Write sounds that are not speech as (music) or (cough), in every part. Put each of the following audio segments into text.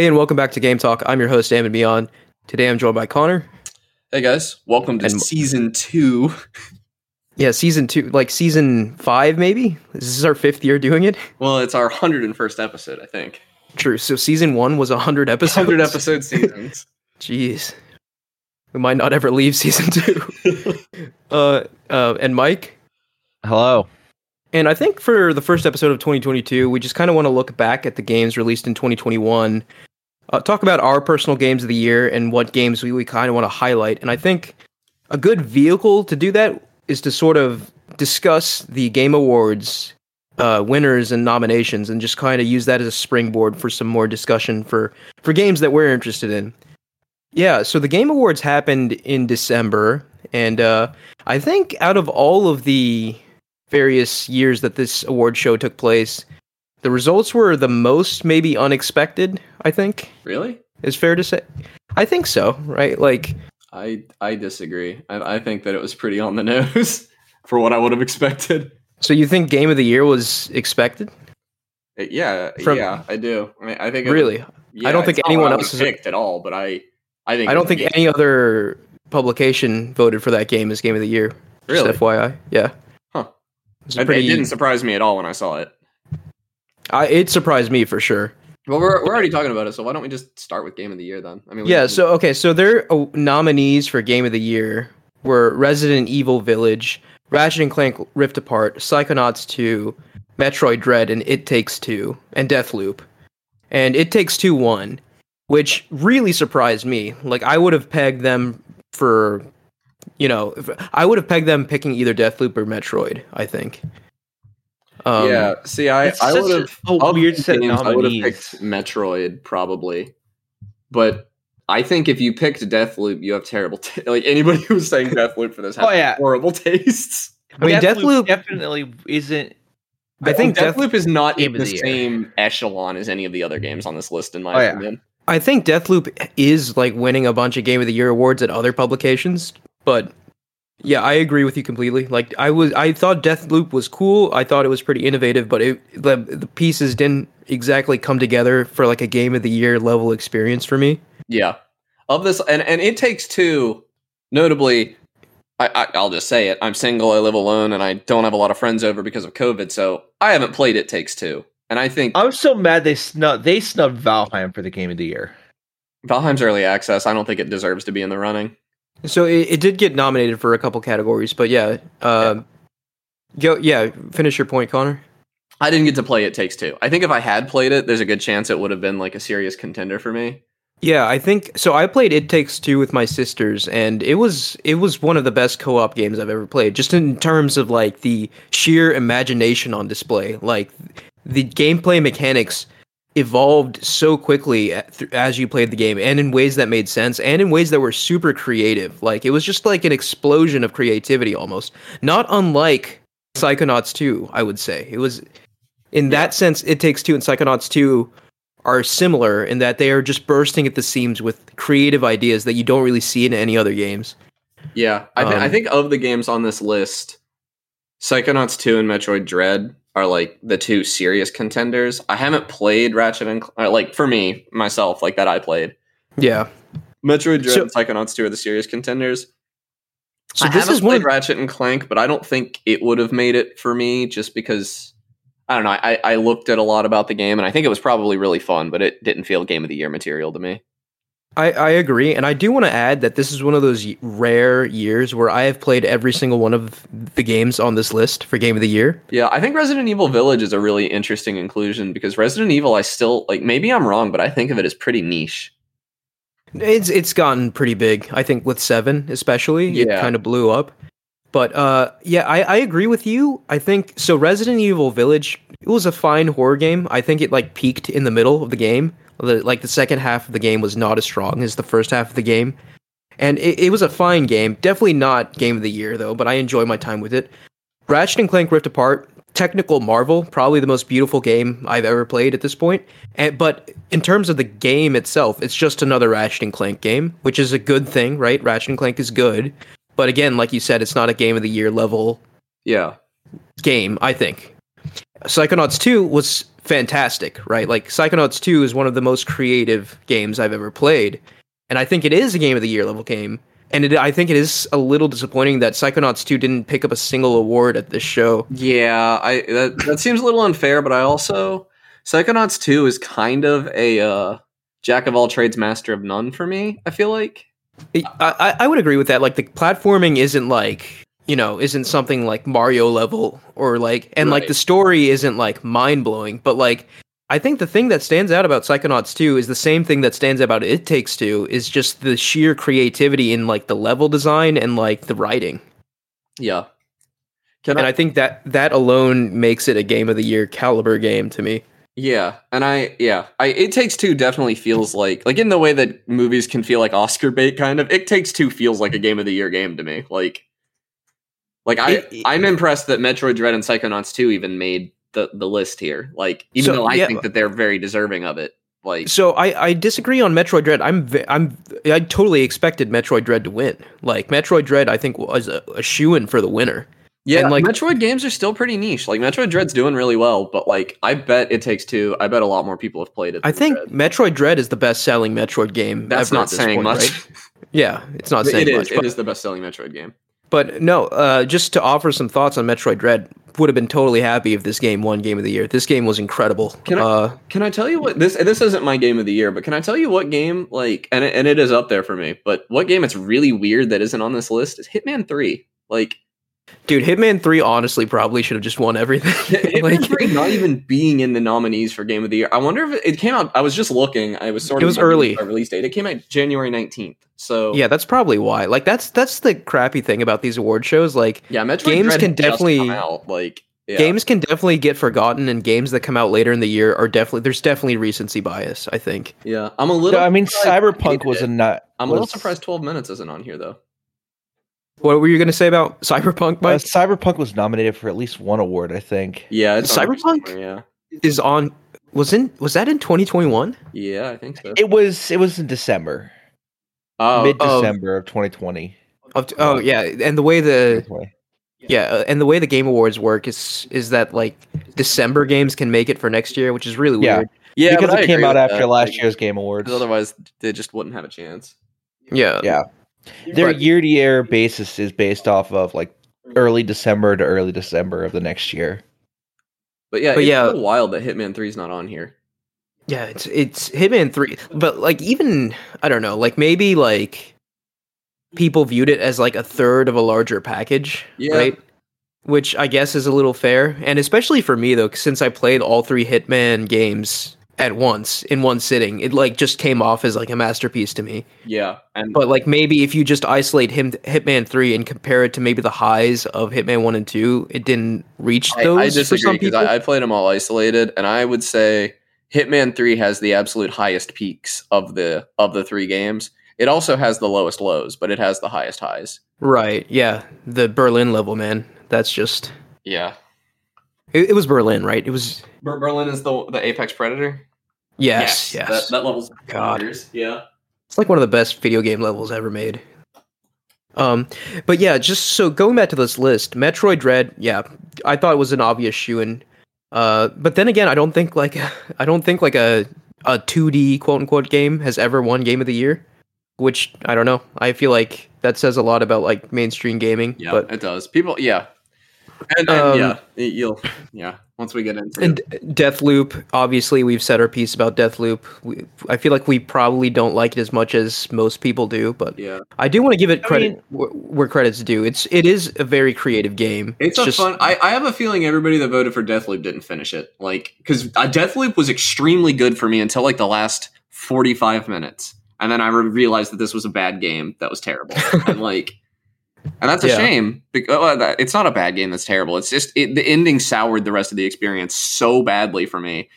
Hey, and welcome back to Game Talk. I'm your host, Am and Beyond. Today I'm joined by Connor. Hey guys, welcome to And- season two. (laughs) Yeah, season two, like season five, maybe? This is our fifth year doing it. (laughs) Well, it's our 101st episode, I think. True. So season one was 100 episodes. 100 episode seasons. (laughs) Jeez. We might not ever leave season two. uh, uh, and Mike. Hello. And I think for the first episode of 2022, we just kind of want to look back at the games released in 2021, uh, talk about our personal games of the year and what games we, we kind of want to highlight. And I think a good vehicle to do that is to sort of discuss the Game Awards uh, winners and nominations and just kind of use that as a springboard for some more discussion for, for games that we're interested in. Yeah, so the Game Awards happened in December, and uh, I think out of all of the various years that this award show took place, the results were the most maybe unexpected, I think. really? Is fair to say. I think so, right? Like I I disagree. I, I think that it was pretty on the (laughs) nose for what I would have expected. so you think game of the year was expected? Uh, yeah, From- yeah, I do. I, mean, I think it- Really? yeah, I don't think anyone else is- picked at all. But I I think I don't think any other publication voted for that game as game of the year. Just Really? FYI. Yeah. Huh. It's It, pretty it didn't surprise me at all when I saw it. I, it surprised me for sure. Well, we're we're already talking about it, so why don't we just start with game of the year then? I mean, Yeah, so okay, so their uh, nominees for Game of the Year were Resident Evil Village, Ratchet and Clank Rift Apart, Psychonauts 2, Metroid Dread, and It Takes Two, and Deathloop. And It Takes Two won, which really surprised me. Like I would have pegged them for, you know, if- I would have pegged them picking either Deathloop or Metroid. I think. Um, yeah. See, I I would have a of weird the set of games, I would have picked Metroid probably, but I think if you picked Deathloop, you have terrible. T- (laughs) like anybody who's saying Deathloop for this (laughs) has Oh, yeah. horrible tastes. I mean, Deathloop- definitely isn't. I think Death- Deathloop is not Game in of the, the year. same echelon as any of the other games on this list, in my Oh, yeah. opinion. I think Deathloop is like winning a bunch of Game of the Year awards at other publications, but yeah, I agree with you completely. Like I was, I thought Deathloop was cool. I thought it was pretty innovative, but it, the the pieces didn't exactly come together for like a Game of the Year level experience for me. Yeah, of this, and and it takes two. Notably, I, I I'll just say it. I'm single. I live alone, and I don't have a lot of friends over because of COVID. So I haven't played It Takes Two, and I think I'm so mad they snub they snubbed Valheim for the game of the year. Valheim's early access. I don't think it deserves to be in the running. So it, it did get nominated for a couple categories, but yeah, um, go yeah. Finish your point, Connor. I didn't get to play It Takes Two. I think if I had played it, there's a good chance it would have been like a serious contender for me. Yeah, I think so. I played It Takes Two with my sisters, and it was it was one of the best co-op games I've ever played. Just in terms of like the sheer imagination on display, like the gameplay mechanics evolved so quickly as you played the game, and in ways that made sense, and in ways that were super creative. Like it was just like an explosion of creativity, almost not unlike Psychonauts Two. I would say it was in that sense. It Takes Two and Psychonauts Two are similar in that they are just bursting at the seams with creative ideas that you don't really see in any other games. Yeah, I, th- Um, I think of the games on this list, Psychonauts 2 and Metroid Dread are like the two serious contenders. I haven't played Ratchet and Cl- uh, like for me myself like that I played. Yeah. Metroid Dread So- and Psychonauts 2 are the serious contenders. So I this haven't is one of Ratchet and Clank, but I don't think it would have made it for me just because I don't know. I, I looked at a lot about the game and I think it was probably really fun, but it didn't feel game of the year material to me. I, I agree, and I do want to add that this is one of those rare years where I have played every single one of the games on this list for Game of the Year. Yeah, I think Resident Evil Village is a really interesting inclusion because Resident Evil, I still like. Maybe I'm wrong, but I think of it as pretty niche. It's it's gotten pretty big, I think, with seven especially. It Yeah. kind of blew up. But uh, yeah, I, I agree with you. I think so. Resident Evil Village, it was a fine horror game. I think it like peaked in the middle of the game. The, like the second half of the game was not as strong as the first half of the game, and it, it was a fine game. Definitely not game of the year though, but I enjoy my time with it. Ratchet and Clank Rift Apart, technical marvel, probably the most beautiful game I've ever played at this point. And but in terms of the game itself, it's just another Ratchet and Clank game, which is a good thing, right? Ratchet and Clank is good, but again, like you said, it's not a game of the year level Yeah, game. I think Psychonauts 2 was fantastic, right? Like Psychonauts 2 is one of the most creative games I've ever played. And I think it is a game of the year level game. And it, I think it is a little disappointing that Psychonauts 2 didn't pick up a single award at this show. Yeah, I that, that seems a little unfair, but I also Psychonauts 2 is kind of a uh, jack of all trades, master of none for me. I feel like. I, I, I would agree with that. Like the platforming isn't like you know isn't something like Mario level or like and like the story isn't like mind blowing, but like I think the thing that stands out about Psychonauts 2 is the same thing that stands out about It Takes Two is just the sheer creativity in like the level design and like the writing. Yeah. Can And I, I think that that alone makes it a game of the year caliber game to me. yeah, and I yeah, I It Takes Two definitely feels like like in the way that movies can feel like Oscar bait kind of. It Takes Two feels like a game of the year game to me. Like like I It- it- I'm impressed that Metroid Dread and Psychonauts 2 even made the the list here. Like even So, though I yeah. think that they're very deserving of it. Like So I, I disagree on Metroid Dread. I'm I'm I totally expected Metroid Dread to win. Like Metroid Dread, I think was a, a shoe in for the winner. Yeah, And, like- Metroid games are still pretty niche. Like Metroid Dread's doing really well, but like I bet it takes two. I bet a lot more people have played it. I think Dread. Metroid Dread is the best selling Metroid game. that's not saying point, much. right? Yeah, it's not saying it is. much. It But, is the best selling Metroid game. But no, uh, just to offer some thoughts on Metroid Dread, would have been totally happy if this game won Game of the Year. This game was incredible. Can I- uh, Can I tell you what this? This isn't my game of the year, but can I tell you what game like and it, and it is up there for me. But what game it's really weird that isn't on this list is Hitman Three. Like dude, Hitman Three honestly probably should have just won everything. (laughs) Hitman like, Three not even being in the nominees for game of the year. I wonder if it, it came out. I was just looking. I was sort It of was early. release date. It came out January nineteenth. So yeah, that's probably why. Like that's that's the crappy thing about these award shows. Like yeah, Metroid games Dread can had just definitely- come out. Like yeah. games can definitely get forgotten, and games that come out later in the year are definitely there's definitely recency bias. I think. Yeah, I'm a little. No, I mean, Cyberpunk hated was it. a nut. I'm a little surprised 12 minutes isn't on here though. What were you going to say about (laughs) Cyberpunk? Uh, Cyberpunk was nominated for at least one award, I think. Yeah, it's on here Cyberpunk? somewhere, is on. Was in was that in 2021? Yeah, yeah, I think so. It was. It was in December, oh, mid oh. December of 2020. Of, oh yeah, and the way the yeah, uh, and the way the Game Awards work is is that like December games can make it for next year, which is really Yeah. weird. yeah, because but I it came out after that, last like, year's Game awards. Otherwise, they just wouldn't have a chance. Yeah, Yeah. Their But- year to year basis is based off of like early December to early December of the next year. But yeah, But it's yeah. a little wild that Hitman 3 is not on here. yeah. It's it's Hitman three, but like even I don't know, like maybe like people viewed it as like a third of a larger package, Yeah. right? Which I guess is a little fair, and especially for me though, since I played all three Hitman games at once in one sitting, it like just came off as like a masterpiece to me. Yeah, and But like maybe if you just isolate him Hitman three and compare it to maybe the highs of Hitman one and two, it didn't reach those I for some disagree because people. I, I played them all isolated, and I would say Hitman 3 has the absolute highest peaks of the of the three games. It also has the lowest lows, but it has the highest highs. right? Yeah, the Berlin level, man. That's just Yeah, it, it was Berlin, right? It was Berlin is the the apex predator. Yes, yes. That, that level's God. bonkers. Yeah. It's like one of the best video game levels ever made. Um, but yeah, just so going back to this list, Metroid Dread, yeah, I thought it was an obvious shoe in. Uh, but then again, I don't think like (laughs) I don't think like a a 2D quote unquote game has ever won Game of the Year, which I don't know. I feel like that says a lot about like mainstream gaming. Yeah, but it does. People, yeah, and, and Um, yeah, you'll, yeah. Once we get into and it, Deathloop, obviously, we've said our piece about Death Loop. I feel like we probably don't like it as much as most people do, but yeah, I do want to give it I credit mean- where, where credit's due. It's it is a very creative game. it's, a just fun. I, I have a feeling everybody that voted for Death Loop didn't finish it, like because uh, Deathloop was extremely good for me until like the last forty five minutes, and then I re- realized that this was a bad game that was terrible, (laughs) and like. And that's a Yeah. shame. It's not a bad game that's terrible. It's just it, the ending soured the rest of the experience so badly for me.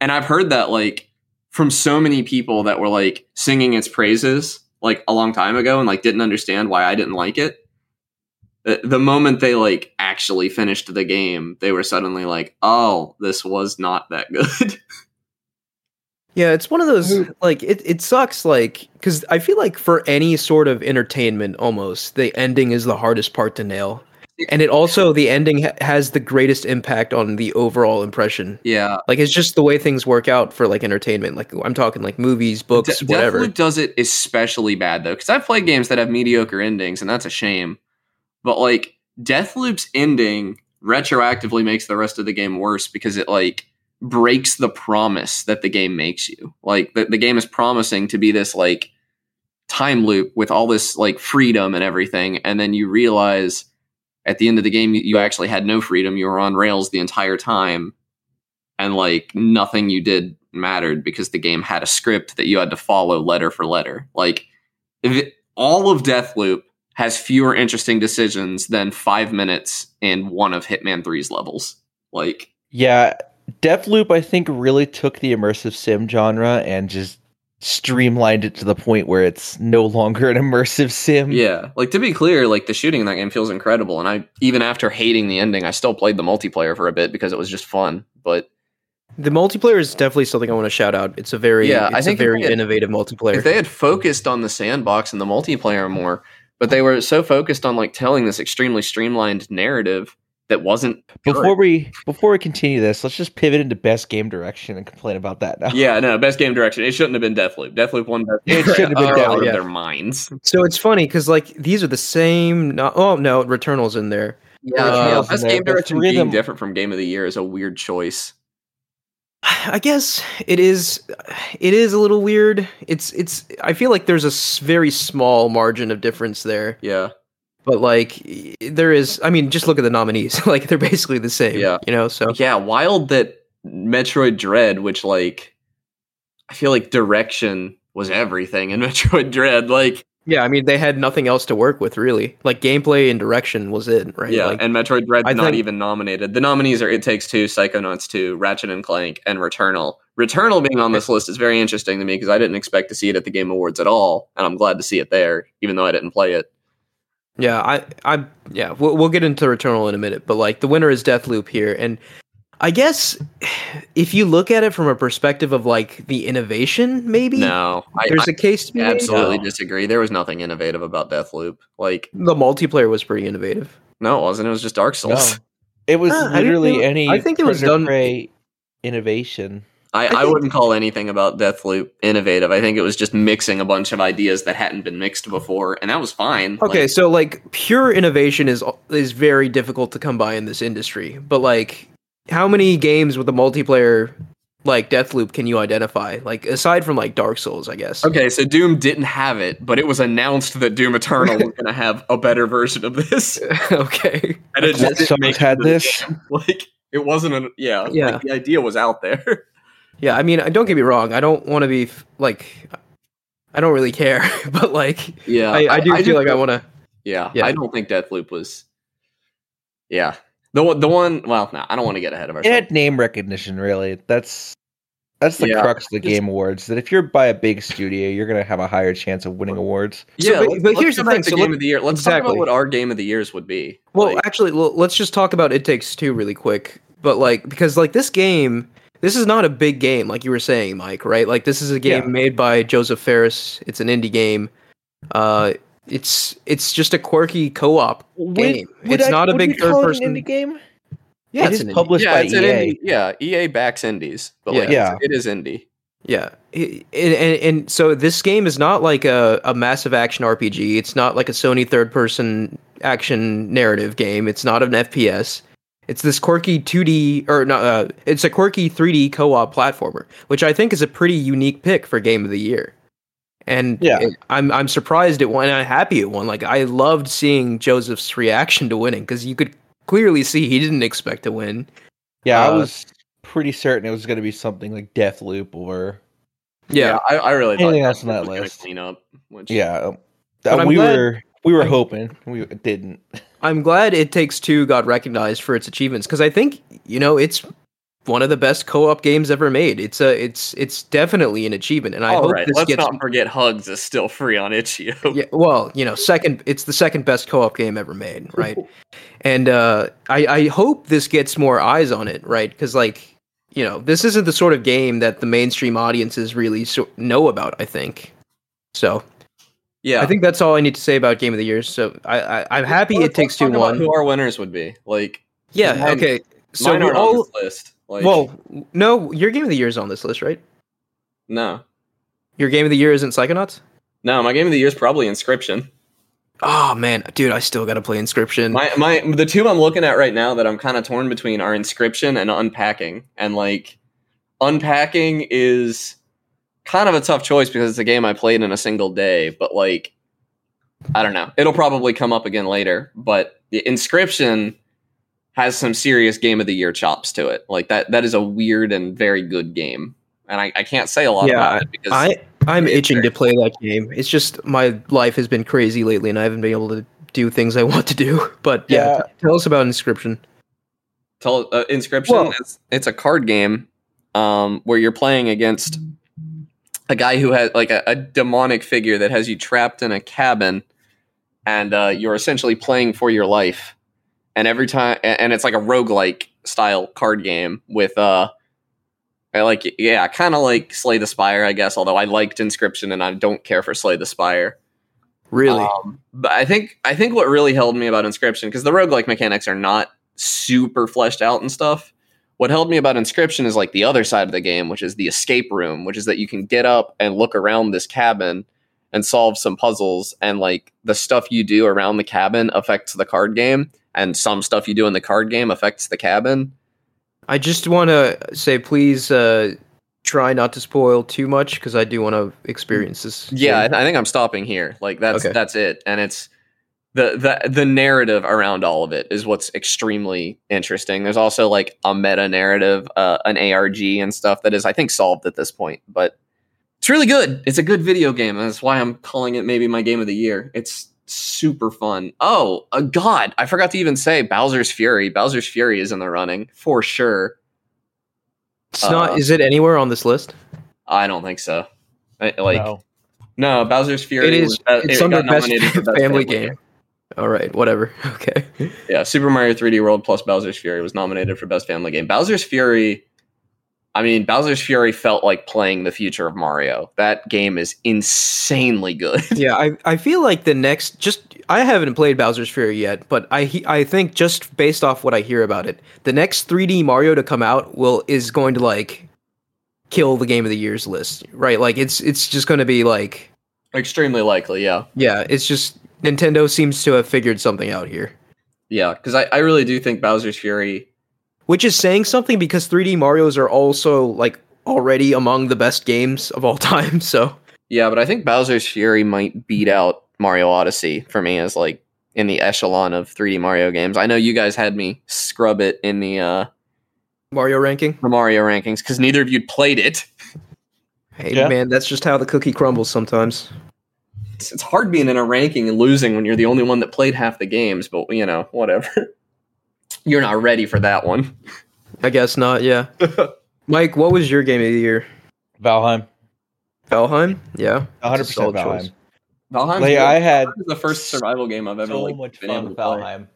And I've heard that like from so many people that were like singing its praises like a long time ago and like didn't understand why I didn't like it. The, the moment they like actually finished the game, they were suddenly like, "Oh, this was not that good." (laughs) yeah, it's one of those like it it sucks like because I feel like for any sort of entertainment, almost the ending is the hardest part to nail. and it also the ending ha- has the greatest impact on the overall impression. Yeah, Like it's just the way things work out for like entertainment. Like I'm talking like movies, books, De- whatever. Deathloop does it especially bad though, because I've played games that have mediocre endings, and that's a shame. But like Deathloop's ending retroactively makes the rest of the game worse because it like breaks the promise that the game makes you. Like the, the game is promising to be this like time loop with all this like freedom and everything, and then you realize at the end of the game you actually had no freedom. You were on rails the entire time, and like nothing you did mattered because the game had a script that you had to follow letter for letter. Like it, all of Deathloop has fewer interesting decisions than five minutes in one of Hitman 3's levels. Like Yeah, Deathloop I think really took the immersive sim genre and just streamlined it to the point where it's no longer an immersive sim. yeah, like to be clear, like the shooting in that game feels incredible, and I even after hating the ending, I still played the multiplayer for a bit because it was just fun. But the multiplayer is definitely something I want to shout out. It's a very Yeah, it's I think a very had- innovative multiplayer. if they had focused on the sandbox and the multiplayer more, but they were so focused on like telling this extremely streamlined narrative that wasn't Before we before we continue this, let's just pivot into best game direction and complain about that now. Yeah, no, best game direction. It shouldn't have been Deathloop. Deathloop won best. It shouldn't have been They're out Deathloop. of yeah. their minds. so it's funny because like these are the same. No, oh no, Returnal's in there. Yeah, Uh, yeah, best there, game but direction being them- different from game of the year is a weird choice. I guess it is. It is a little weird. It's it's. I feel like there's a very small margin of difference there, Yeah, but like there is. I mean, just look at the nominees. (laughs) like they're basically the same. Yeah. You know. So yeah, wild that Metroid Dread, which like I feel like direction was everything in (laughs) Metroid Dread. Like yeah, I mean they had nothing else to work with really. Like gameplay and direction was it, right? yeah, Like, and Metroid Dread's I not think- even nominated. The nominees are It Takes Two, Psychonauts 2, Ratchet and Clank, and Returnal. Returnal being on this list is very interesting to me because I didn't expect to see it at the Game Awards at all, and I'm glad to see it there, even though I didn't play it. Yeah, I, I, yeah, we'll, we'll get into Returnal in a minute, but like the winner is Deathloop here, and I guess if you look at it from a perspective of like the innovation, maybe No, there's I a case to be made. absolutely No. disagree. There was nothing innovative about Deathloop. Like, The multiplayer was pretty innovative. no, it wasn't. It was just Dark No. Souls. It was Ah, I literally think- any I think it was done- Prey innovation. I, I I, wouldn't call anything about Deathloop innovative. I think it was just mixing a bunch of ideas that hadn't been mixed before, and that was fine. Okay, Like, so like pure innovation is is very difficult to come by in this industry, but like how many games with a multiplayer like Deathloop can you identify? Like aside from like Dark Souls, I guess. okay, so Doom didn't have it, but it was announced that Doom Eternal was going to have a better version of this, (laughs) okay. and it just didn't Summer's make it had this? game. (laughs) Like, it wasn't an yeah. Yeah. Like, the idea was out there. (laughs) Yeah, I mean, uh, don't get me wrong. I don't want to be f- like, I don't really care, (laughs) but like, Yeah, I, I do feel just like I want to. Yeah, Yeah. I don't think Deathloop was. Yeah, the one, the one. Well, no, I don't want to get ahead of It ourselves. had name recognition, really. That's that's the Yeah. crux of the Game Awards. That if you're by a big studio, you're gonna have a higher chance of winning awards. So, yeah, but- let's- but let's here's the thing, to so game let- of the year. Let's talk about what our game of the years would be. Well, Like, actually, l- let's just talk about It Takes Two really quick. But like, because like this game, this is not a big game, like you were saying, Mike. Right? Like this is a game Yeah. made by Josef Fares. It's an indie game. Uh, it's it's just a quirky co-op game. it's not a big third person indie game. Yeah, it it's is published yeah, by it's an EA. indie. Yeah, EA backs indies, but like, Yeah. it's- indie. Yeah, and, and and so this game is not like a, a massive action RPG. It's not like a Sony third person action narrative game. It's not an FPS. It's this quirky 2D or not. Uh, it's a quirky 3D co-op platformer, which I think is a pretty unique pick for game of the year. And Yeah. it- I'm I'm surprised it won. and I'm happy it won. Like I loved seeing Josef's reaction to winning because you could clearly see he didn't expect to win. Yeah, I Uh, was pretty certain it was gonna be something like Deathloop or Yeah, I, I really thought Anything else Deathloop on that was gonna list? Clean up. Which, yeah. But I'm we glad- were we were I'm- hoping we didn't. I'm glad It Takes Two got recognized for its achievements because I think you know it's one of the best co-op games ever made. It's a it's it's definitely an achievement, and I All hope right, this let's gets. not forget Hugs is still free on itch.io. (laughs) Yeah, well, you know, second, it's the second best co-op game ever made, right? and uh, I I hope this gets more eyes on it, right? Because like you know, this isn't the sort of game that the mainstream audiences really so- know about. I think so. Yeah, I think that's all I need to say about game of the year. So I, I I'm happy Let's- it takes two one. Who our winners would be? Like, Yeah. mine- okay. So mine we aren't on all. this list. Like, Well, no, your game of the year is on this list, right? no, Your game of the year isn't Psychonauts. no. My game of the year is probably Inscryption. Oh man, dude, I still gotta play Inscryption. My my the two I'm looking at right now that I'm kind of torn between are Inscryption and Unpacking, and like Unpacking is kind of a tough choice because it's a game I played in a single day, but like I don't know, it'll probably come up again later. But the Inscryption has some serious game of the year chops to it. Like that that is a weird and very good game, and I, I can't say a lot Yeah, about it because I I'm itching very to play that game. It's just my life has been crazy lately, and I haven't been able to do things I (laughs) want to do. But yeah, Yeah. tell us about Inscryption. Tell uh, Inscryption. Well- it's, it's a card game um, where you're playing against a guy who has like a, a demonic figure that has you trapped in a cabin, and uh, you're essentially playing for your life. And every time, and it's like a roguelike style card game with uh, I like yeah, kind of like Slay the Spire, I guess. Although I liked Inscryption, and I don't care for Slay the Spire. Really? Um, but I think I think what really held me about Inscryption because the roguelike mechanics are not super fleshed out and stuff. What held me about Inscryption is like the other side of the game, which is the escape room, which is that you can get up and look around this cabin and solve some puzzles and like the stuff you do around the cabin affects the card game and some stuff you do in the card game affects the cabin. I just want to say, please uh, try not to spoil too much because I do want to experience this. Yeah, I, game. I think I'm stopping here. Like that's Okay. that's it, and it's the the the narrative around all of it is what's extremely interesting. There's also like a meta narrative, uh, an ARG and stuff that is I think solved at this point, but it's really good. It's a good video game, and that's why I'm calling it maybe my game of the year. It's super fun. Oh, uh, God, I forgot to even say Bowser's Fury. Bowser's Fury is in the running for sure. it's not. uh, Is it anywhere on this list? I don't think so. I- like No. no, Bowser's Fury. It is. was- uh, it's it under got best nominated for family, game. All right, whatever. (laughs) Okay. Yeah, Super Mario 3D World plus Bowser's Fury was nominated for Best Family Game. Bowser's Fury, I mean, Bowser's Fury felt like playing the future of Mario. That game is insanely good. (laughs) yeah, I I feel like the next just I haven't played Bowser's Fury yet, but I I think just based off what I hear about it, the next 3D Mario to come out will is going to like kill the game of the year's list, right? Like it's it's just going to be like Extremely likely, yeah. yeah, it's just Nintendo seems to have figured something out here. Yeah, because I, I really do think Bowser's Fury. Which is saying something because 3D Marios are also like already among the best games of all (laughs) time, so Yeah, but I think Bowser's Fury might beat out Mario Odyssey for me as like in the echelon of 3D Mario games. I know you guys had me scrub it in the uh Mario ranking. the Mario rankings because neither of you played it. Hey Yeah. man, that's just how the cookie crumbles sometimes. It's, it's hard being in a ranking and losing when you're the only one that played half the games, but you know, whatever. (laughs) you're not ready for that one. I guess not, yeah. (laughs) Mike, what was your game of the year? Valheim. Valheim? Yeah. 100% solid Valheim. choice. Valheim's Like. I had Valheim's the first survival game I've ever so like much been fun able with to play. Valheim.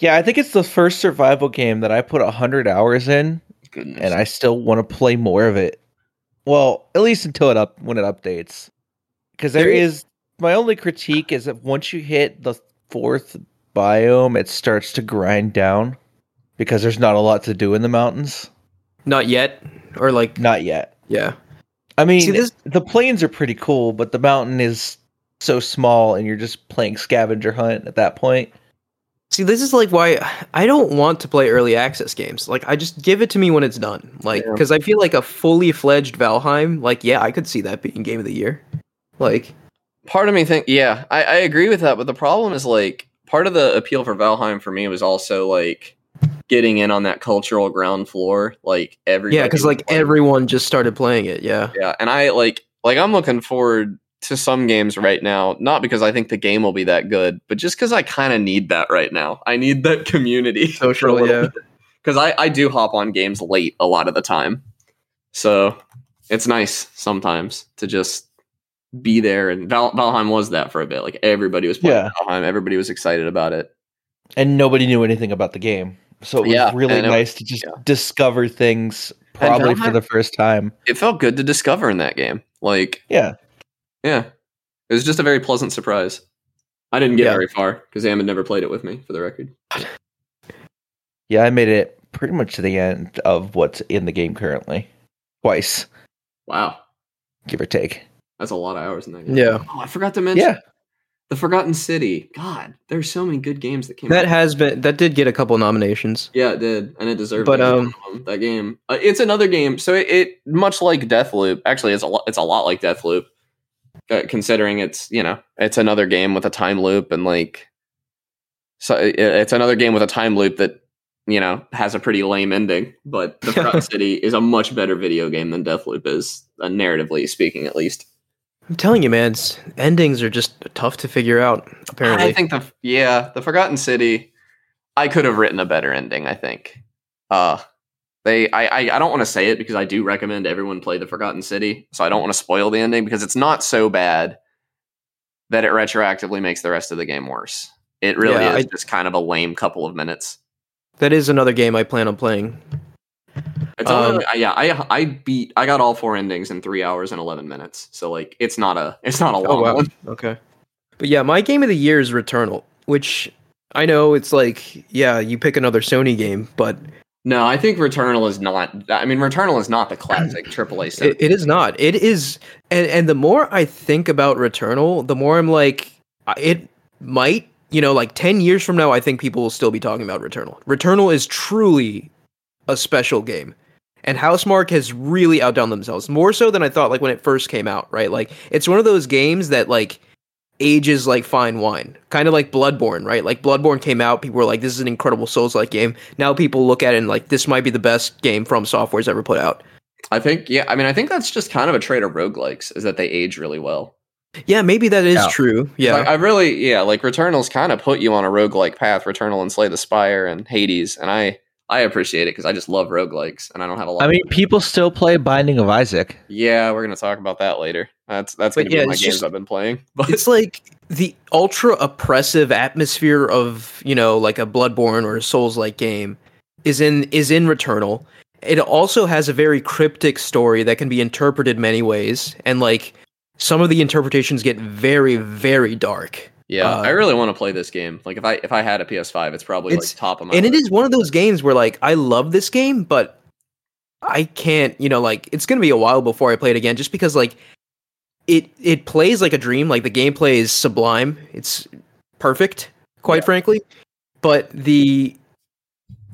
Yeah, I think it's the first survival game that I put 100 hours in, Goodness. and I still want to play more of it. Well, at least until it up when it updates. Because there There is my only critique is that once you hit the fourth biome, it starts to grind down because there's not a lot to do in the mountains. Not yet. Or like Not yet. yeah. I mean, See, this- the plains are pretty cool, but the mountain is so small, and you're just playing scavenger hunt at that point. See, this is like why I don't want to play early access games. Like I just give it to me when it's done. Like Yeah. cuz I feel like a fully fledged Valheim, like yeah, I could see that being game of the year. Like part of me think yeah I, I agree with that but the problem is like part of the appeal for valheim for me was also like getting in on that cultural ground floor like every yeah, cuz like everyone just started playing it. Yeah. yeah and i like like i'm looking forward to some games right now not because i think the game will be that good but just because i kind of need that right now i need that community (laughs) Social, yeah. because I, I do hop on games late a lot of the time so it's nice sometimes to just be there and Val- valheim was that for a bit like everybody was playing Yeah. valheim everybody was excited about it and nobody knew anything about the game. So it was Yeah, really nice to just yeah. discover things probably for the first time. it felt good to discover in that game like Yeah. yeah It was just a very pleasant surprise. I didn't get Yeah. very far because Am had never played it with me, for the record. Yeah, I made it pretty much to the end of what's in the game currently. Twice, Wow, give or take. That's a lot of hours in that game. Yeah. Oh, I forgot to mention Yeah. the Forgotten City. God, there's so many good games that came. That out. has been that did get a couple nominations. Yeah, it did, and it deserved. But, every um, one of them, that game, uh, it's another game. So it, it much like Deathloop. Actually, it's a lot. It's a lot like Deathloop, uh, considering it's you know it's another game with a time loop and like, so it, it's another game with a time loop that you know has a pretty lame ending. But the Forgotten (laughs) City is a much better video game than Deathloop is, uh, narratively speaking, at least. I'm telling you, man, endings are just tough to figure out. Apparently, I think the yeah, the Forgotten City. I could have written a better ending. I think. Uh, they. I. I, I don't want to say it because I do recommend everyone play the Forgotten City. So I don't want to spoil the ending because it's not so bad that it retroactively makes the rest of the game worse. It really Yeah, is I- just kind of a lame couple of minutes. that is another game I plan on playing. It's Um, only, yeah, I I beat I got all four endings in three hours and eleven minutes. So like it's not a it's not a long Oh wow. one. Okay. But yeah, my game of the year is Returnal, which I know it's like, yeah, you pick another Sony game, but No, I think Returnal is not. I mean, Returnal is not the classic (clears throat) AAA. it, it is not. It is, and and the more I think about Returnal, the more I'm like, it might, you know, like ten years from now, I think people will still be talking about Returnal. Returnal is truly a special game, and Housemarque has really outdone themselves more so than I thought. Like when it first came out, right? Like it's one of those games that like ages like fine wine, kind of like Bloodborne, right? Like Bloodborne came out, people were like, "This is an incredible Souls-like game." Now people look at it and like, "This might be the best game FromSoftware's ever put out." I think, yeah. I mean, I think that's just kind of a trait of roguelikes is that they age really well. Yeah, maybe that is Yeah. true. Yeah. Like, I really, yeah, like Returnal's kind of put you on a roguelike path. Returnal and Slay the Spire and Hades, and I, I appreciate it because I just love roguelikes, and I don't have a lot. I mean, people still play Binding of Isaac. yeah, we're gonna talk about that later. That's that's But gonna be my games just- I've been playing. (laughs) But it's like the ultra oppressive atmosphere of you know like a bloodborne or a souls like game is in is in returnal it also has a very cryptic story that can be interpreted many ways and like some of the interpretations get very very dark yeah, uh, I really want to play this game. Like if I if I had a PS5, it's probably It's- like top of my. and it list. is one of those games where like i love this game but i can't you know like it's gonna be a while before i play it again just because like it it plays like a dream like the gameplay is sublime it's perfect quite Yeah. frankly but the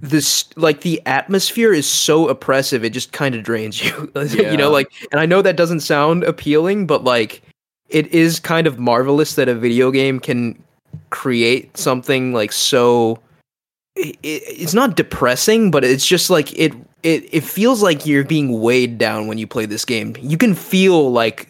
this like the atmosphere is so oppressive it just kind of drains (laughs) you (laughs) you know like and i know that doesn't sound appealing but like it is kind of marvelous that a video game can create something like so it, it- it's not depressing but it's just like it it it feels like you're being weighed down when you play this game you can feel like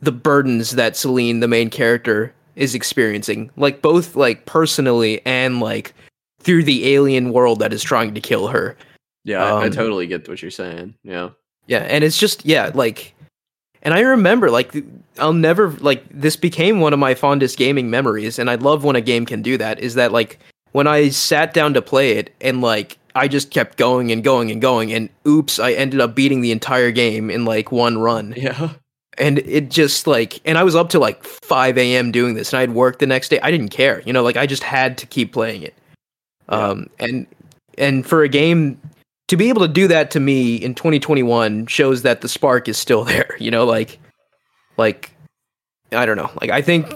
the burdens that Celine the main character is experiencing like both like personally and like through the alien world that is trying to kill her yeah, I, I um, totally get what you're saying. Yeah, yeah, and it's just yeah, like and I remember like I'll never like this became one of my fondest gaming memories and I love when a game can do that is that like when I sat down to play it and like I just kept going and going and going and oops, I ended up beating the entire game in like one run. yeah. And it just like and I was up to like 5 a.m. doing this and I'd work the next day. I didn't care. You know, like I just had to keep playing it. Yeah. Um and and for a game to be able to do that to me in 2021 shows that the spark is still (laughs) there you know like like i don't know. Like i think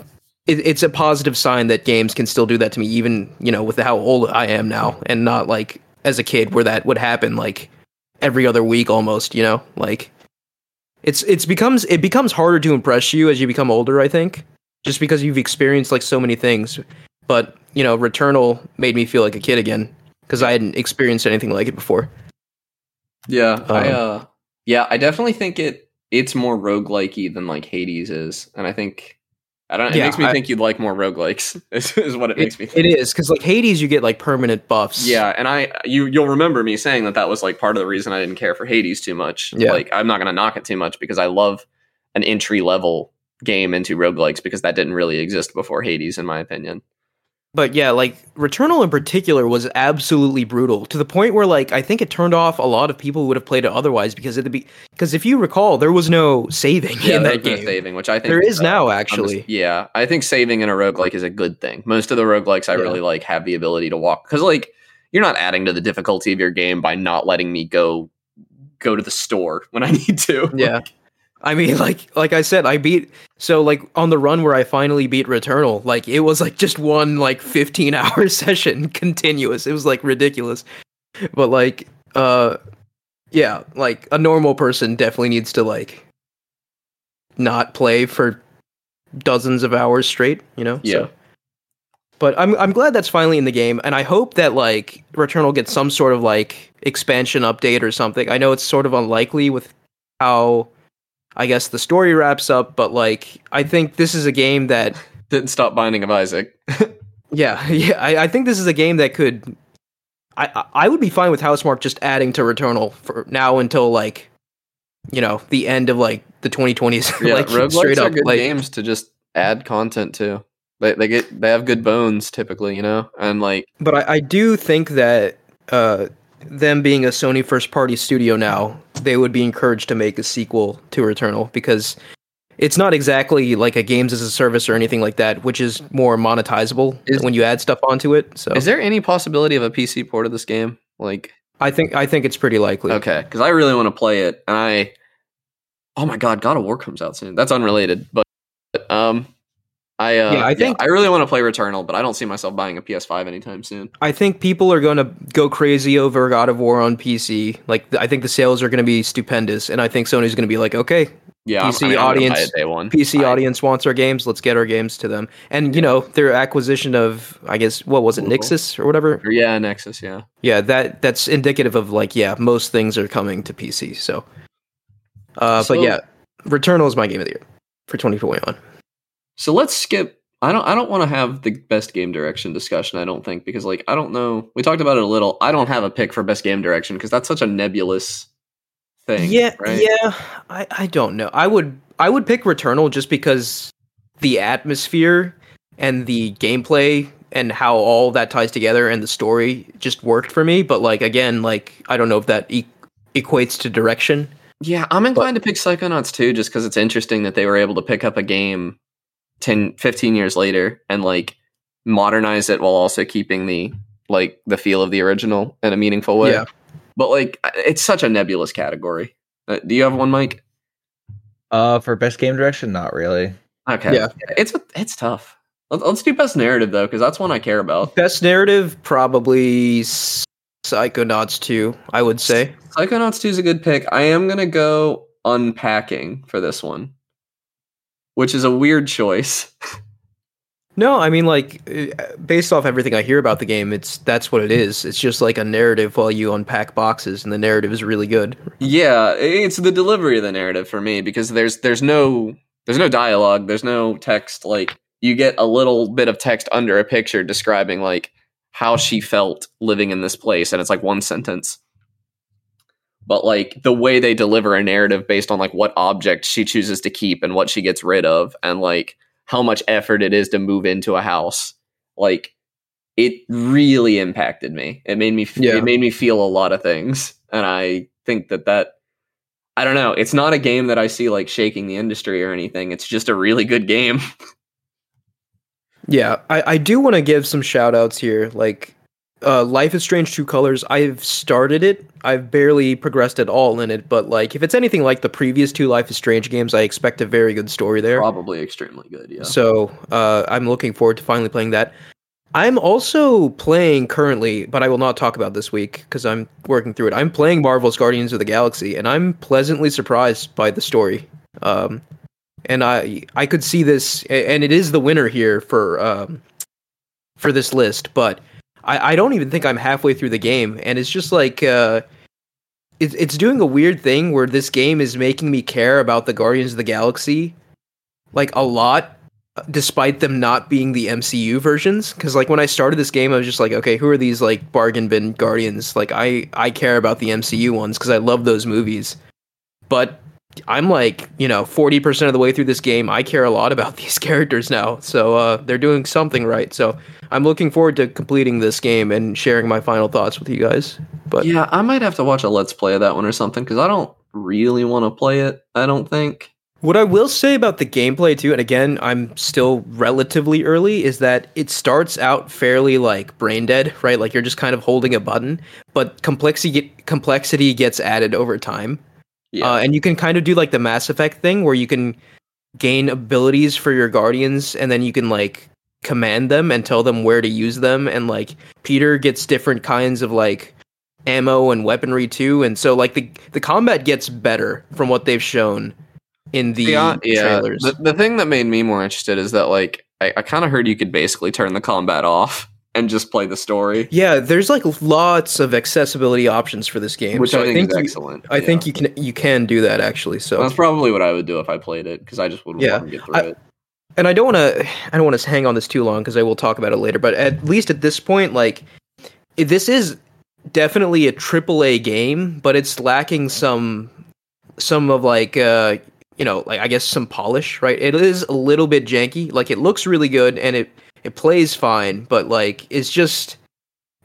it, it's a positive sign that games can still do that to me even you know with how old i am now and not like as a kid where that would happen like every other week almost you know? Like it's it's becomes it becomes harder to impress you as you become older i think just because you've experienced like so many things. But you know returnal made me feel like a kid again because i hadn't experienced anything like it before Yeah, I Um, uh yeah, I definitely think it it's more roguelikey than like Hades is. And I think I don't it Yeah, makes me I- think you'd like more roguelikes (laughs) is, is what it, makes me It think. is because like Hades, you get like permanent buffs. Yeah, and I you you'll remember me saying that that was like part of the reason I didn't care for Hades too much. Yeah. Like I'm not going to knock it too much because I love an entry level game into roguelikes because that didn't really exist before Hades in my opinion. But yeah, like Returnal in particular was absolutely brutal to the point where like I think it turned off a lot of people who would have played it otherwise because it would be because if you recall there was no saving Yeah, in that no game. saving, which I think There is uh, now actually. just- yeah, I think saving in a roguelike is a good thing. Most of the roguelikes I Yeah. really like have the ability to walk because like you're not adding to the difficulty of your game by not letting me go go to the store when I (laughs) need to. Yeah. I mean, (laughs) like like I said, I beat so like on the run where I finally beat Returnal, like it was like just one like 15 (laughs) hour (laughs) session continuous. It was like ridiculous. But like uh yeah, like a normal person definitely needs to like not play for dozens of hours straight, you know? Yeah. But I'm I'm glad that's finally in the game, and I hope that like Returnal gets some sort of like expansion update or something. I know it's sort of unlikely with how I guess the story wraps up, but like I think this is a game that (laughs) Didn't stop Binding of Isaac. (laughs) yeah yeah I, I think this is a game that could I I- would be fine with Housemarque just adding to Returnal for now until like you know the end of like the 2020s (laughs) Yeah, like straight are up good like games to just add content to. They they get they have good bones typically, you know, and like But I, I do think that uh, them being a Sony first party studio now, they would be encouraged to make a sequel to Returnal because it's not exactly like a games as a service or anything like that, which is more monetizable Is- when you add stuff onto it. So is there any possibility of a PC port of this game? Like I think I think it's pretty likely. Okay, because I really want to play it, and I, oh my god, God of War comes out soon. That's unrelated, but um, I uh, Yeah, I think- I really want to play Returnal, but I don't see myself buying a PS5 anytime soon. I think people are going to go crazy over God of War on PC. Like I think the sales are going to be stupendous, and I think Sony's going to be like, okay, Yeah, PC I mean, I'm gonna buy audience-. PC I- audience wants our games. Let's get our games to them. And you know, their acquisition of I guess what was it, Google. Nixxes or whatever. yeah, Nexus, yeah. Yeah, that that's indicative of like yeah, most things are coming to PC. So, uh, So- but yeah, Returnal is my game of the year for 2021. So let's skip. I don't. I don't want to have the best game direction discussion. I don't think because like I don't know. We talked about it a little. I don't have a pick for best game direction because that's such a nebulous thing. Yeah, right? yeah. I I don't know. I would I would pick Returnal just because the atmosphere and the gameplay and how all that ties together and the story just worked for me. But like again, like I don't know if that e- equates to direction. Yeah, I'm inclined to pick Psychonauts 2, just because it's interesting that they were able to pick up a game 10, 15 years later and like modernize it while also keeping the like the feel of the original in a meaningful way. Yeah. But like, it's such a nebulous category. Uh, do you have one, Mike? Uh, for best game direction, not really. Okay. Yeah. It's it's tough. Let's, let's do best narrative though, because that's one I care about. Best narrative, probably S- Psychonauts 2, I would say. Psychonauts 2 is a good pick. I am gonna go unpacking for this one, which is a weird choice. No, I mean like uh, based off everything I hear about the game, it's that's what it is. It's just like a narrative while you unpack boxes, and the narrative is really good. Yeah, it's the delivery of the narrative for me because there's there's no there's no dialogue, there's no text. Like you get a little bit of text under a picture describing like how she felt living in this place, and it's like one sentence. But like the way they deliver a narrative based on like what object she chooses to keep and what she gets rid of, and like how much effort it is to move into a house, like it really impacted me. It made me f- Yeah. it made me feel a lot of things, and I think that that I don't know. It's not a game that I see like shaking the industry or anything. It's just a really good game. (laughs) Yeah, I, I do want to give some shout outs here. Like, uh, Life is Strange True Colors, I've started it. I've barely progressed at all in it, but like, if it's anything like the previous two Life is Strange games, I expect a very good story there. Probably extremely good. Yeah. So uh, I'm looking forward to finally playing that. I'm also playing currently, but I will not talk about this week because I'm working through it. I'm playing Marvel's Guardians of the Galaxy, and I'm pleasantly surprised by the story. Um, and I I could see this, and it is the winner here for um, for this list. But I, I don't even think I'm halfway through the game, and it's just like uh, it, it's doing a weird thing where this game is making me care about the Guardians of the Galaxy like a lot despite them not being the MCU versions. Cuz like when I started this game I was just like okay who are these like bargain bin guardians? Like I I care about the MCU ones cuz I love those movies. But I'm like, you know, 40% of the way through this game. I care a lot about (laughs) these characters now. So uh, they're doing something right. So I'm looking forward to completing this game and sharing my final thoughts with you guys. But yeah, I might have to watch a let's play of that one or something because I don't really want to play it. I don't think. What I will say about the gameplay too, and again, I'm still relatively early, is that it starts out fairly like brain dead, right? Like you're just kind of holding a button, but complexity complexity gets added over time. Yeah. Uh, and you can kind of do like the Mass Effect thing where you can gain abilities for your guardians and then you can like command them and tell them where to use them and like Peter gets different kinds of like ammo and weaponry too and so like the the combat gets better from what they've shown in the yeah, yeah. trailers. The, the thing that made me more interested is that like I, I kind of heard you could basically turn the combat off and just play the story, yeah, there's like lots of accessibility options for this game. which so I think, is you, excellent. I Yeah. think you can you can do that actually. So that's probably what I would do if I played it because I just would Yeah, get through I- it. and I don't want to I don't want to hang on this too long because I will talk about it later. But at least at this point, like this is definitely a triple A game, but it's lacking some some of like uh you know like I guess some polish, right? It is a little bit janky. Like it looks really good and it it plays fine, but like it's just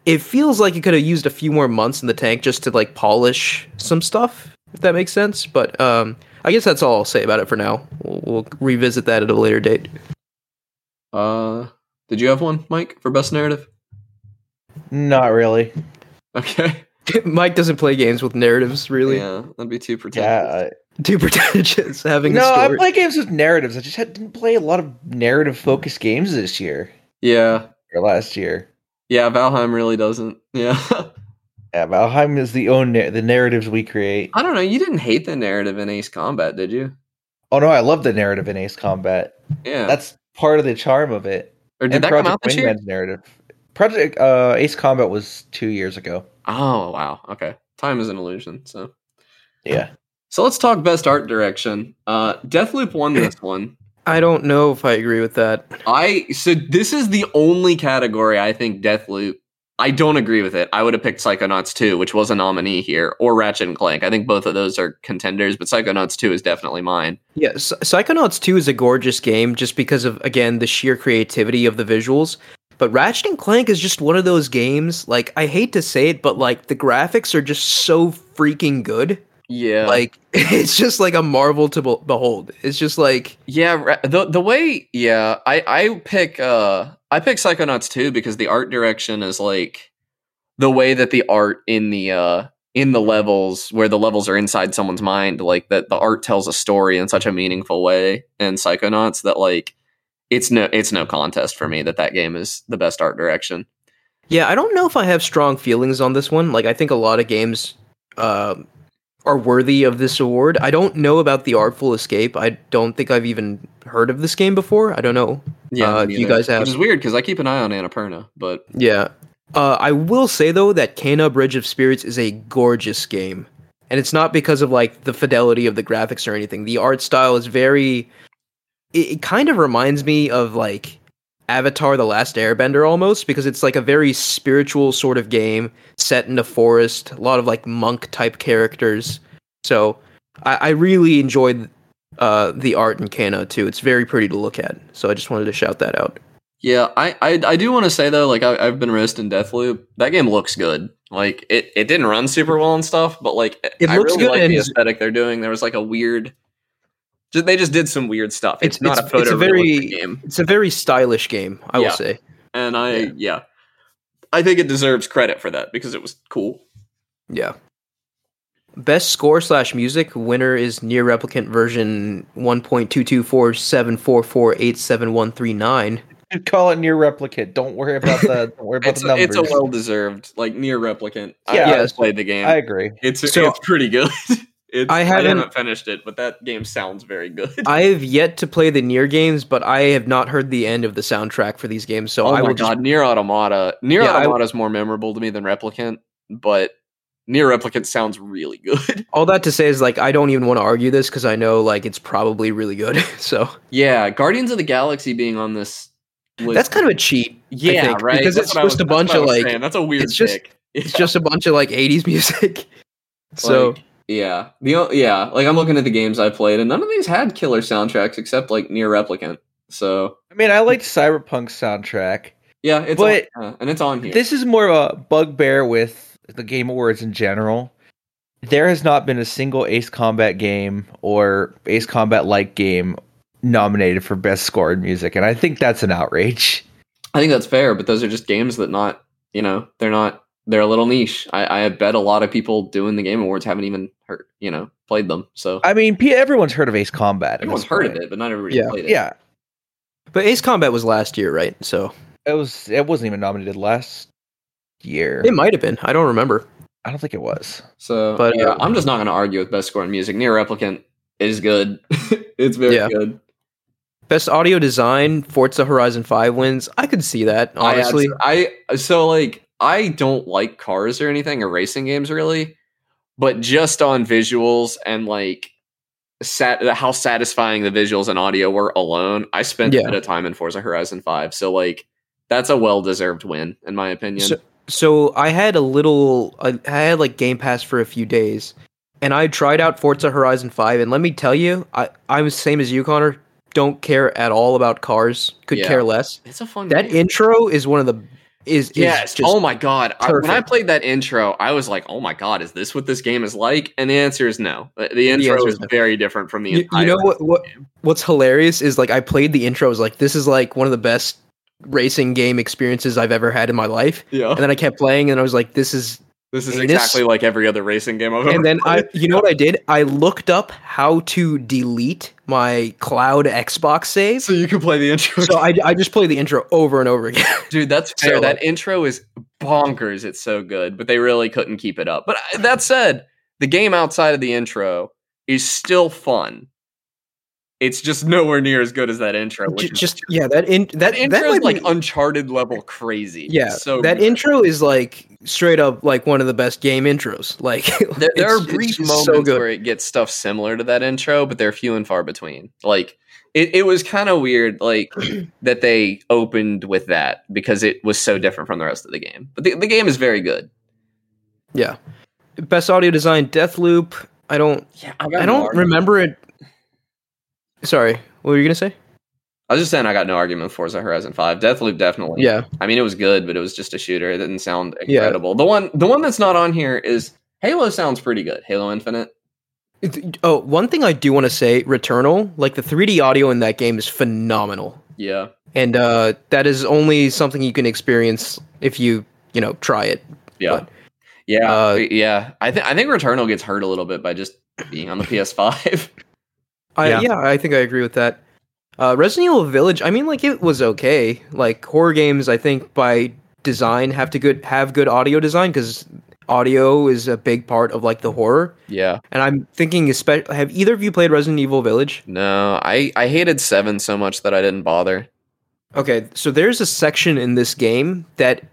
it feels like it could have used a few more months in the tank just to like polish some stuff, if that makes sense. But um I guess that's all I'll say about it for now. We'll, we'll revisit that at a later date. Uh, did you have one, Mike, for best narrative? Not really. Okay. (laughs) Mike doesn't play games with narratives, really. Yeah, that'd be too pretentious. Yeah. Too (laughs) pretentious having no, a I story. play games with narratives. I just had, didn't play a lot of narrative focused games this year yeah, or last year. yeah. Valheim really doesn't. Yeah. (laughs) Yeah, Valheim is the own na- the narratives we create. I don't know. You didn't hate the narrative in Ace Combat, did you? Oh no, I love the narrative in Ace Combat. Yeah. That's part of the charm of it. or did and that Project come out this year? Wingman's narrative. Project uh, Ace Combat was two years ago. Oh wow. Okay. Time is an illusion. So. Yeah. So let's talk best art direction. Uh, Deathloop won (clears throat) this one. I don't know if I agree with that. I so this is the only category I think Deathloop. I don't agree with it. I would have picked Psychonauts 2, which was a nominee here, or Ratchet and Clank. I think both of those are contenders, but Psychonauts 2 is definitely mine. Yeah, Psy- Psychonauts 2 is a gorgeous game just because of, again, the sheer creativity of the visuals. But Ratchet and Clank is just one of those games, like, I hate to say it, but, like, the graphics are just so freaking good. Yeah, Like, (laughs) it's just like a marvel to be- behold. It's just like, yeah. The the way, yeah, I I pick uh I pick Psychonauts 2 because the art direction is like the way that the art in the uh in the levels where the levels are inside someone's mind, like that the art tells a story in such a meaningful way in Psychonauts that like it's no it's no contest for me that that game is the best art direction. Yeah, I don't know if I have strong feelings on this one. Like, I think a lot of games uh, are worthy of this award. I don't know about the Artful Escape. I don't think I've even heard of this game before. I don't know. Uh, me you guys have- which is weird because I keep an eye on Annapurna, but Yeah. Uh, I will say though that Kena Bridge of Spirits is a gorgeous game, and it's not because of like the fidelity of the graphics or anything. The art style is very. It, it kind of reminds me of like Avatar: The Last Airbender almost because it's like a very spiritual sort of game set in a forest. A lot of like monk type characters. So I, I really enjoyed uh, the art in Kena too. It's very pretty to look at. So I just wanted to shout that out. Yeah, I I, I do want to say though, like I, I've been roasting Deathloop. That game looks good. Like it, it didn't run super well and stuff, but like It I looks really good like and the aesthetic they're doing. There was like a weird, just, they just did some weird stuff. It's, It's- not it's- a photo. it's a very- game, It's a very stylish game, I Yeah. will say. and I Yeah. yeah. I think it deserves credit for that because it was cool. Yeah. Best score slash music winner is NieR Replicant version one point two two four seven four four eight seven one three nine. Call it near replicate. Don't worry about the (laughs) don't worry about It's the a, numbers. it's a well deserved like NieR replicant. I, Yeah. I Yes. played the game. I agree. it's So- it's pretty good. (laughs) It's, I I haven't- haven't finished it, but that game sounds very good. (laughs) I have yet to play the NieR games, but I have not heard the end of the soundtrack for these games, so oh I my will god, just NieR Automata. NieR Yeah, Automata is more memorable to me than Replicant, but NieR Replicant sounds really good. (laughs) all that to say is like I don't even want to argue this because I know like it's probably really good. (laughs) so yeah, Guardians of the Galaxy being on this list. that's kind of a cheat. yeah, think, right. because That's it's what I was- just a bunch of, like- saying. that's a weird it's just- pick. It's just a bunch of like '80s music. so Like, Yeah, the yeah, like I'm looking at the games I played, and none of these had killer soundtracks except like NieR Replicant. So I mean, I liked Cyberpunk's soundtrack. yeah, it's But- on, uh, and it's on here. This is more of a bugbear with the Game Awards in general. There has not been a single Ace Combat game or Ace Combat like game nominated for best score in music, and I think that's an outrage. I think that's fair, but those are just games that not you know they're not they're a little niche. I, I bet a lot of people doing the Game Awards haven't even heard you know played them. So I mean, everyone's heard of Ace Combat. everyone's this heard of it, but not everybody Yeah. played it. Yeah, But Ace Combat was last year, right? So it was. It wasn't even nominated last year. it might have been. I don't remember. I don't think it was. So, But, yeah, uh, I'm just not going to argue with best score in music. NieR Replicant is good. (laughs) it's very Yeah. good. Best audio design, Forza Horizon 5 wins. I could see that, honestly. I, I so like I don't like cars or anything or racing games really, but just on visuals and like sat how satisfying the visuals and audio were alone, I spent Yeah. a bit of time in Forza Horizon 5. So like that's a well deserved win in my opinion. So- so I had a little I had like Game Pass for a few days and I tried out Forza Horizon 5 and let me tell you, I I'm the same as you Connor, don't care at all about cars, could Yeah. care less. it's a fun That game. intro is one of the is, is Yes. just oh my god. I, when I played that intro, I was like, "Oh my god, is this what this game is like?" And the answer is no. The, the intro answer is very different from the you, entire you know what what what's hilarious is like I played the intro I was like this is like one of the best racing game experiences I've ever had in my life. Yeah. And then I kept playing and I was like this is This is Anus. exactly like every other racing game I've ever and then I you know what I did? I looked up how to delete my cloud Xbox save. so you can play the intro. So I, I just play the intro over and over again. (laughs) Dude, that's fair. So, that like- intro is bonkers. It's so good, but they really couldn't keep it up. But uh, that said, the game outside of the intro is still fun. It's just nowhere near as good as that intro. Which J- is just yeah, that in that that intro that is might like be- Uncharted level crazy. yeah. It's so that good. intro is like straight up like one of the best game intros. (laughs) Like There, there are it's- it's brief moments so where it gets stuff similar to that intro, but they're few and far between. Like it, it was kind of weird, like (clears throat) that they opened with that because it was so different from the rest of the game. But the, the game is very good. Yeah. Best audio design, Deathloop. I don't Yeah, I don't remember it. Sorry, what were you gonna say? I was just saying I got no argument with Forza Horizon Five. Deathloop definitely. Yeah. I mean it was good, but it was just a shooter. It didn't sound Yeah. incredible. The one the one that's not on here is Halo. Sounds pretty good. Halo Infinite. It- oh, one thing I do want to say, Returnal, like the 3D audio in that game is phenomenal. Yeah. And uh that is only something you can experience if you, you know, try it. Yeah. But, yeah. uh, yeah. I think I think Returnal gets hurt a little bit by just being on the PS5. (laughs) I, Yeah. yeah. I think I agree with that. Uh, Resident Evil Village. I mean, like it was okay. Like horror games, I think by design have to good have good audio design because audio is a big part of like the horror. yeah. And I'm thinking, especially, have either of you played Resident Evil Village? No, I I hated seven so much that I didn't bother. Okay, so there's a section in this game that,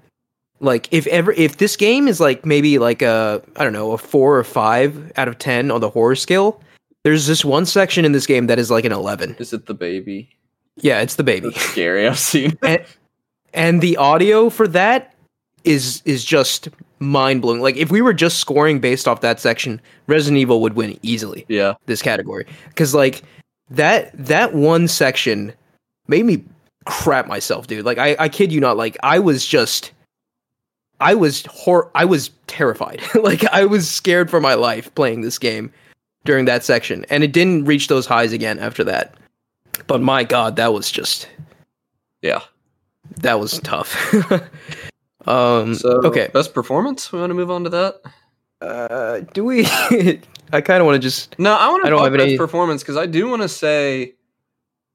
like, if ever if this game is like maybe like a I don't know a four or five out of ten on the horror scale, there's this one section in this game that is like an eleven. Is it the baby? Yeah, it's the baby. That's scary. I've seen. (laughs) it. and the audio for that is is just mind blowing. Like if we were just scoring based off that section, Resident Evil would win easily Yeah. this category because like that that one section made me crap myself, dude. Like I I kid you not, like I was just. I was hor- I was terrified. (laughs) like I was scared for my life playing this game during that section, and it didn't reach those highs again after that. But my god, that was just Yeah. that was tough. (laughs) um, So okay. best performance. We want to move on to that. Uh, do we? (laughs) I kind of want to just. No, I want I to don't talk have best any- performance because I do want to say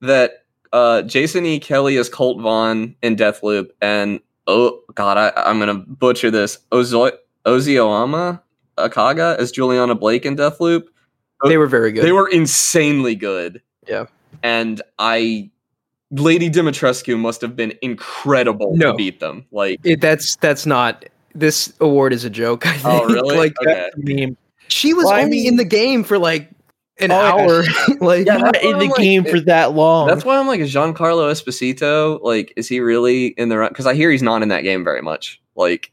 that uh, Jason E. Kelly is Colt Vahn in Deathloop, and oh god, I, I'm gonna butcher this. Ozo- Ozioma Akagha is Julianna Blake in Deathloop. They oh, were very good. They were insanely good. Yeah. and I. Lady Dimitrescu must have been incredible No. to beat them. Like, It, that's that's not. This award is a joke. I oh, think. oh really? like okay. meme. she was Well, I only mean- in the game for like an Oh, hour. (laughs) like Yeah, that's not why in the like- (laughs) game for that long. That's why I'm like, is Giancarlo Esposito like, is he really in the run? Because I hear he's not in that game very much. Like,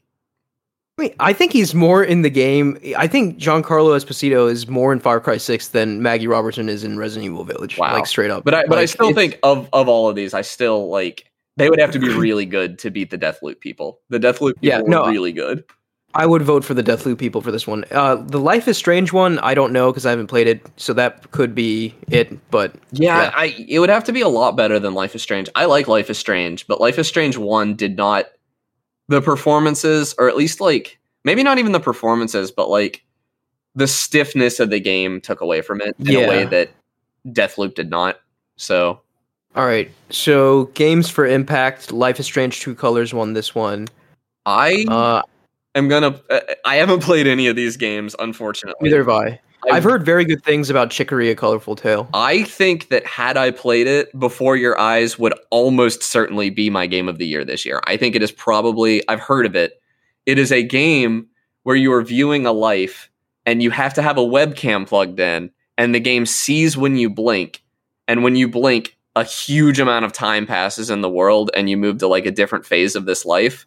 I mean, I think he's more in the game. I think Giancarlo Esposito is more in Far Cry Six than Maggie Robertson is in Resident Evil Village. Wow. Like straight up. But I but I still think of of all of these, I still like they would have to be really good to beat the Deathloop people. The Deathloop people Yeah, no, really good. I would vote for the Deathloop people for this one. Uh, the Life is Strange one, I don't know because I haven't played it, so that could be it. But Yeah, Yeah. I it would have to be a lot better than Life is Strange. I like Life is Strange, but Life is Strange 1 did not the performances or at least like maybe not even the performances, but like the stiffness of the game took away from it in a way Yeah. that Deathloop did not. So, all right, so games for Impact, Life is Strange, True Colors won this one. I Uh, am gonna I haven't played any of these games unfortunately. neither have I. I've heard very good things about Chicory: A Colorful Tale. I think that had I played it before your eyes would almost certainly be my game of the year this year. I think it is probably I've heard of it. It is a game where you are viewing a life and you have to have a webcam plugged in and the game sees when you blink and when you blink a huge amount of time passes in the world and you move to like a different phase of this life.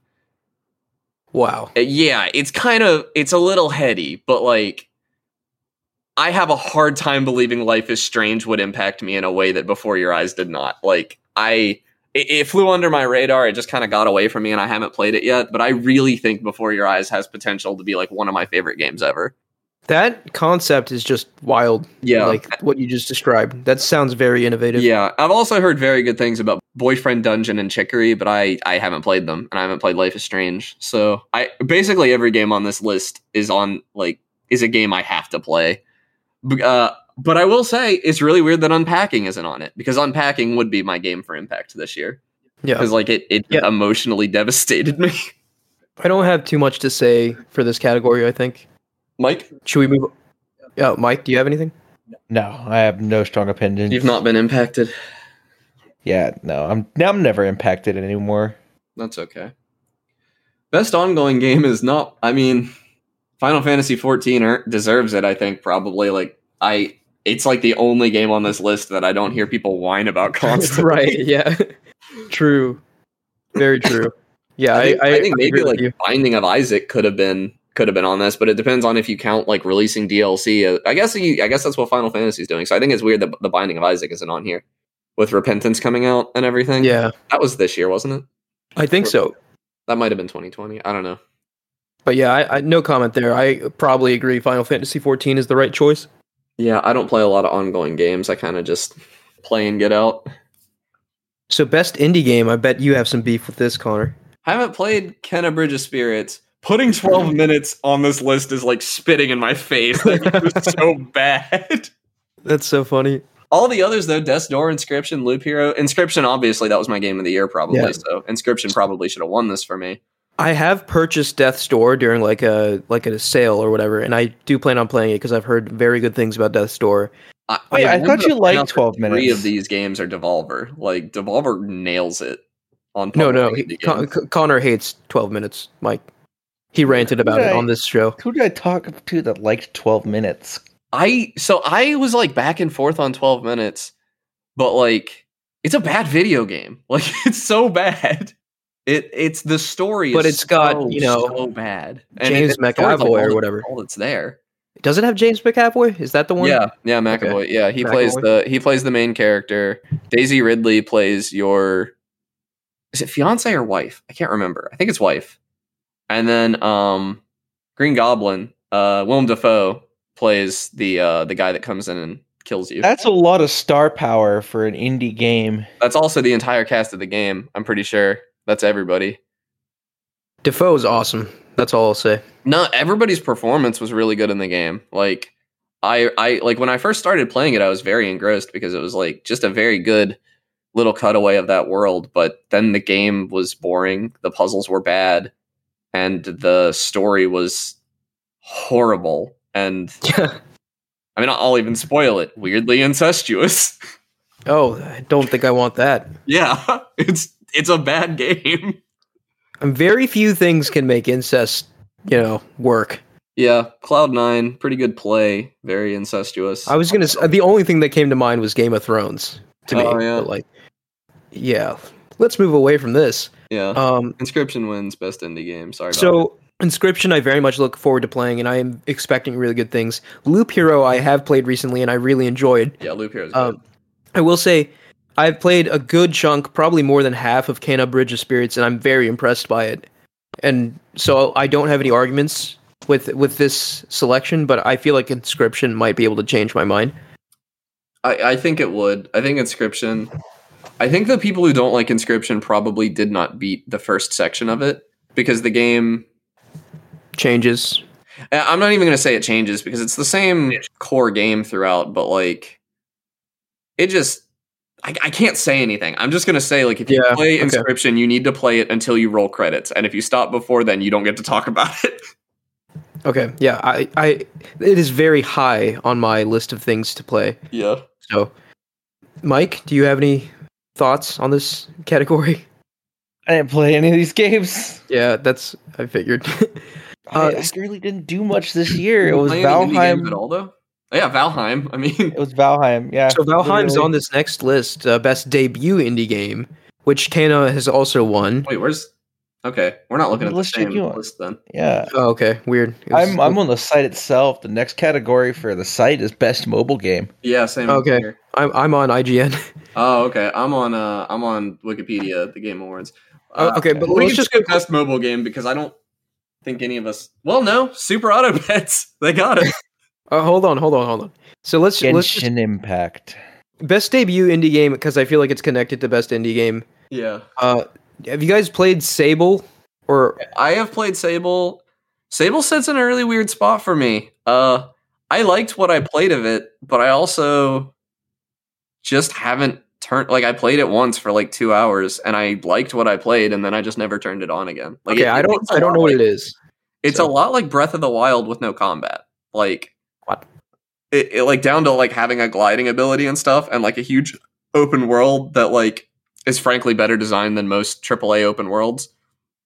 Wow. Uh, Yeah, it's kind of it's a little heady, but like I have a hard time believing Life is Strange would impact me in a way that Before Your Eyes did not. Like I it, it flew under my radar, it just kind of got away from me and I haven't played it yet, but I really think Before Your Eyes has potential to be like one of my favorite games ever. That concept is just wild. Yeah. Like what you just described. That sounds very innovative. yeah, I've also heard very good things about Boyfriend Dungeon and Chicory, but I I haven't played them and I haven't played Life is Strange. So, I basically every game on this list is on like is a game I have to play. B- Uh, but I will say it's really weird that Unpacking isn't on it because Unpacking would be my game for Impact this year Yeah. because like it it Yeah. emotionally devastated me. (laughs) I don't have too much to say for this category, I think. Mike, Should we move? Yeah, Mike, do you have anything? No, I have no strong opinion. you've not been impacted. Yeah, no, I'm now I'm never impacted anymore. That's okay. Best ongoing game is not. I mean, Final Fantasy 14 er, deserves it. I think probably like I. It's like the only game on this list that I don't hear people whine about (laughs) constantly. right. Yeah. true. Very true. Yeah, I I, think, I, I think agree maybe like you. Binding of Isaac could have been could have been on this, but it depends on if you count like releasing DLC. Uh, I guess you, I guess that's what Final Fantasy is doing. So I think it's weird that the Binding of Isaac isn't on here with Repentance coming out and everything. Yeah, that was this year, wasn't it? I think so. That might have been 2020. I don't know. But yeah, I, I no comment there. I probably agree. Final Fantasy 14 is the right choice. Yeah, I don't play a lot of ongoing games. I kind of just play and get out. So best indie game. I bet you have some beef with this, Connor. I haven't played Kena Bridge of Spirits. Putting 12 (laughs) minutes on this list is like spitting in my face. That game was so (laughs) bad. That's so funny. All the others though, Death's Door, Inscryption, Loop Hero, Inscryption. Obviously, that was my game of the year, probably. Yeah. So Inscryption probably should have won this for me. I have purchased Death's Door during like a like a sale or whatever, and I do plan on playing it because I've heard very good things about Death's Door. I, oh, Wait, I I'm thought you liked point out that 12 Three of these games are Devolver. Like Devolver nails it on. No, no, he, Con- Connor hates 12 minutes. Mike, he ranted about it Right. on this show. Who did I talk to that liked 12 minutes? I so I was like back and forth on 12 minutes, but like it's a bad video game. (laughs) Like it's so bad. It it's the story, But is it's got, so, you know, so bad. James it- the story's, McAvoy all or whatever. All that's there. Does it have James McAvoy? Is that the one? Yeah, yeah, McAvoy. Yeah, he McAvoy. plays the he plays the main character. Daisy Ridley plays your is it fiance or wife? I can't remember. I think it's wife. And then um Green Goblin, uh Willem Dafoe plays the uh the guy that comes in and kills you. That's a lot of star power for an indie game. That's also the entire cast of the game. I'm pretty sure that's everybody. Dafoe is awesome. That's all I'll say. No, everybody's performance was really good in the game. Like I I like when I first started playing it, I was very engrossed because it was like just a very good little cutaway of that world, but then the game was boring, the puzzles were bad, and the story was horrible. And (laughs) I mean I'll even spoil it. Weirdly incestuous. (laughs) oh, I don't think I want that. yeah, (laughs) it's it's a bad game. (laughs) Very few things can make incest, you know, work. Yeah, Cloud Nine, pretty good play, very incestuous. I was gonna. The only thing that came to mind was Game of Thrones to me. Oh, yeah. But like, yeah. Let's move away from this. yeah, Um, Inscryption wins best indie game. Sorry. About so Inscryption, I very much look forward to playing, and I am expecting really good things. Loop Hero, I have played recently, and I really enjoyed. Yeah, Loop Hero. Um, I will say, I've played a good chunk, probably more than half of Kena Bridge of Spirits, and I'm very impressed by it. And so I don't have any arguments with with this selection, but I feel like Inscryption might be able to change my mind. I, I think it would. I think Inscryption. I think the people who don't like Inscryption probably did not beat the first section of it because the game. Changes. I- I'm not even going to say it changes because it's the same core game throughout, but like, it just. I, I can't say anything. I'm just going to say, like, if you Yeah, play okay. Inscryption, you need to play it until you roll credits. And if you stop before then, you don't get to talk about it. (laughs) Okay, yeah, I, I, it is very high on my list of things to play. yeah. So, Mike, do you have any thoughts on this category? I didn't play any of these games. Yeah, that's I figured. (laughs) I, Uh, I really didn't do much this year. It was Play any indie games at Valheim. all, though? Yeah, Valheim. I mean, It was Valheim. Yeah. so Valheim's literally. on this next list, uh, best debut indie game, which Kena has also won. wait, where's. Okay, we're not looking at What the same list then. Yeah. Oh, okay, weird. Was- I'm I'm on the site itself. The next category for the site is best mobile game. Yeah, same. Okay. here. I'm I'm on IGN. (laughs) Oh, okay. I'm on. Uh, I'm on Wikipedia, the Game Awards. Oh, Uh, okay, but we let's can just skip best mobile game because I don't think any of us. Well, no, Super Auto Pets. (laughs) They got it. Uh, hold on, hold on, hold on. So let's let's just, Impact. best debut indie game because I feel like it's connected to best indie game. yeah, Uh, have you guys played Sable or I have played Sable. Sable sits in a really weird spot for me. Uh, I liked what I played of it, but I also just haven't turned. Like I played it once for like two hours, and I liked what I played, and then I just never turned it on again. Like okay? it- I don't looks a I don't lot know what it is. It's So- a lot like Breath of the Wild with no combat. Like What? It, it like down to like having a gliding ability and stuff, and like a huge open world that like is frankly better designed than most AAA open worlds.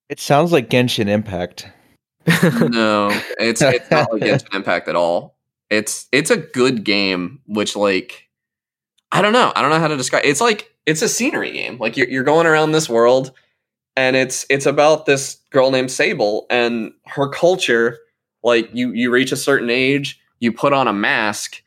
It sounds like Genshin Impact. (laughs) no, it's it's not like (laughs) Genshin Impact at all. It's it's a good game, which like I don't know, I don't know how to describe. It's like it's a scenery game. Like you're you're going around this world, and it's it's about this girl named Sable and her culture. Like you you reach a certain age, you put on a mask,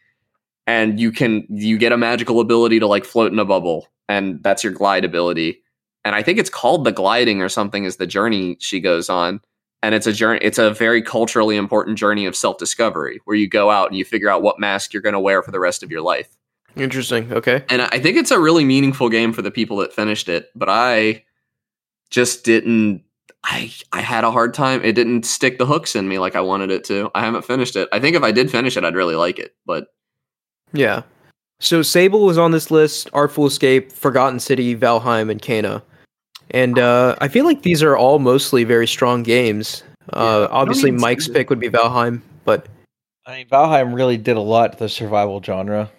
and you can you get a magical ability to like float in a bubble, and that's your glide ability. And I think it's called the gliding or something is the journey she goes on and it's a journey it's a very culturally important journey of self-discovery where you go out and you figure out what mask you're going to wear for the rest of your life Interesting. Okay. and i think it's a really meaningful game for the people that finished it but i just didn't i i had a hard time it didn't stick the hooks in me like i wanted it to i haven't finished it i think if i did finish it i'd really like it but Yeah. So Sable was on this list, Artful Escape, Forgotten City, Valheim, and Kena. And uh, I feel like these are all mostly very strong games. Uh, Yeah. obviously, Mike's pick would be Valheim, but I mean, Valheim really did a lot to the survival genre.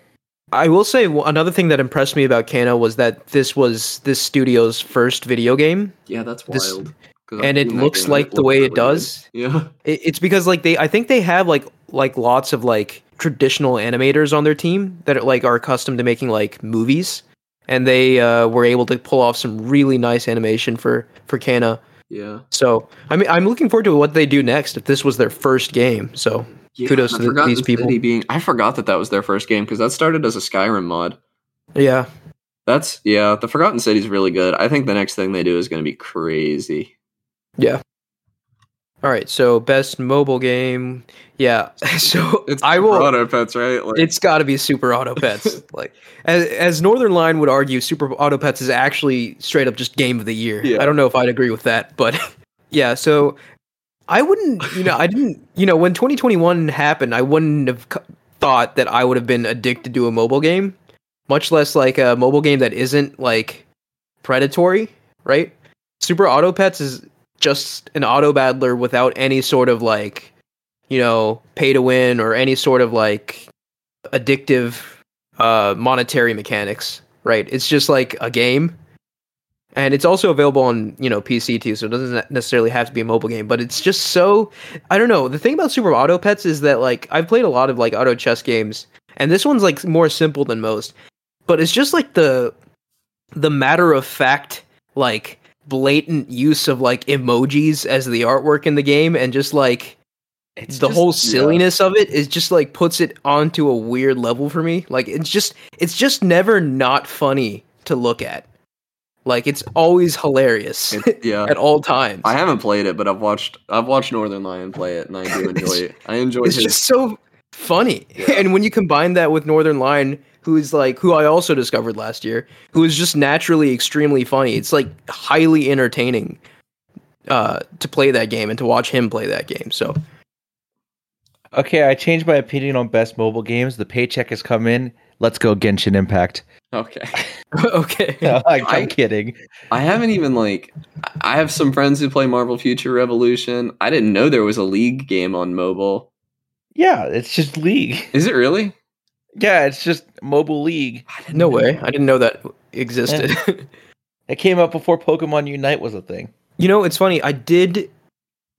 I will say another thing that impressed me about Kena was that this was this studio's first video game. yeah that's This- wild 'Cause I've and it looks like it the looks way it does. (laughs) yeah It, it's because like they, I think they have like like lots of like traditional animators on their team that are, like are accustomed to making like movies, and they uh, were able to pull off some really nice animation for for Kena. yeah So I mean, I'm looking forward to what they do next if this was their first game. So Yeah, Kudos the to the- these people. Being I forgot that that was their first game because that started as a Skyrim mod. yeah, That's yeah, the Forgotten City is really good. I think the next thing they do is going to be crazy. Yeah. All right, so best mobile game. Yeah, (laughs) so It's I will. Super Auto Pets, right? Like, It's got to be Super Auto (laughs) Pets. like as, as Northernlion would argue, Super Auto Pets is actually straight up just game of the year. Yeah. I don't know if I'd agree with that, but (laughs) yeah. So I wouldn't, you know, I didn't, you know, when 2021 happened, I wouldn't have c- thought that I would have been addicted to a mobile game, much less like a mobile game that isn't like predatory, right? Super Auto Pets is just an auto battler without any sort of like, you know, pay to win or any sort of like addictive uh monetary mechanics, right? It's just like a game. And it's also available on, you know, PC too, so it doesn't necessarily have to be a mobile game, but it's just so I don't know. The thing about Super Auto Pets is that like I've played a lot of like auto chess games, and this one's like more simple than most. But it's just like the the matter of fact like blatant use of like emojis as the artwork in the game and just like It's the just- whole yeah. silliness of it is just like puts it onto a weird level for me. Like it's just it's just never not funny to look at. Like it's always hilarious It's- (laughs) yeah. at all times. I haven't played it, but I've watched I've watched Northernlion play it, and I do (laughs) enjoy it. I enjoy it's his. just so funny. Yeah. (laughs) And when you combine that with Northernlion, who is like who I also discovered last year, who is just naturally extremely funny. It's like highly entertaining uh to play that game and to watch him play that game. So Okay, I changed my opinion on best mobile games. The paycheck has come in. Let's go Genshin Impact. okay. (laughs) (laughs) okay. I, I- I'm kidding. I haven't even like. I have some friends who play Marvel Future Revolution. I didn't know there was a League game on mobile. Yeah, it's just League. (laughs) Is it really? Yeah, it's just mobile League. No know. way. I didn't know that existed. (laughs) It came out before Pokemon Unite was a thing. You know, it's funny. I did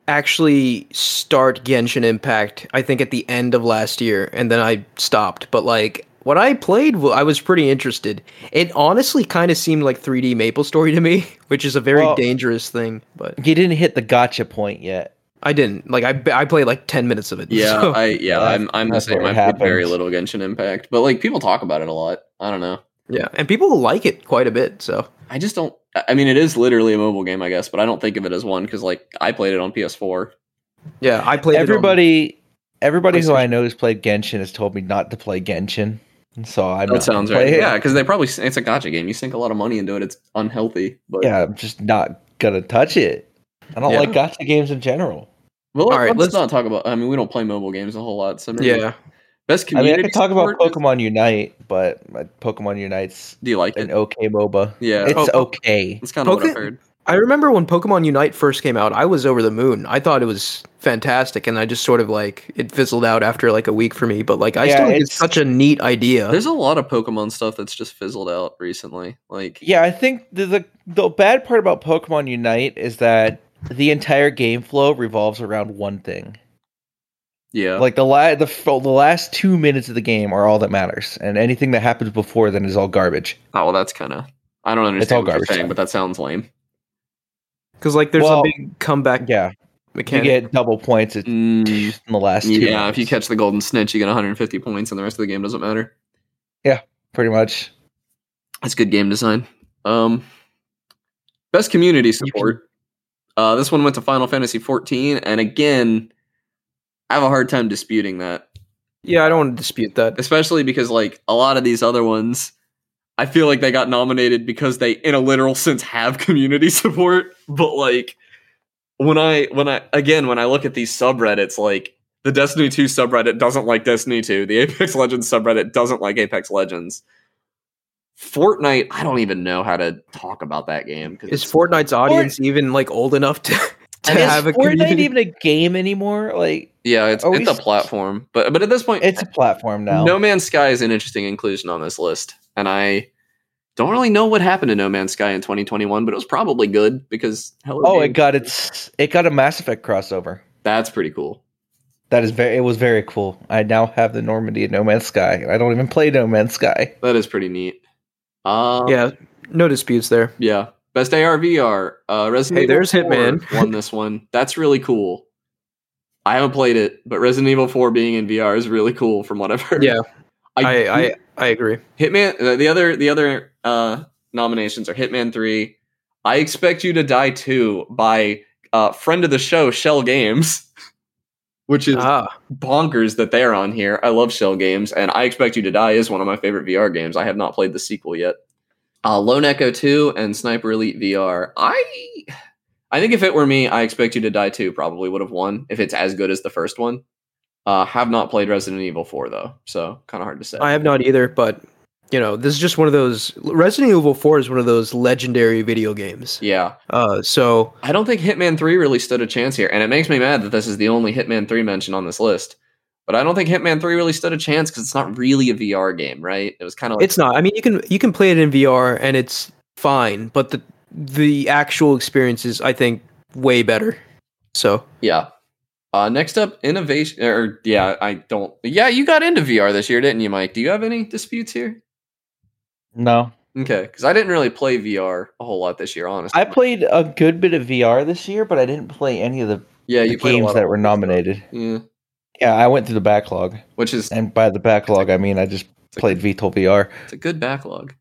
actually start Genshin Impact. I think at the end of last year, and then I stopped. But like what I played, I was pretty interested. It honestly kind of seemed like 3D Maple Story to me, (laughs) which is a very Well- dangerous thing. But You didn't hit the gacha point yet. I didn't. Like I, I played like 10 minutes of it. (laughs) Yeah, so- I yeah I'm I'm the same. I it played very little Genshin Impact, but like people talk about it a lot. I don't know. yeah, and people like it quite a bit. So I just don't. I mean, it is literally a mobile game, I guess, but I don't think of it as one because like I played it on PS4. yeah, I played. it on- Everybody, everybody who I know who's played Genshin has told me not to play Genshin. So I'm That not sounds gonna right. it. Yeah, because they probably it's a gacha game. You sink a lot of money into it. It's unhealthy. But yeah, I'm just not gonna touch it. I don't Yeah. like gacha games in general. well, All right, let's, let's- not talk about. I mean, we don't play mobile games a whole lot. So maybe- yeah, best I mean. I could talk about support is- Pokemon Unite, but uh, Pokemon Unite's Do you like an it? okay MOBA. Yeah, It's Oh, okay. It's kind of what I've heard. I remember when Pokemon Unite first came out, I was over the moon. I thought it was fantastic, and I just sort of like it fizzled out after like a week for me. But like I Yeah, still think it's it's- such a neat idea. There's a lot of Pokemon stuff that's just fizzled out recently. Like, Yeah, I think the, the the bad part about Pokemon Unite is that the entire game flow revolves around one thing. yeah, Like the la- the f- the last two minutes of the game are all that matters, and anything that happens before then is all garbage. oh well, that's kind of. I don't all understand what you're garbage saying, time. but that sounds lame. Because like there's Well, a big comeback Yeah, you get double points at- Mm, in the last two. yeah, if you catch the golden snitch, you get 150 points, and the rest of the game doesn't matter. Yeah, pretty much. That's good game design. Um, best community can- support. Uh, this one went to Final Fantasy 14, and again, I have a hard time disputing that, yeah, I don't want to dispute that. especially because like a lot of these other ones, I feel like they got nominated because they, in a literal sense, have (laughs) community support. But like when I when I again when I look at these subreddits, like the Destiny 2 subreddit doesn't like Destiny 2, the Apex Legends subreddit doesn't like Apex Legends. Fortnite, I don't even know how to talk about that game Is Fortnite's audience even like old enough to, (laughs) to And is have a Fortnite community? even a game anymore? Like yeah, it's Are we it's a s- platform, but but at this point, it's a platform now. No Man's Sky is an interesting inclusion on this list, and I don't really know what happened to No Man's Sky in 2021, but it was probably good because Hello oh, it got its it got a Mass Effect crossover. that's pretty cool. That is very. It was very cool. I now have the Normandy of No Man's Sky. I don't even play No Man's Sky. That is pretty neat. Uh, yeah, no disputes there. yeah. Best AR VR. Uh, Resident Hey, Evil there's 4 Hitman. won this one. That's really cool. I haven't played it, but Resident Evil 4 being in VR is really cool from what I've heard. Yeah, I I, I agree. Hitman. uh, The other the other uh, nominations are Hitman Three, I Expect You to Die too by uh, friend of the show Schell Games, (laughs) which is Ah, bonkers that they're on here. I love Schell Games, and I Expect You to Die is one of my favorite VR games. I have not played the sequel yet. Uh, Lone Echo Two and Sniper Elite VR. I I think if it were me, I Expect You to Die Two probably would have won if it's as good as the first one. Uh, have not played Resident Evil 4 though, so kind of hard to say. I have not either, but you know, this is just one of those. Resident Evil Four is one of those legendary video games. yeah, Uh, so I don't think Hitman 3 really stood a chance here, and it makes me mad that this is the only Hitman 3 mention on this list. But I don't think Hitman 3 really stood a chance because it's not really a VR game, right? It was kind of like it's not. I mean, you can you can play it in VR and it's fine, but the the actual experience is, I think, way better. So yeah. Uh, next up, innovation. Or yeah, I don't. Yeah, you got into VR this year, didn't you, Mike? Do you have any disputes here? No, Okay, because I didn't really play VR a whole lot this year, honestly. I played a good bit of VR this year, but I didn't play any of the, yeah, the games that were stuff. nominated. Yeah, Yeah, I went through the backlog, which is and by the backlog, I mean I just a played VTOL VR. It's a good backlog.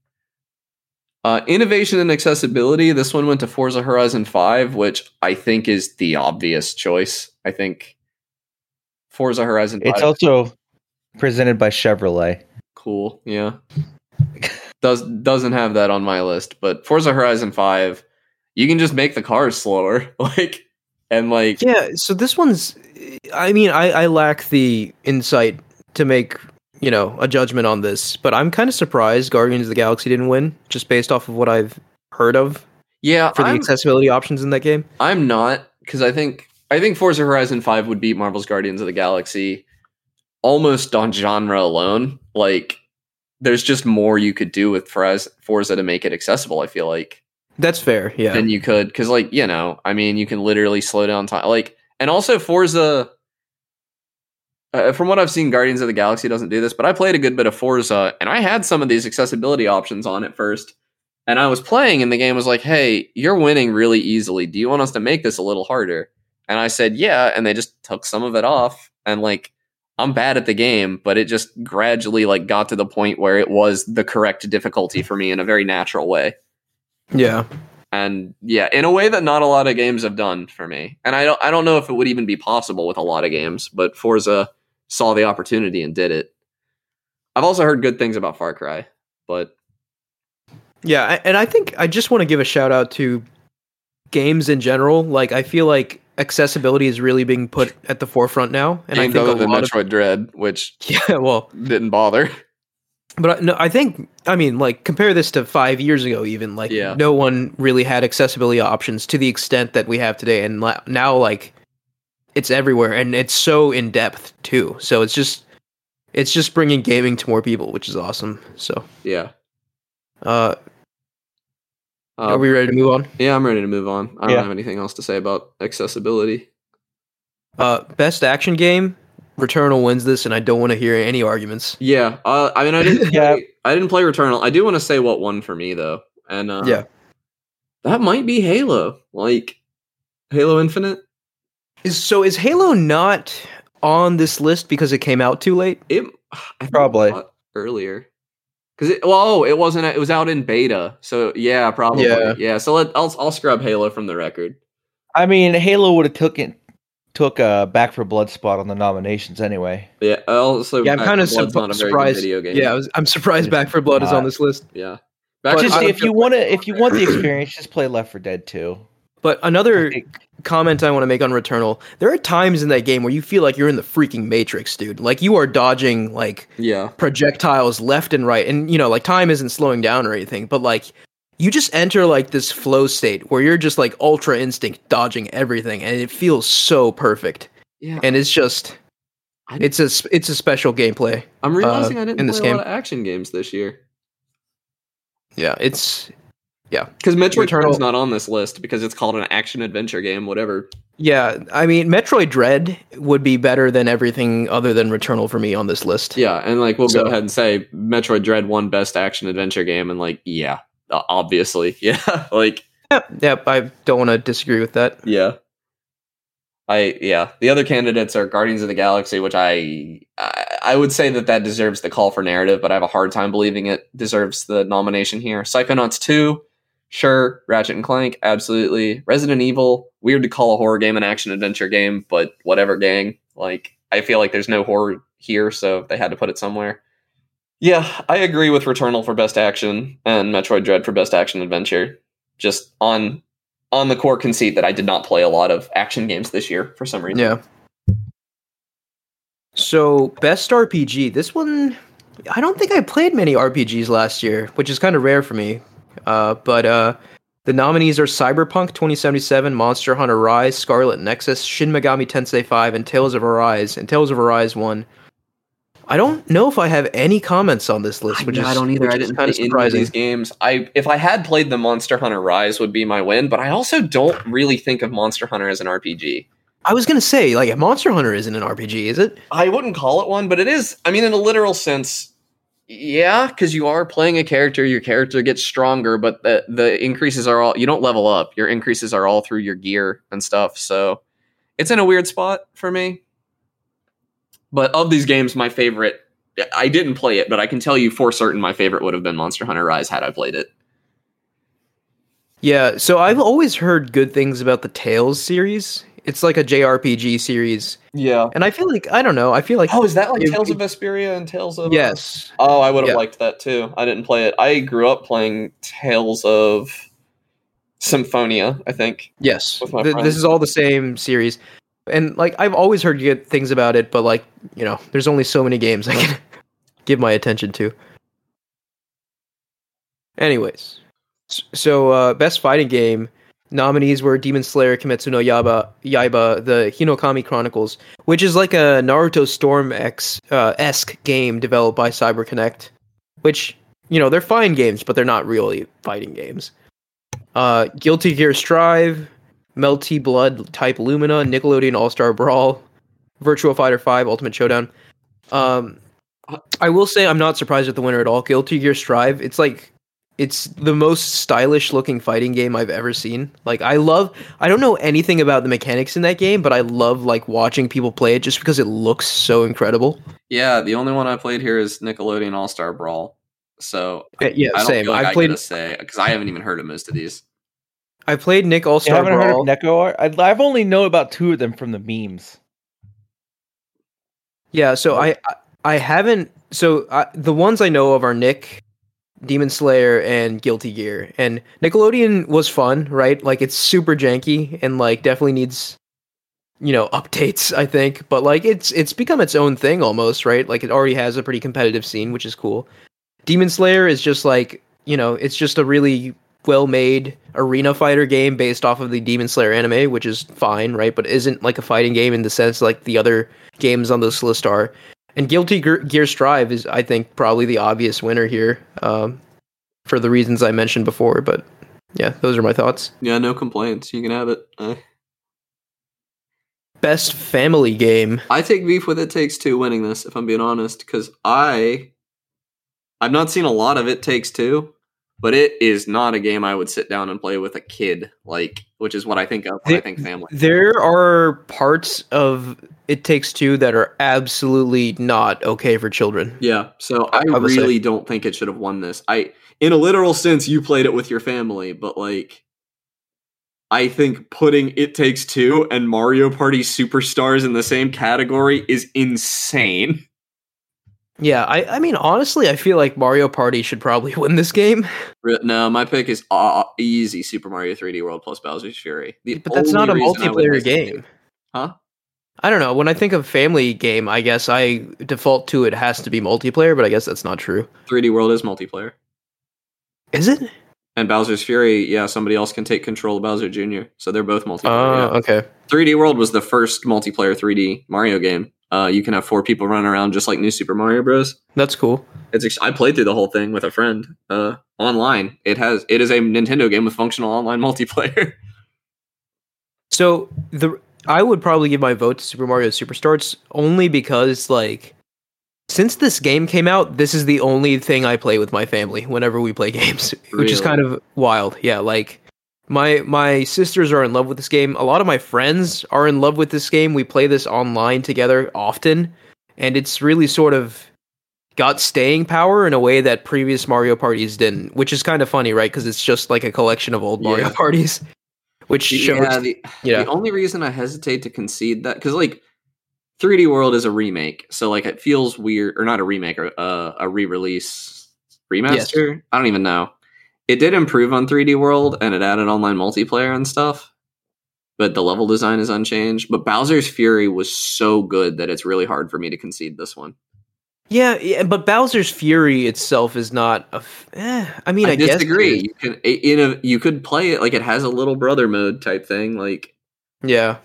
Uh, innovation and accessibility. This one went to Forza Horizon 5, which I think is the obvious choice. I think Forza Horizon 5 It's also presented by Chevrolet. cool. Yeah. Does doesn't have that on my list, but Forza Horizon 5, you can just make the cars slower. (laughs) Like and like Yeah, so this one's. I mean, I, I lack the insight to make you know a judgment on this, but I'm kind of surprised Guardians of the Galaxy didn't win, just based off of what I've heard of yeah, for the I'm, accessibility options in that game. I'm not because I think I think Forza Horizon 5 would beat Marvel's Guardians of the Galaxy almost on genre alone. Like there's just more you could do with Forza to make it accessible, I feel like, That's fair. Yeah. than you could cuz like, you know, I mean, you can literally slow down time like and also Forza uh, from what I've seen, Guardians of the Galaxy doesn't do this, but I played a good bit of Forza, and I had some of these accessibility options on at first. And I was playing, and the game was like, "Hey, you're winning really easily. Do you want us to make this a little harder?" And I said, "Yeah." And they just took some of it off, and like, I'm bad at the game, but it just gradually like got to the point where it was the correct difficulty for me in a very natural way yeah. and yeah, in a way that not a lot of games have done for me. And I don't I don't know if it would even be possible with a lot of games, but Forza saw the opportunity and did it. I've also heard good things about Far Cry, but Yeah, and I think I just want to give a shout out to games in general. Like, I feel like accessibility is really being put at the forefront now, and I games think other than lot of Dread, which (laughs) yeah, well, didn't bother. But I- no, I think I mean like compare this to five years ago. Even like Yeah. no one really had accessibility options to the extent that we have today, and la- now like it's everywhere, and it's so in depth too. So it's just it's just bringing gaming to more people, which is awesome. So Yeah. uh, Um, are we ready to move on? yeah, I'm ready to move on. I don't Yeah. have anything else to say about accessibility. Uh, best action game. Returnal wins this, and I don't want to hear any arguments. Yeah, uh, I mean, I didn't. (laughs) Yeah. Play, I didn't play Returnal. I do want to say what won for me though, and uh, Yeah. that might be Halo. Like Halo Infinite. Is so is Halo not on this list because it came out too late? It I Probably. earlier because it. Well, oh, it wasn't. It was out in beta. So yeah, probably. Yeah. Yeah. so let I'll I'll scrub Halo from the record. I mean, Halo would have took it, took a Back 4 Blood spot on the nominations anyway. Yeah. Also, Yeah, I'm kind of 4 Blood's not a very good surprised. video game. Yeah, I was, I'm surprised Back 4 Blood is on this list. Yeah. Back But just I- if you want to, if you want the experience, just play Left 4 Dead 2. But another comment I want to make on Returnal: there are times in that game where you feel like you're in the freaking Matrix, dude. Like you are dodging like yeah. projectiles left and right, and you know, like time isn't slowing down or anything, but like you just enter like this flow state where you're just like ultra instinct dodging everything, and it feels so perfect. Yeah. And it's just, I- it's a it's a special gameplay. I'm realizing uh, I didn't in play this a game. lot of action games this year. Yeah, it's Yeah, because Metroid Dread's not on this list because it's called an action adventure game, whatever. yeah. I mean, Metroid Dread would be better than everything other than Returnal for me on this list. Yeah, and like we'll So- go ahead and say Metroid Dread won best action adventure game, and like yeah, obviously, (laughs) yeah, like Yep, yep. I don't want to disagree with that. yeah. I yeah. The other candidates are Guardians of the Galaxy, which I, I I would say that that deserves the call for narrative, but I have a hard time believing it deserves the nomination here. Psychonauts two, sure. Ratchet and Clank, absolutely. Resident Evil, weird to call a horror game an action adventure game, but whatever, gang. Like I feel like there's no horror here, so they had to put it somewhere. Yeah, I agree with Returnal for best action and Metroid Dread for best action adventure. Just on on the core conceit that I did not play a lot of action games this year for some reason. Yeah. So best RPG. This one, I don't think I played many RPGs last year, which is kind of rare for me. Uh, but uh, the nominees are Cyberpunk 2077, Monster Hunter Rise, Scarlet Nexus, Shin Megami Tensei 5, and Tales of Arise. And Tales of Arise won. I don't know if I have any comments on this list, which Yeah, is I don't either. I didn't kind play of any of surprising. these games. I if I had played the Monster Hunter Rise would be my win, but I also don't really think of Monster Hunter as an RPG. I was gonna say, like, Monster Hunter isn't an RPG, is it? I wouldn't call it one, but it is. I mean, in a literal sense, Yeah, because you are playing a character, your character gets stronger, but the the increases are all you don't level up. Your increases are all through your gear and stuff. So it's in a weird spot for me. But of these games, my favorite I didn't play it, but I can tell you for certain my favorite would have been Monster Hunter Rise had I played it. Yeah, so I've always heard good things about the Tales series. It's like a JRPG series, Yeah. and I feel like I don't know. I feel like Oh, is that like It- Tales of Vesperia and Tales of yes, Oh, I would have Yeah. liked that too. I didn't play it. I grew up playing Tales of Symphonia, I think. yes. Th- this is all the same series, and like I've always heard good things about it, but like you know, there's only so many games (laughs) I can give my attention to. Anyways, so uh, best fighting game nominees were Demon Slayer, Kimetsu no Yaiba, Yaiba, the Hinokami Chronicles, which is like a Naruto Storm X uh, esque game developed by CyberConnect. Which you know they're fine games, but they're not really fighting games. Uh, Guilty Gear Strive, Melty Blood Type Lumina, Nickelodeon All Star Brawl, Virtua Fighter 5 Ultimate Showdown. Um, I will say I'm not surprised with the winner at all. Guilty Gear Strive. It's like it's the most stylish looking fighting game I've ever seen. Like I love I don't know anything about the mechanics in that game, but I love like watching people play it just because it looks so incredible. Yeah, the only one I played here is Nickelodeon All Star Brawl. So Uh, yeah, I don't same. feel like I I played gotta say because I haven't even heard of most of these. I played Nick All You Star haven't Brawl. heard of Neko? Art? I, I've only known about two of them from the memes. Yeah, so I I- I haven't so I, the ones I know of are Nick, Demon Slayer, and Guilty Gear. And Nickelodeon was fun, right? Like it's super janky and like definitely needs you know updates. I think, but like it's it's become its own thing almost, right? Like it already has a pretty competitive scene, which is cool. Demon Slayer is just like you know it's just a really well made arena fighter game based off of the Demon Slayer anime, which is fine, right? But isn't like a fighting game in the sense like the other games on this list are. And Guilty Gear, Strive is, I think, probably the obvious winner here, um, for the reasons I mentioned before. But yeah, those are my thoughts. Yeah, no complaints. You can have it. Uh, Best family game. I take beef with It Takes Two winning this, if I'm being honest, because I I've not seen a lot of It Takes Two, but it is not a game I would sit down and play with a kid, like which is what I think of when I think family. There are parts of It Takes Two that are absolutely not okay for children. Yeah, so I, I would say- really don't think it should have won this. I, in a literal sense, you played it with your family, but like, I think putting It Takes Two and Mario Party Superstars in the same category is insane. (laughs) Yeah, I, I mean, honestly, I feel like Mario Party should probably (laughs) win this game. No, my pick is uh, easy Super Mario 3D World plus Bowser's Fury. The But that's not a only reason I would multiplayer game. Huh? I don't know. When I think of family game, I guess I default to it has to be multiplayer, but I guess that's not true. 3D World is multiplayer. Is it? And Bowser's Fury, yeah, somebody else can take control of Bowser Jr., so they're both multiplayer. Oh, yeah. okay. 3D World was the first multiplayer 3D Mario game. Uh, you can have four people running around just like New Super Mario Bros. That's cool. It's ex- I played through the whole thing with a friend uh, online. It has it is a Nintendo game with functional online (laughs) multiplayer. So the I would probably give my vote to Super Mario Superstars only because like since this game came out, this is the only thing I play with my family whenever we play (laughs) games, which is kind of wild. Yeah, like my my sisters are in love with this game. A lot of my friends are in love with this game. We play this online together often, and it's really sort of got staying power in a way that previous Mario parties didn't, which is kind of funny, right? Because it's just like a collection of old Mario Yeah. (laughs) parties, which shows yeah, the, yeah. the only reason I hesitate to concede that because like 3D World is a remake, so like it feels weird, or not a remake, or uh, a re-release remaster. I don't even know. It did improve on 3D World, and it added online multiplayer and stuff. But the level design is unchanged. But Bowser's Fury was so good that it's really hard for me to concede this one. Yeah, yeah, but Bowser's Fury itself is not a. F- eh, I mean, I, I, guess disagree. You can in a you could play it like it has a little brother mode type thing, like. Yeah,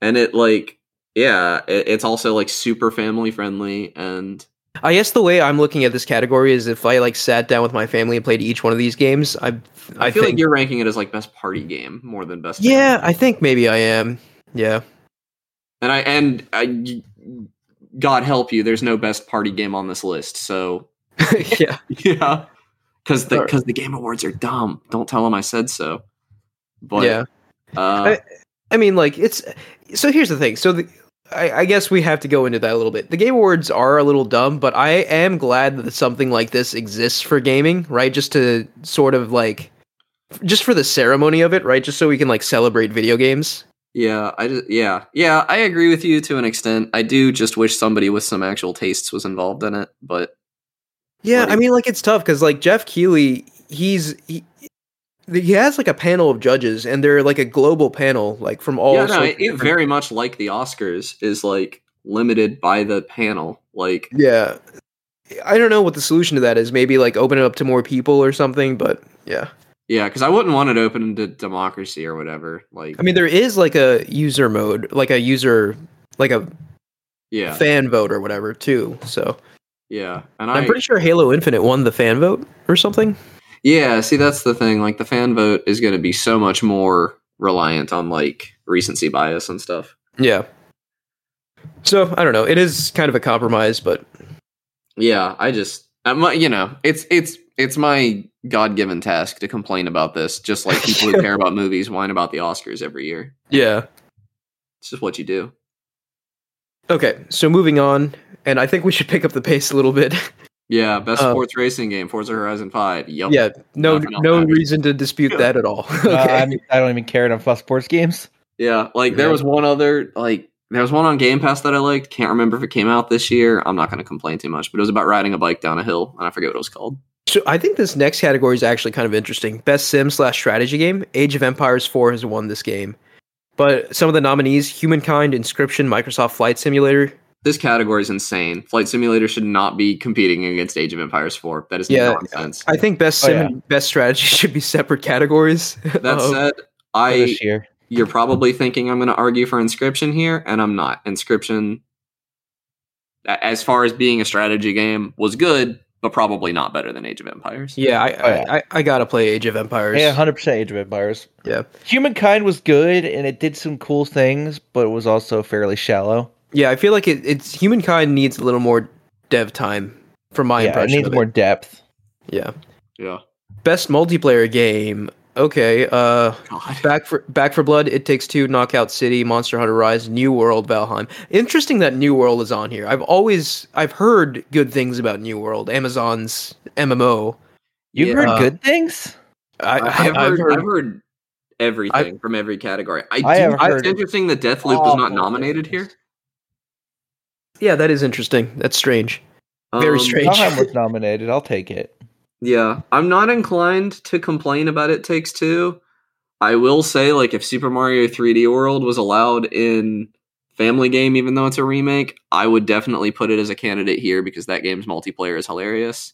and it like yeah, it, it's also like super family friendly and I guess the way I'm looking at this category is if I like sat down with my family and played each one of these games, I, I, I, feel think, like you're ranking it as like best party game more than best. yeah. I think maybe I am. Yeah, and I and I, God help you, there's no best party game on this list. So (laughs) yeah. (laughs) yeah, because the because the Game Awards are dumb. Don't tell them I said so. But yeah. uh, I mean, like it's. So here's the thing. So the, I, I guess we have to go into that a little bit. The Game Awards are a little dumb, but I am glad that something like this exists for gaming, right? Just to sort of like, just for the ceremony of it, right? Just so we can like celebrate video games. yeah, I just yeah yeah I agree with you to an extent. I do just wish somebody with some actual tastes was involved in it. But Yeah, I mean, like it's tough because like Geoff Keighley, he's he, he has like a panel of judges, and they're like a global panel, like from all. yeah, no, it, it very much like the Oscars is like limited by the panel. Like Yeah, I don't know what the solution to that is. Maybe like open it up to more people or something. But yeah, yeah, because I wouldn't want it open to democracy or whatever. Like I mean, there is like a user mode, like a user, like a yeah fan vote or whatever too. So yeah, and I I'm pretty sure Halo Infinite won the fan vote or something. Yeah, see that's the thing. Like the fan vote is going to be so much more reliant on like recency bias and stuff. Yeah. So I don't know. It is kind of a compromise, but Yeah, I just I'm, uh, you know, it's it's it's my god-given task to complain about this just like people who (laughs) care about movies whine about the Oscars every year. yeah. It's just what you do. Okay, so moving on, and I think we should pick up the pace a little bit. (laughs) Yeah, best Um, sports racing game, Forza Horizon 5. Yup. yeah, no, Nothing no matters. reason to dispute that at all. (laughs) Uh, okay. I, mean, I don't even care enough about sports games. Yeah, like there was one other like there was one on Game Pass that I liked. Can't remember if it came out this year. I'm not going to complain too much, but it was about riding a bike down a hill, and I forget what it was called. So I think this next category is actually kind of interesting. Best sim slash strategy game. Age of Empires 4 has won this game. But some of the nominees: Humankind, Inscryption, Microsoft Flight Simulator. This category is insane. Flight Simulator should not be competing against Age of Empires 4. That is Yeah, nonsense. I think best Oh, sim yeah. best strategy (laughs) should be separate categories. That Um, (laughs) said, I this year. you're probably thinking I'm going to argue for Inscryption here, and I'm not. Inscryption, as far as being a strategy game, was good, but probably not better than Age of Empires. yeah, I, Oh, yeah. I, I, I gotta play Age of Empires. Yeah, hundred percent Age of Empires. Yeah. Humankind was good and it did some cool things, but it was also fairly shallow. Yeah, I feel like it, it's Humankind needs a little more dev time from my impression. yeah, it needs of more depth. Yeah. Yeah. Best multiplayer game. Okay. Uh God. Back for Back 4 Blood, It Takes Two, Knockout City, Monster Hunter Rise, New World, Valheim. Interesting that New World is on here. I've always I've heard good things about New World, Amazon's MMO. You've Yeah. heard Uh, good things? I, I, I, have I've heard, heard, I've heard everything from every category. I, I do, have it's heard interesting that Deathloop was not nominated things. here. Yeah, that is interesting. That's strange. Very Um, strange. Valheim was (laughs) nominated. I'll take it. Yeah, I'm not inclined to complain about It Takes Two. I will say, like, if Super Mario 3D World was allowed in Family Game, even though it's a remake, I would definitely put it as a candidate here because that game's multiplayer is hilarious.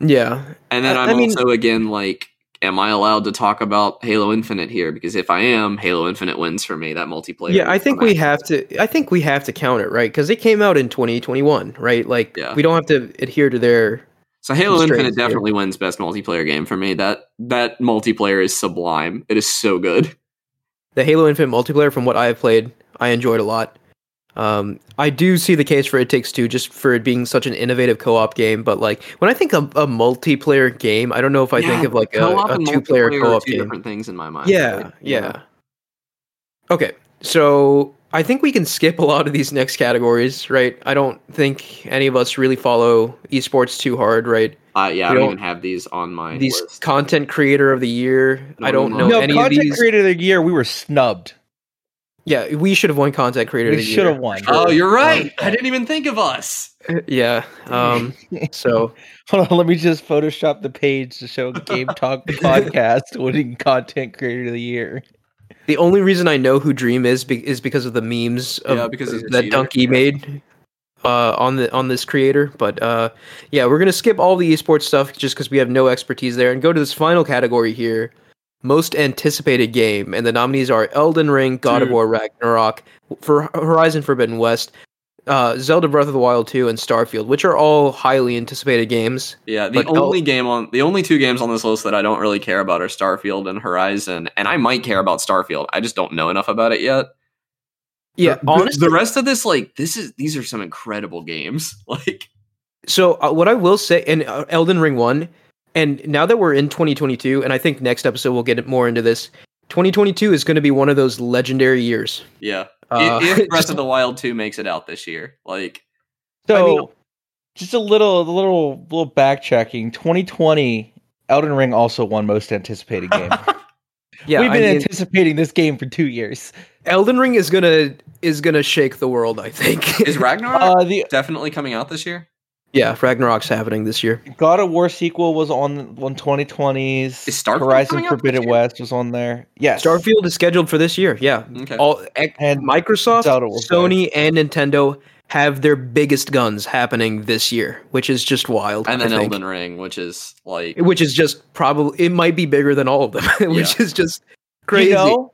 Yeah. And then I- I'm I mean- also again like, am I allowed to talk about Halo Infinite here? Because if I am, Halo Infinite wins for me. That multiplayer. Yeah, I think we have to I think we have to count it, right? Because it came out in 2021, right? Like Yeah. we don't have to adhere to their So Halo Infinite definitely wins best multiplayer game for me. That that multiplayer is sublime. It is so good. the Halo Infinite multiplayer from what I have played, I enjoyed a lot. Um, I do see the case for It Takes Two just for it being such an innovative co-op game, but like when I think of a multiplayer game, I don't know if I think of like a, co-op a and two-player multiplayer are co-op two game. different things in my mind. Yeah, Like, yeah. Okay, so I think we can skip a lot of these next categories, right? I don't think any of us really follow esports too hard, right? Uh, yeah, I don't don't- even have these on my These list. content creator of the year, No, I don't no, know no, any of content these. creator of the year, we were snubbed. Yeah, we should have won content creator of We the should year. have won. oh, you're right. Um, I didn't even think of us. (laughs) Yeah. Um. (laughs) So Hold on, let me just Photoshop the page to show Game Talk (laughs) podcast winning content creator of the year. the only reason I know who Dream is be- is because of the memes of, Yeah, because he's that cheater. Donkey made uh, on the on this creator. But uh, yeah, we're gonna skip all the esports stuff just because we have no expertise there, and go to this final category here: most anticipated game, and the nominees are Elden Ring, God of War, Ragnarok, for Horizon Forbidden West. Uh, Zelda Breath of the Wild 2 and Starfield, which are all highly anticipated games. Yeah, the But El- only game on the only two games on this list that I don't really care about are Starfield and Horizon, and I might care about Starfield. I just don't know enough about it yet. Yeah, the, honestly, the rest of this, like, this is these are some incredible games. (laughs) Like, so uh, what I will say, and uh, Elden Ring one, and now that we're in 2022, and I think next episode we'll get more into this. 2022 is going to be one of those legendary years. Yeah. Uh, if if (laughs) Breath just- of the Wild 2 makes it out this year, like So, I mean- just a little, a little, little backtracking. 2020, Elden Ring also won most anticipated game. (laughs) yeah, We've I been mean, anticipating this game for two years. Elden Ring is gonna is gonna shake the world. I think. is (laughs) Ragnarok Uh, the definitely coming out this year? Yeah, Ragnarok's happening this year. God of War sequel was on on 2020s. Is Starfield Horizon coming out this Forbidden? West was on there. Yes. Starfield is scheduled for this year. Yeah, Okay. all And Microsoft, Zelda was Sony, and Nintendo have their biggest guns happening this year, which is just wild. and then Elden Ring, which is like which is just probably it might be bigger than all of them, (laughs) which is just crazy. You know,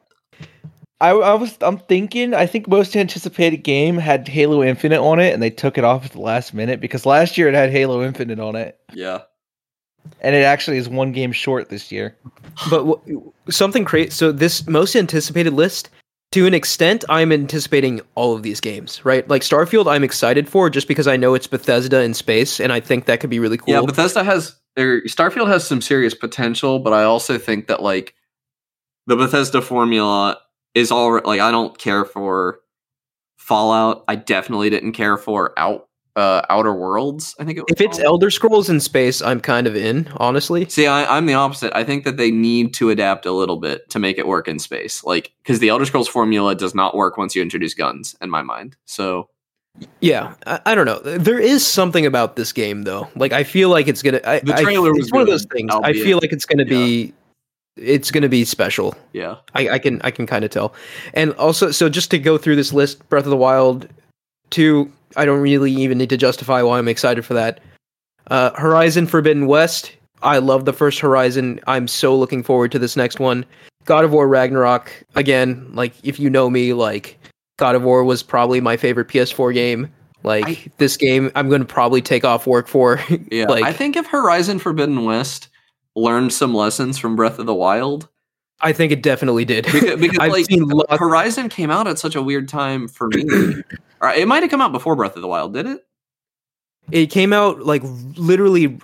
I, I was I'm thinking I think most anticipated game had Halo Infinite on it, and they took it off at the last minute because last year it had Halo Infinite on it, yeah. and it actually is one game short this year. But w- something crazy. So this most anticipated list, to an extent, I'm anticipating all of these games. Right, like Starfield, I'm excited for just because I know it's Bethesda in space, and I think that could be really cool. Yeah, Bethesda has or Starfield has some serious potential, but I also think that like the Bethesda formula is all like I don't care for Fallout. I definitely didn't care for Out uh Outer Worlds. I think it was if it's. Elder Scrolls in space, I'm kind of in, honestly. See, I, I'm the opposite. I think that they need to adapt a little bit to make it work in space. Like, because the Elder Scrolls formula does not work once you introduce guns, in my mind. So, Yeah, I, I don't know. There is something about this game though. Like I feel like it's gonna. I, The I- trailer was it's one of those things. I feel like it's gonna be. It's gonna be special. yeah. I, I can I can kind of tell. And also, so just to go through this list, Breath of the Wild, two. I don't really even need to justify why I'm excited for that. Uh, Horizon Forbidden West. I love the first Horizon. I'm so looking forward to this next one. God of War Ragnarok. Again, like if you know me, like God of War was probably my favorite PS4 game. Like I- this game, I'm going to probably take off work for. (laughs) Yeah. like I think if Horizon Forbidden West learned some lessons from Breath of the Wild, I think it definitely did. because, because (laughs) like lots. Horizon came out at such a weird time for me. (clears throat) or it might have come out before Breath of the Wild, did it? It came out like literally.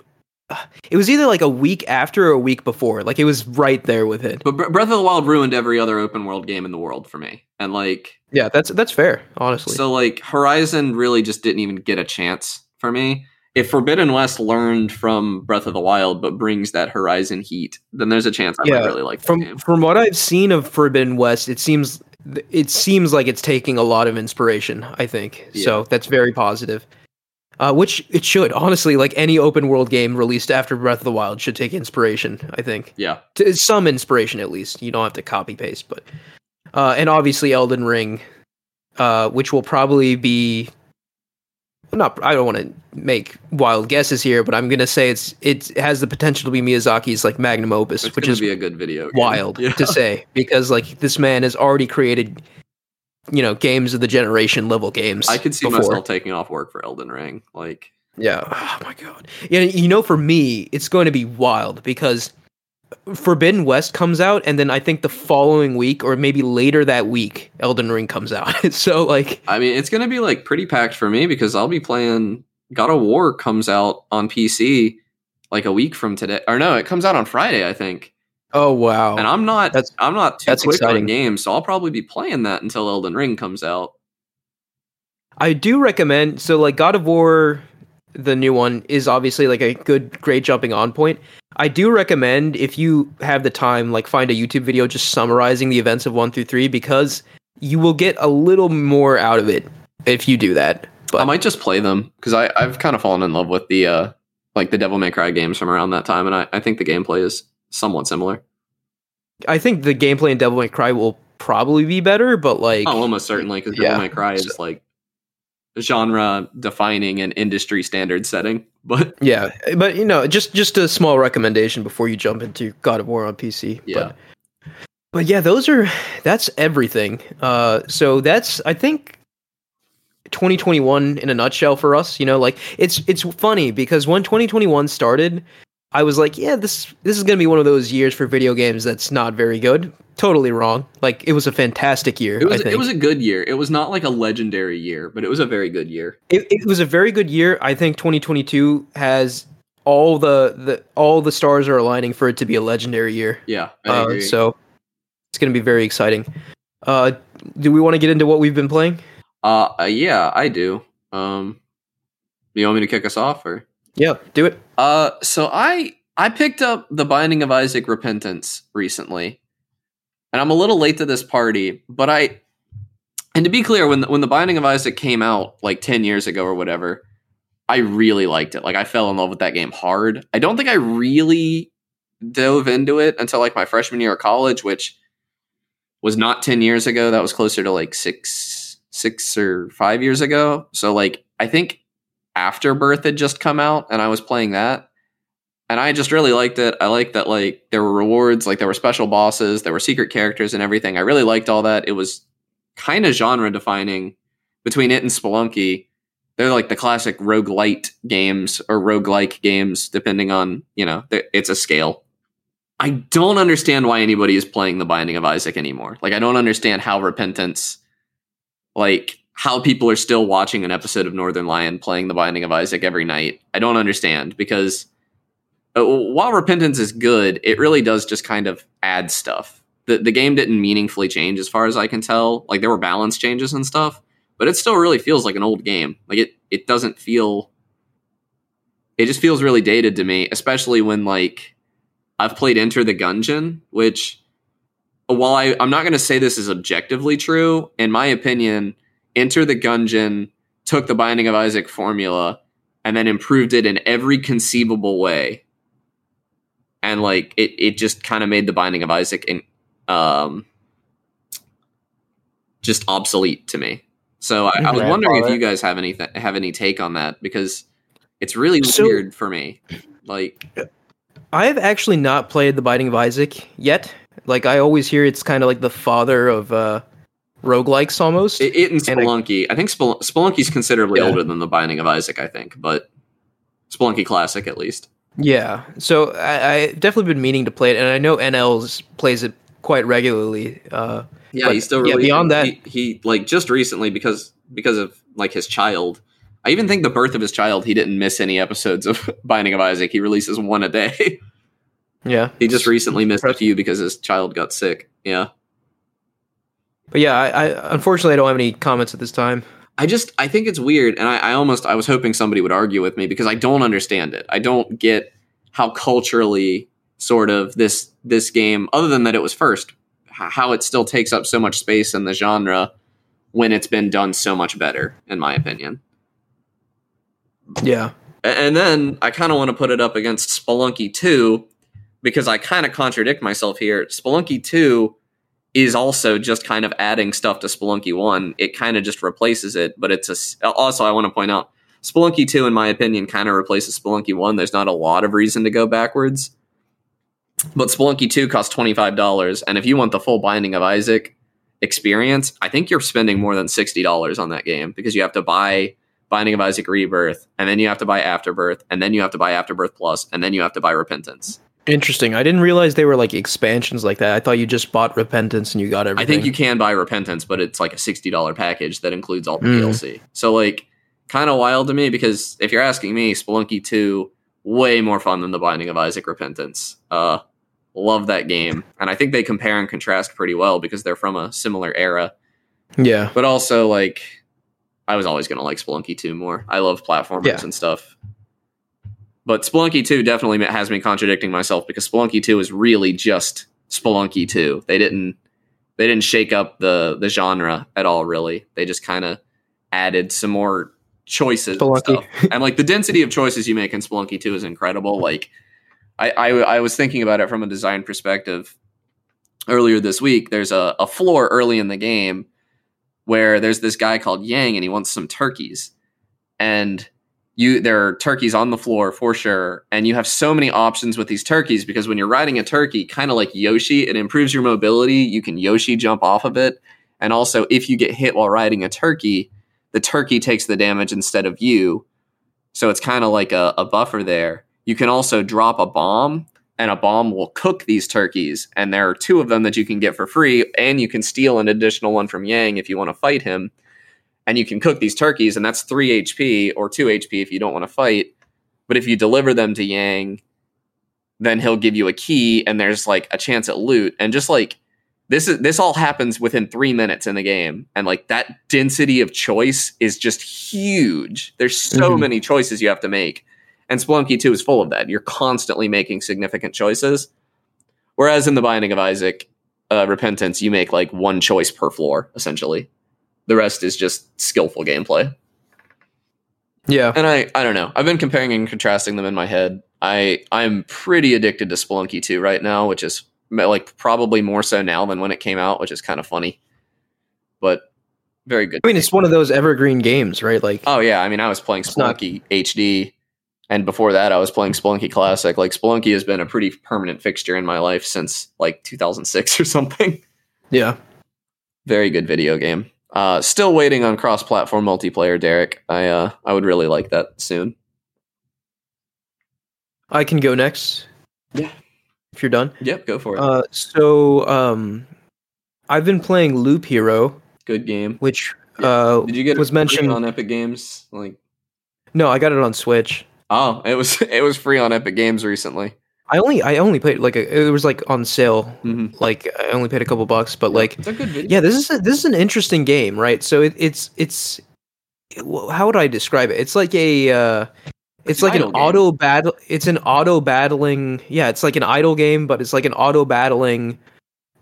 It was either like a week after or a week before. Like it was right there with it. But Breath of the Wild ruined every other open world game in the world for me. And like, Yeah, that's that's fair. Honestly, so like Horizon really just didn't even get a chance for me. If Forbidden West learned from Breath of the Wild but brings that Horizon heat, then there's a chance I Yeah, really like from from what I've seen of Forbidden West, it seems it seems like it's taking a lot of inspiration. I think so. That's very positive. Uh, which it should honestly, like any open world game released after Breath of the Wild, should take inspiration. I think Yeah. to some inspiration at least. You don't have to copy paste, but uh, and obviously Elden Ring, uh, which will probably be not. I don't want to make wild guesses here, but I'm gonna say it's it has the potential to be Miyazaki's like magnum opus, It's which is be a good video. game. wild Yeah. to say (laughs) because like this man has already created, you know, games of the generation level games. I could see before. myself taking off work for Elden Ring. Like, Yeah. Oh my god. Yeah, you know, for me, it's going to be wild because Forbidden West comes out, and then I think the following week, or maybe later that week, Elden Ring comes out. (laughs) so like, I mean, it's gonna be like pretty packed for me because I'll be playing God of War comes out on PC like a week from today. Or no, it comes out on Friday, I think. oh wow, And I'm not That's- I'm not too that's quick exciting. on games, so I'll probably be playing that until Elden Ring comes out. I do recommend. So like, God of War, the new one is obviously like a good, great jumping on point. I do recommend if you have the time, like find a YouTube video just summarizing the events of one through three because you will get a little more out of it if you do that. But I might just play them because I I've kind of fallen in love with the uh like the Devil May Cry games from around that time, and I, I think the gameplay is somewhat similar. I think the gameplay in Devil May Cry will probably be better, but like, Oh, almost certainly because Yeah. Devil May Cry is like genre defining and industry standard setting. But yeah, but you know, just just a small recommendation before you jump into God of War on PC. Yeah. But, but yeah, those are that's everything. Uh, so that's I think 2021 in a nutshell for us. You know, like it's it's funny because when 2021 started, I was like, yeah, this this is gonna be one of those years for video games that's not very good. Totally wrong. Like it was a fantastic year. It was I think it was a good year. It was not like a legendary year, but it was a very good year. it, it was a very good year. I think 2022 has all the, the all the stars are aligning for it to be a legendary year. Yeah, Uh, so it's going to be very exciting. Uh, do we want to get into what we've been playing? uh, uh, yeah, I do. Um, you want me to kick us off or? Yeah, do it. Uh, so I I picked up the Binding of Isaac Repentance recently, and I'm a little late to this party, but I and to be clear, when the, when the Binding of Isaac came out like ten years ago or whatever, I really liked it. Like I fell in love with that game hard. I don't think I really dove into it until like my freshman year of college, which was not ten years ago. That was closer to like six six or five years ago. So like I think Afterbirth had just come out, and I was playing that and I just really liked it. I liked that like there were rewards, like there were special bosses, there were secret characters and everything. I really liked all that. It was kind of genre defining between it and Spelunky. They're like the classic rogue roguelite games or roguelike games, depending on, you know, it's a scale. I don't understand why anybody is playing The Binding of Isaac anymore. Like, I don't understand how Repentance, like, how people are still watching an episode of Northernlion playing The Binding of Isaac every night. I don't understand because uh, while repentance is good it really does just kind of add stuff the, the game didn't meaningfully change as far as i can tell like there were balance changes and stuff but it still really feels like an old game like it it doesn't feel it just feels really dated to me especially when like i've played enter the gungeon which while I, i'm not going to say this is objectively true in my opinion enter the gungeon took the binding of isaac formula and then improved it in every conceivable way. And like it, it just kind of made the binding of isaac in, um just obsolete to me. So i, I was wondering if you guys have any have any take on that because it's really So- weird for me. Like I have actually not played The Binding of Isaac yet. Like I always hear it's kind of like the father of uh roguelikes almost. it, it and And I- i, think Spel- spelunky's considerably Yeah. older than the binding of isaac i think but spelunky classic at least yeah. So I, I definitely been meaning to play it and I know NL's plays it quite regularly. Uh Yeah, But, he's still yeah, beyond that- He, he like just recently because because of like his child. I even think the birth of his child, he didn't miss any episodes of (laughs) Binding of Isaac. He releases one a day. yeah. he just recently missed a few because his child got sick. Yeah, But yeah, I, I unfortunately I don't have any comments at this time. I just I think it's weird, and I, I almost I was hoping somebody would argue with me because I don't understand it. I don't get how culturally sort of this this game, other than that it was first, how it still takes up so much space in the genre when it's been done so much better, in my opinion. Yeah. And then I kind of want to put it up against Spelunky 2 because I kind of contradict myself here. Spelunky 2 is also just kind of adding stuff to Spelunky 1. It kind of just replaces it, but it's a also I want to point out Spelunky 2 in my opinion kind of replaces Spelunky 1. There's not a lot of reason to go backwards. But Spelunky 2 costs $25 and if you want the full Binding of Isaac experience, I think you're spending more than $60 on that game because you have to buy Binding of Isaac Rebirth, and then you have to buy Afterbirth, and then you have to buy Afterbirth Plus, and then you have to buy Repentance. Interesting. I didn't realize they were like expansions like that. I thought you just bought Repentance and you got everything. I think you can buy Repentance, but it's like a sixty dollar package that includes all the Mm. DLC. So like, kind of wild to me because if you're asking me, Spelunky Two way more fun than the Binding of Isaac Repentance. Uh, love that game, and I think they compare and contrast pretty well because they're from a similar era. Yeah. But also like, I was always gonna like Spelunky Two more. I love platformers Yeah. and stuff. But Spelunky 2 definitely has me contradicting myself because Spelunky 2 is really just Spelunky 2. They didn't they didn't shake up the the genre at all really. They just kind of added some more choices and Spelunky. And like the density of choices you make in Spelunky 2 is incredible. Like I, I I was thinking about it from a design perspective earlier this week. There's a, a floor early in the game where there's this guy called Yang and he wants some turkeys. And you there are turkeys on the floor for sure and you have so many options with these turkeys because when you're riding a turkey kind of like yoshi it improves your mobility you can yoshi jump off of it and also if you get hit while riding a turkey the turkey takes the damage instead of you so it's kind of like a, a buffer there. You can also drop a bomb and a bomb will cook these turkeys and there are two of them that you can get for free and you can steal an additional one from yang if you want to fight him and you can cook these turkeys and that's 3 hp or 2 hp if you don't want to fight but if you deliver them to yang then he'll give you a key and there's like a chance at loot and just like this is this all happens within three minutes in the game and like that density of choice is just huge there's so Mhm. many choices you have to make and Spelunky 2 is full of that. You're constantly making significant choices. Whereas in The Binding of Isaac, uh, Repentance, you make like one choice per floor, essentially. The rest is just skillful gameplay. Yeah. And I, I don't know. I've been comparing and contrasting them in my head. I, I'm pretty addicted to Spelunky 2 right now, which is like probably more so now than when it came out, which is kind of funny. But very good. I mean, it's one of those evergreen games, right? Like, Oh yeah, I mean, I was playing It's not- HD, and before that, I was playing Spelunky Classic. Like Spelunky has been a pretty permanent fixture in my life since like 2006 (laughs) or something. yeah. Very good video game. Uh, still waiting on cross-platform multiplayer, Derek. I uh, I would really like that soon. I can go next. Yeah. If you're done. Yep, go for it. Uh, so, um, I've been playing Loop Hero, good game. which uh, Did you get it was mentioned. on Epic Games? Like, no, I got it on Switch. oh, it was (laughs) it was free on Epic Games recently. I only I only played like a, it was like on sale. hmm Like I only paid a couple bucks, but like it's a good video. yeah, this is a, this is an interesting game, right? So it, it's it's how would I describe it? It's like a uh, it's like an auto battle. It's an auto battling. Yeah, it's like an idle game, but it's like an auto battling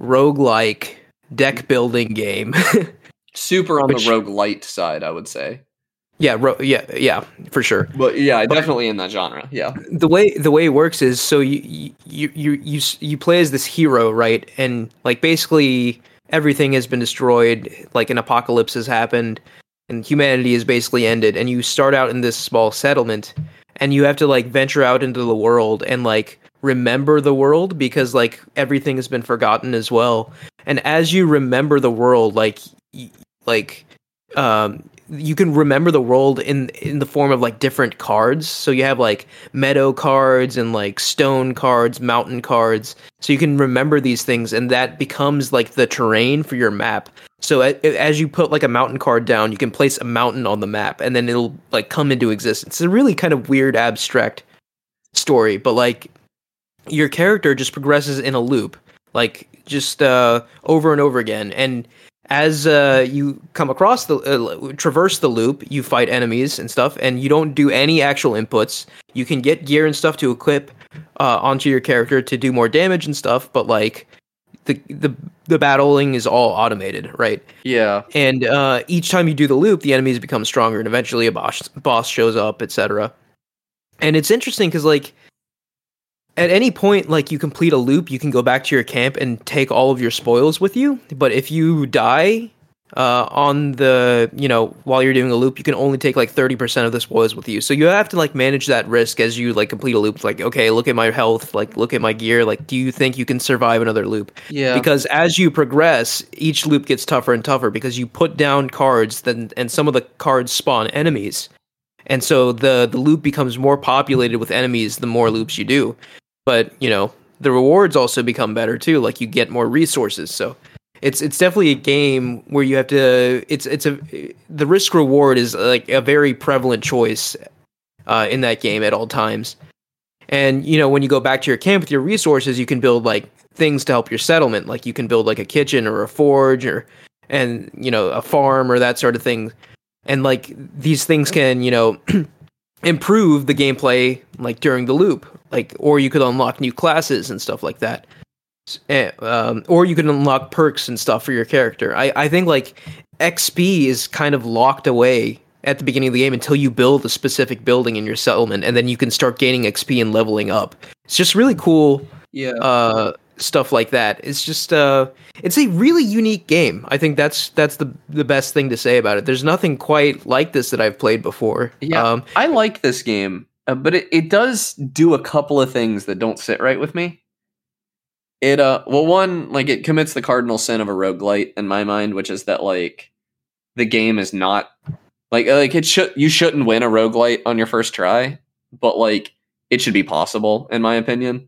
roguelike deck building game. (laughs) Super on Which- the rogue light side, I would say. Yeah, ro- yeah, yeah, for sure. But yeah, definitely in that genre. Yeah. the way the way it works is so you you you you you play as this hero right and like basically everything has been destroyed like an apocalypse has happened and humanity is basically ended and you start out in this small settlement and you have to like venture out into the world and like remember the world because like everything has been forgotten as well and as you remember the world like y- like um you can remember the world in in the form of like different cards. So you have like meadow cards and like stone cards mountain cards. So you can remember these things and that becomes like the terrain for your map. So as you put like a mountain card down you can place a mountain on the map and then it'll like come into existence. It's a really kind of weird abstract story but like your character just progresses in a loop like just uh over and over again. And as uh, you come across the uh, traverse the loop, you fight enemies and stuff, and you don't do any actual inputs. You can get gear and stuff to equip uh, onto your character to do more damage and stuff, but like the the the battling is all automated, right? Yeah. And uh, each time you do the loop, the enemies become stronger, and eventually a boss boss shows up, etc. And it's interesting because like at any point like you complete a loop, you can go back to your camp and take all of your spoils with you. But if you die uh, on the you know while you're doing a loop, you can only take like thirty percent of the spoils with you. So you have to like manage that risk as you like complete a loop. It's like okay, look at my health, like look at my gear. Like, do you think you can survive another loop? Yeah. because as you progress each loop gets tougher and tougher because you put down cards then and some of the cards spawn enemies and so the the loop becomes more populated with enemies the more loops you do but you know the rewards also become better too like you get more resources. So it's it's definitely a game where you have to it's it's a the risk reward is like a very prevalent choice uh, in that game at all times. And you know when you go back to your camp with your resources you can build like things to help your settlement. Like you can build like a kitchen or a forge or and you know a farm or that sort of thing. And like these things can you know (clears throat) improve the gameplay like during the loop like or you could unlock new classes and stuff like that. Eh, um, or you can unlock perks and stuff for your character. I, I think like xp is kind of locked away at the beginning of the game until you build a specific building in your settlement and then you can start gaining xp and leveling up. It's just really cool yeah. uh stuff like that. It's just uh it's a really unique game. I think that's that's the the best thing to say about it. There's nothing quite like this that i've played before. Yeah. um I like this game, uh, but it, it does do a couple of things that don't sit right with me. It uh well one like it commits the cardinal sin of a roguelite in my mind, which is that like the game is not like like it should you shouldn't win a roguelite on your first try, but like it should be possible, in my opinion.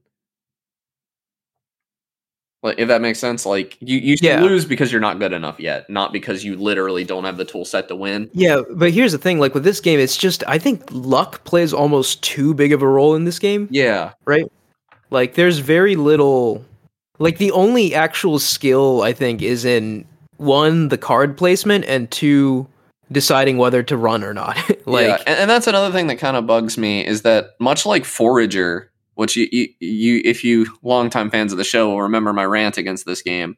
Like, if that makes sense, like you, you should Yeah. lose because you're not good enough yet, not because you literally don't have the tool set to win. Yeah, but here's the thing: like with this game, it's just I think luck plays almost too big of a role in this game. Yeah, right? Like there's very little like the only actual skill I think is in one the card placement and two deciding whether to run or not. (laughs) like yeah, and, and that's another thing that kind of bugs me is that much like Forager, which you, you, you if you longtime fans of the show will remember my rant against this game,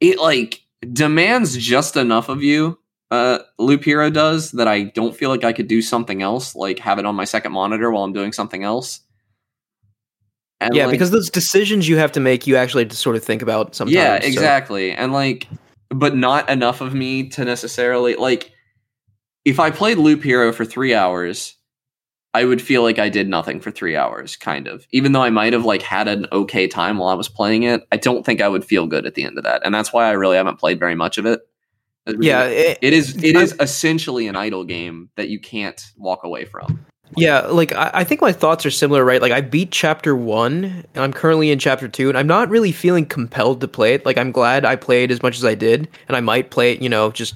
it like demands just enough of you. Uh, Loop Hero does that I don't feel like I could do something else, like have it on my second monitor while I'm doing something else. And yeah, like- because those decisions you have to make you actually have to sort of think about sometimes. yeah, so- exactly. And like, but not enough of me to necessarily like. If I played Loop Hero for three hours, I would feel like I did nothing for three hours, kind of. Even though I might have like had an okay time while I was playing it, I don't think I would feel good at the end of that, and that's why I really haven't played very much of it. Really- Yeah, it- it is. It is essentially an idle game that you can't walk away from. Yeah, like I, I think my thoughts are similar, right? Like I beat chapter one, and I'm currently in chapter two, and I'm not really feeling compelled to play it. Like I'm glad I played as much as I did, and I might play it, you know, just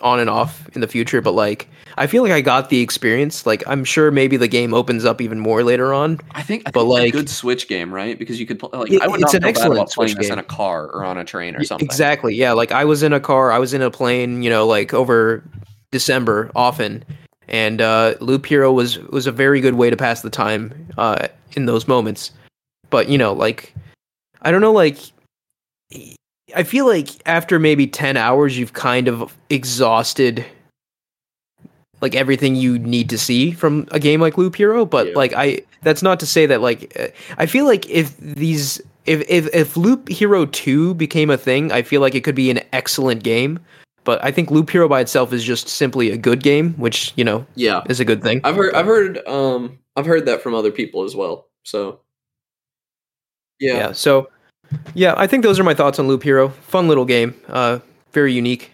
on and off in the future. But like I feel like I got the experience. Like I'm sure maybe the game opens up even more later on. I think, I But, think it's like- a good Switch game, right? Because you could play. Like, It- I would it's not an bad about excellent playing Switch this game. in a car or on a train or something. Exactly. Yeah. Like I was in a car, I was in a plane, you know, like over December often, and uh, Loop Hero was was a very good way to pass the time uh, in those moments. But you know, like I don't know, like I feel like after maybe ten hours, you've kind of exhausted like everything you need to see from a game like Loop Hero. But Yeah. like I, that's not to say that like I feel like if these if if if Loop Hero two became a thing, I feel like it could be an excellent game. But I think Loop Hero by itself is just simply a good game, which you know Yeah, is a good thing. I've heard. I've heard. Um, I've heard that from other people as well. So, yeah. yeah, So yeah, I think those are my thoughts on Loop Hero. Fun little game. Uh, very unique.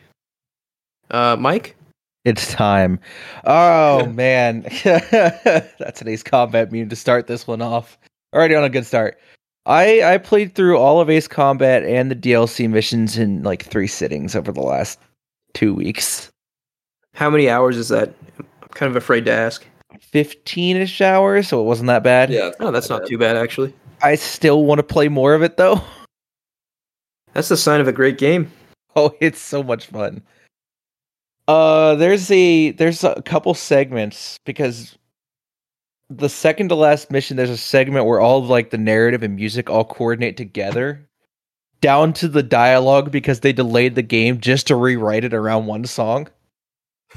Uh, Mike. It's time. Oh (laughs) man, (laughs) that's an Ace Combat meme to start this one off. Already on a good start. I I played through all of Ace Combat and the DLC missions in like three sittings over the last two weeks. How many hours is that? I'm kind of afraid to ask. Fifteen-ish hours, so it wasn't that bad. yeah. no, that's not too bad actually. I still want to play more of it though. (laughs) That's the sign of a great game. Oh, it's so much fun. Uh there's a there's a couple segments because the second to last mission there's a segment where all of, like the narrative and music all coordinate together down to the dialogue because they delayed the game just to rewrite it around one song. (laughs)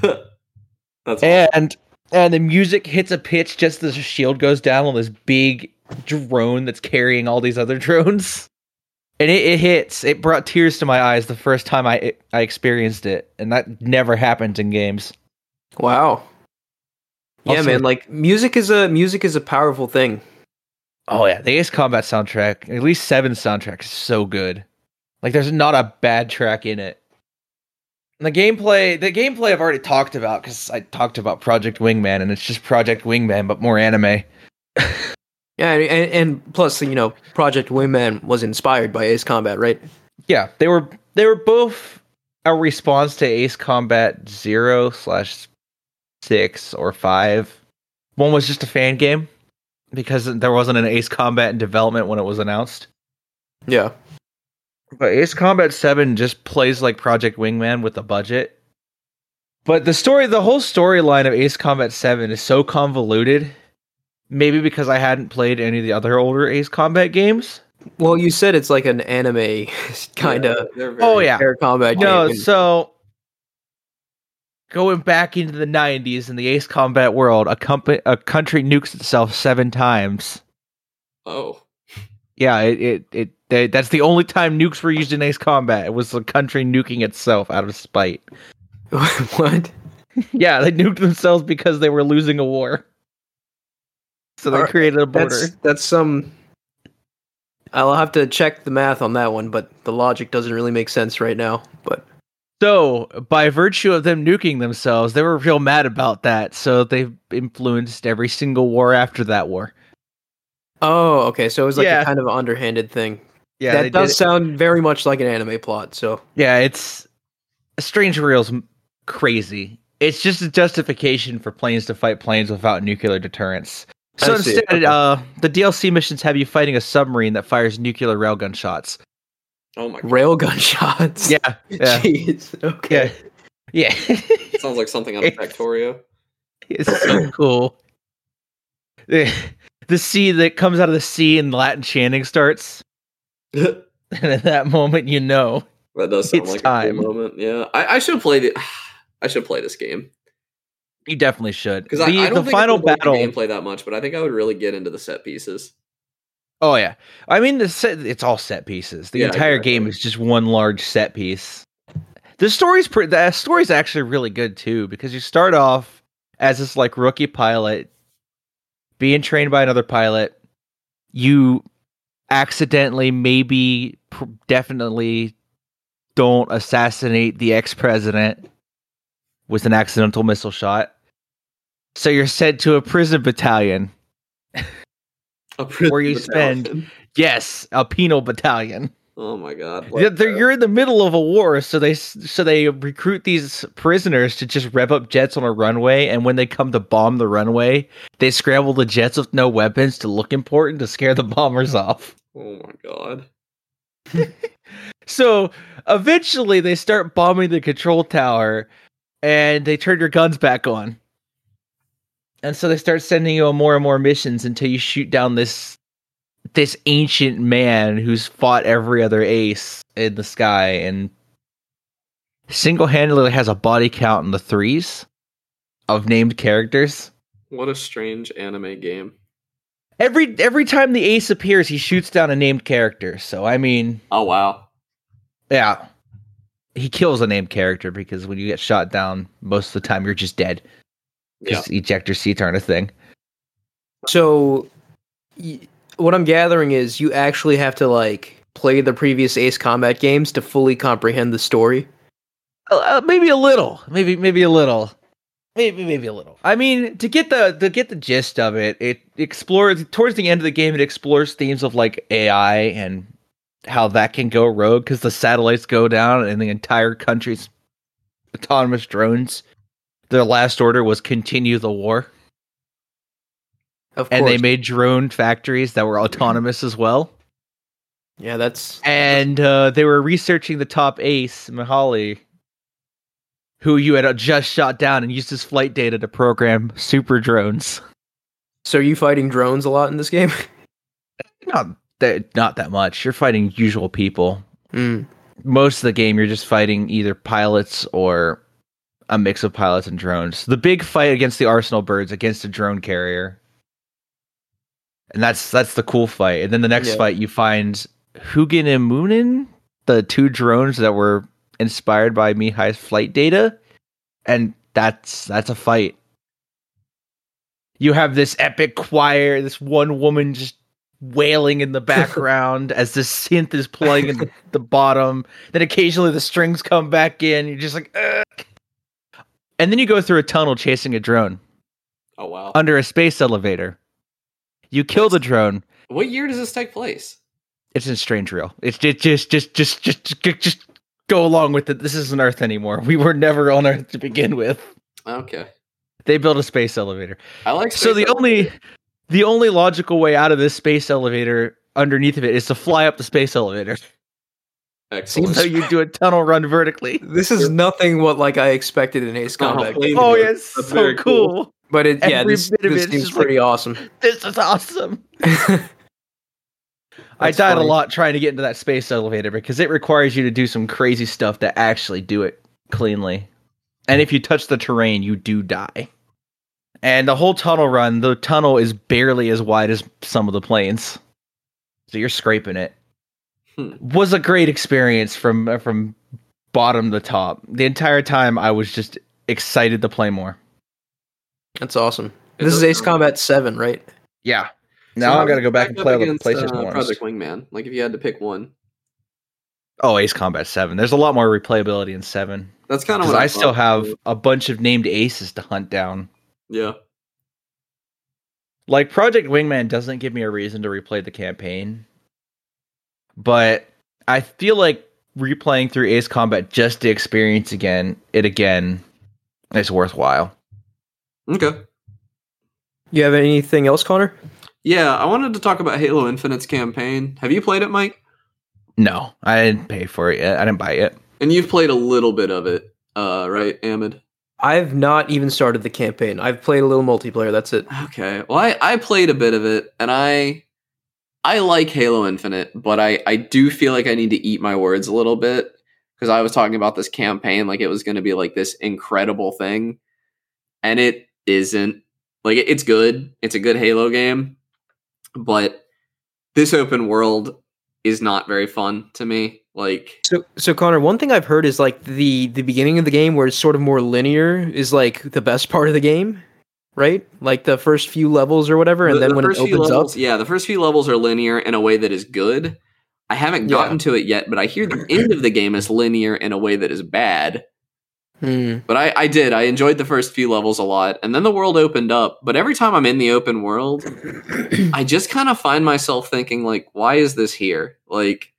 That's And and the music hits a pitch just as the shield goes down on this big drone that's carrying all these other (laughs) drones. And it, it hits. It brought tears to my eyes the first time I I experienced it, and that never happens in games. Wow. Yeah, man. Like music is a music is a powerful thing. Oh yeah, the Ace Combat soundtrack, at least seven soundtrack, is so good. Like there's not a bad track in it. And the gameplay, the gameplay I've already talked about because I talked about Project Wingman, and it's just Project Wingman but more anime. (laughs) Yeah, and, and, plus, you know, Project Wingman was inspired by Ace Combat, right? Yeah, they were they were both a response to Ace Combat Zero slash six or five. One was just a fan game because there wasn't an Ace Combat in development when it was announced. Yeah. But Ace Combat 7 just plays like Project Wingman with a budget. But the story, the whole storyline of Ace Combat 7 is so convoluted. Maybe because I hadn't played any of the other older Ace Combat games. Well, you said it's like an anime (laughs) kind of Oh, yeah. air combat No, game. so going back into the 90s in the Ace Combat world, a, compa- a country nukes itself seven times. Oh, Yeah, it, it, it, they, that's the only time nukes were used in Ace Combat. It was the country nuking itself out of spite. (laughs) what? Yeah, they nuked themselves because they were losing a war. So they Alright, created a border. That's that's some. I'll have to check the math on that one, but the logic doesn't really make sense right now. But So, by virtue of them nuking themselves, they were real mad about that. So they influenced every single war after that war. Oh, okay. So it was like Yeah. a kind of underhanded thing. Yeah, that does sound very much like an anime plot. So Yeah, it's Strangereal's crazy. It's just a justification for planes to fight planes without nuclear deterrence. So I instead, okay. uh, the DLC missions have you fighting a submarine that fires nuclear railgun shots. Oh my god. railgun (laughs) shots. Yeah, yeah, (laughs) Jeez. Okay. yeah. Sounds like something out of (laughs) Factorio. it's so cool. The, the sea that comes out of the sea and Latin chanting starts, and at that moment, you know. That does sound It's like a time. cool moment. Yeah. I, I should play the (sighs) I should play this game. You definitely should. Because I, I don't the think final I would like battle. gameplay that much, but I think I would really get into the set pieces. Oh yeah, I mean the set, it's all set pieces. The Yeah, entire exactly. game is just one large set piece. The story's pre- the story's actually really good too because you start off as this like rookie pilot being trained by another pilot. You accidentally, maybe, pr- definitely don't assassinate the ex president with an accidental missile shot. So you're sent to a prison battalion. A prison Where you battalion. spend- Yes, a penal battalion. Oh my god. Like, they're, you're in the middle of a war, so they so they recruit these prisoners to just rev up jets on a runway, and when they come to bomb the runway, they scramble the jets with no weapons to look important to scare the (laughs) bombers off. Oh my god. (laughs) So eventually, they start bombing the control tower, and they turn your guns back on. And so they start sending you on more and more missions until you shoot down this this ancient man who's fought every other ace in the sky and single-handedly has a body count in the threes of named characters. What a strange anime game. Every every time the ace appears, he shoots down a named character. So I mean, Oh wow. Yeah. He kills a named character because when you get shot down, most of the time you're just dead Yeah. because ejector seats aren't a thing. So, y- what I'm gathering is you actually have to like play the previous Ace Combat games to fully comprehend the story. Uh, uh, maybe a little, maybe maybe a little, maybe maybe a little. I mean, to get the to get the gist of it, it explores towards the end of the game. It explores themes of like AI and how that can go rogue because the satellites go down and the entire country's autonomous drones. Their last order was continue the war. Of and course. they made drone factories that were autonomous as well. yeah, that's And uh, they were researching the top ace, Mihaly, who you had just shot down and used his flight data to program super drones. so. Are you fighting drones a lot in this game? (laughs) Not that, not that much. You're fighting usual people. Mm. Most of the game, you're just fighting either pilots or a mix of pilots and drones. The big fight against the Arsenal birds against a drone carrier, and that's that's the cool fight. And then the next Yeah. fight, you find Hugin and Munin, the two drones that were inspired by Mihaly's flight data, and that's that's a fight. You have this epic choir, this one woman just wailing in the background as the synth is playing in the, (laughs) the bottom. Then occasionally the strings come back in. You're just like, Ugh. and then you go through a tunnel chasing a drone Oh wow. under a space elevator. You kill the drone. what year does this take place? It's in Strangereal. It's just, just, just, just, just, just, just go along with it. This isn't Earth anymore. We were never on Earth to begin with. Okay. They built a space elevator. I like so space the only elevator. The only logical way out of this space elevator underneath of it is to fly up the space elevator. excellent. So you do a tunnel run vertically. This is nothing what like I expected in Ace uh-huh. Oh, Combat, please. Oh do. yeah, it's That's so very cool. cool. but it yeah, this, bit this seems just pretty awesome. This is awesome. (laughs) I died funny. a lot trying to get into that space elevator because it requires you to do some crazy stuff to actually do it cleanly. And if you touch the terrain, you do die. And the whole tunnel run, the tunnel is barely as wide as some of the planes. So you're scraping it. Hmm. Was a great experience from uh, from bottom to top. The entire time I was just excited to play more. That's awesome. It This is Ace sound- Combat Seven, right? Yeah. Now how I got to go back and play up all the against, PlayStation uh, ones. Project Wingman. Like if you had to pick one. Oh, Ace Combat Seven. There's a lot more replayability in Seven That's kind of because what I thought. still have a bunch of named aces to hunt down. Yeah. Like Project Wingman doesn't give me a reason to replay the campaign, but I feel like replaying through Ace Combat just to experience again it again is worthwhile. Okay. You have anything else, Connor? Yeah, I wanted to talk about Halo Infinite's campaign. Have you played it, Mike? No, I didn't pay for it yet. I didn't buy it. And you've played a little bit of it, uh, right, Ahmed? I've not even started the campaign. I've played a little multiplayer. That's it. Okay. Well, I, I played a bit of it, and I I like Halo Infinite, but I I do feel like I need to eat my words a little bit because I was talking about this campaign like it was going to be like this incredible thing, and it isn't. Like it- it's good. It's a good Halo game, but this open world is not very fun to me. Like So, so Connor, one thing I've heard is like the the beginning of the game where it's sort of more linear is like the best part of the game, right? Like the first few levels or whatever, and the- then the when it opens levels, up, yeah, the first few levels are linear in a way that is good. I haven't Yeah. gotten to it yet, but I hear the end of the game is linear in a way that is bad. Hmm. But I, I did. I enjoyed the first few levels a lot, and then the world opened up. But every time I'm in the open world, (coughs) I just kind of find myself thinking, like, why is this here? Like,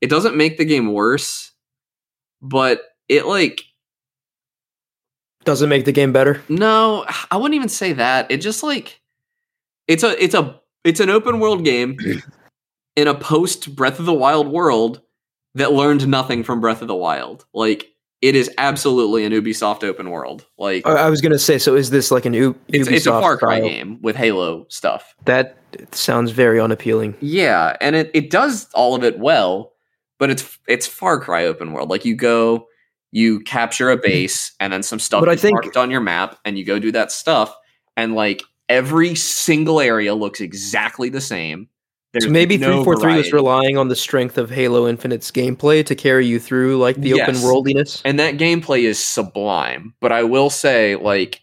it doesn't make the game worse, but it like doesn't make the game better. No, I wouldn't even say that. It just like it's a it's a it's an open world game (clears throat) in a post Breath of the Wild world that learned nothing from Breath of the Wild. Like it is absolutely an Ubisoft open world. Like I, was gonna say, so is this like an U- it's, it's a Far Cry style? game with Halo stuff. That sounds very unappealing. Yeah, and it, it does all of it well, but it's it's Far Cry open world. Like you go, you capture a mhm. base, and then some stuff But I is think- marked on your map, and you go do that stuff, and like every single area looks exactly the same. There's so maybe no three four three was relying on the strength of Halo Infinite's gameplay to carry you through like the open Yes. worldiness. and that gameplay is sublime. But I will say, like,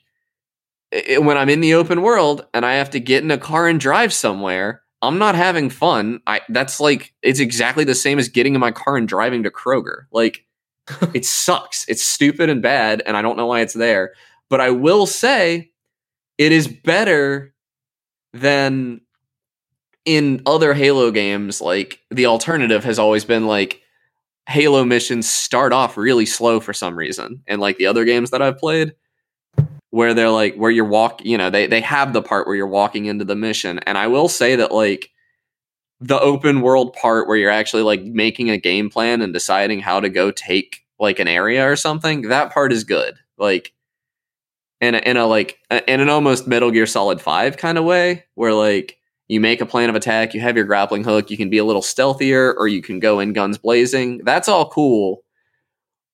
i when I'm in the open world and I have to get in a car and drive somewhere, I'm not having fun. I that's like it's exactly the same as getting in my car and driving to Kroger. Like, (laughs) it sucks. It's stupid and bad, and I don't know why it's there. But I will say, it is better than in other Halo games. Like the alternative has always been like Halo missions start off really slow for some reason. And like the other games that I've played, where they're like where you're walk, you know, they they have the part where you're walking into the mission. And I will say that like the open world part where you're actually like making a game plan and deciding how to go take like an area or something, that part is good. Like in a, in a like in an almost Metal Gear Solid 5 kind of way where like you make a plan of attack, you have your grappling hook, you can be a little stealthier or you can go in guns blazing. That's all cool.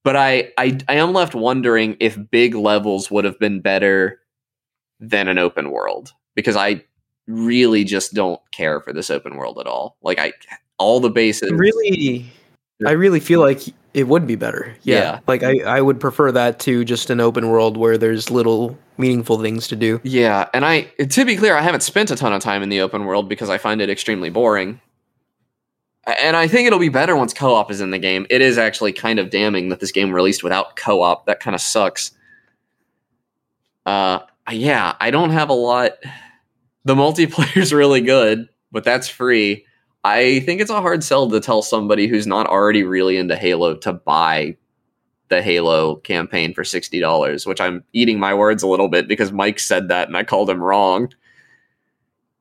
But I I I am left wondering if big levels would have been better than an open world because I really just don't care for this open world at all. Like I all the bases really i really feel like it would be better yeah, Yeah. like I, I would prefer that to just an open world where there's little meaningful things to do Yeah, and I to be clear, I haven't spent a ton of time in the open world because I find it extremely boring. And I think it'll be better once co-op is in the game. It is actually kind of damning that this game released without co-op. That kind of sucks. Uh yeah, I don't have a lot. The multiplayer's really good, but that's free. I think it's a hard sell to tell somebody who's not already really into Halo to buy the Halo campaign for sixty dollars, which I'm eating my words a little bit because Mike said that and I called him wrong.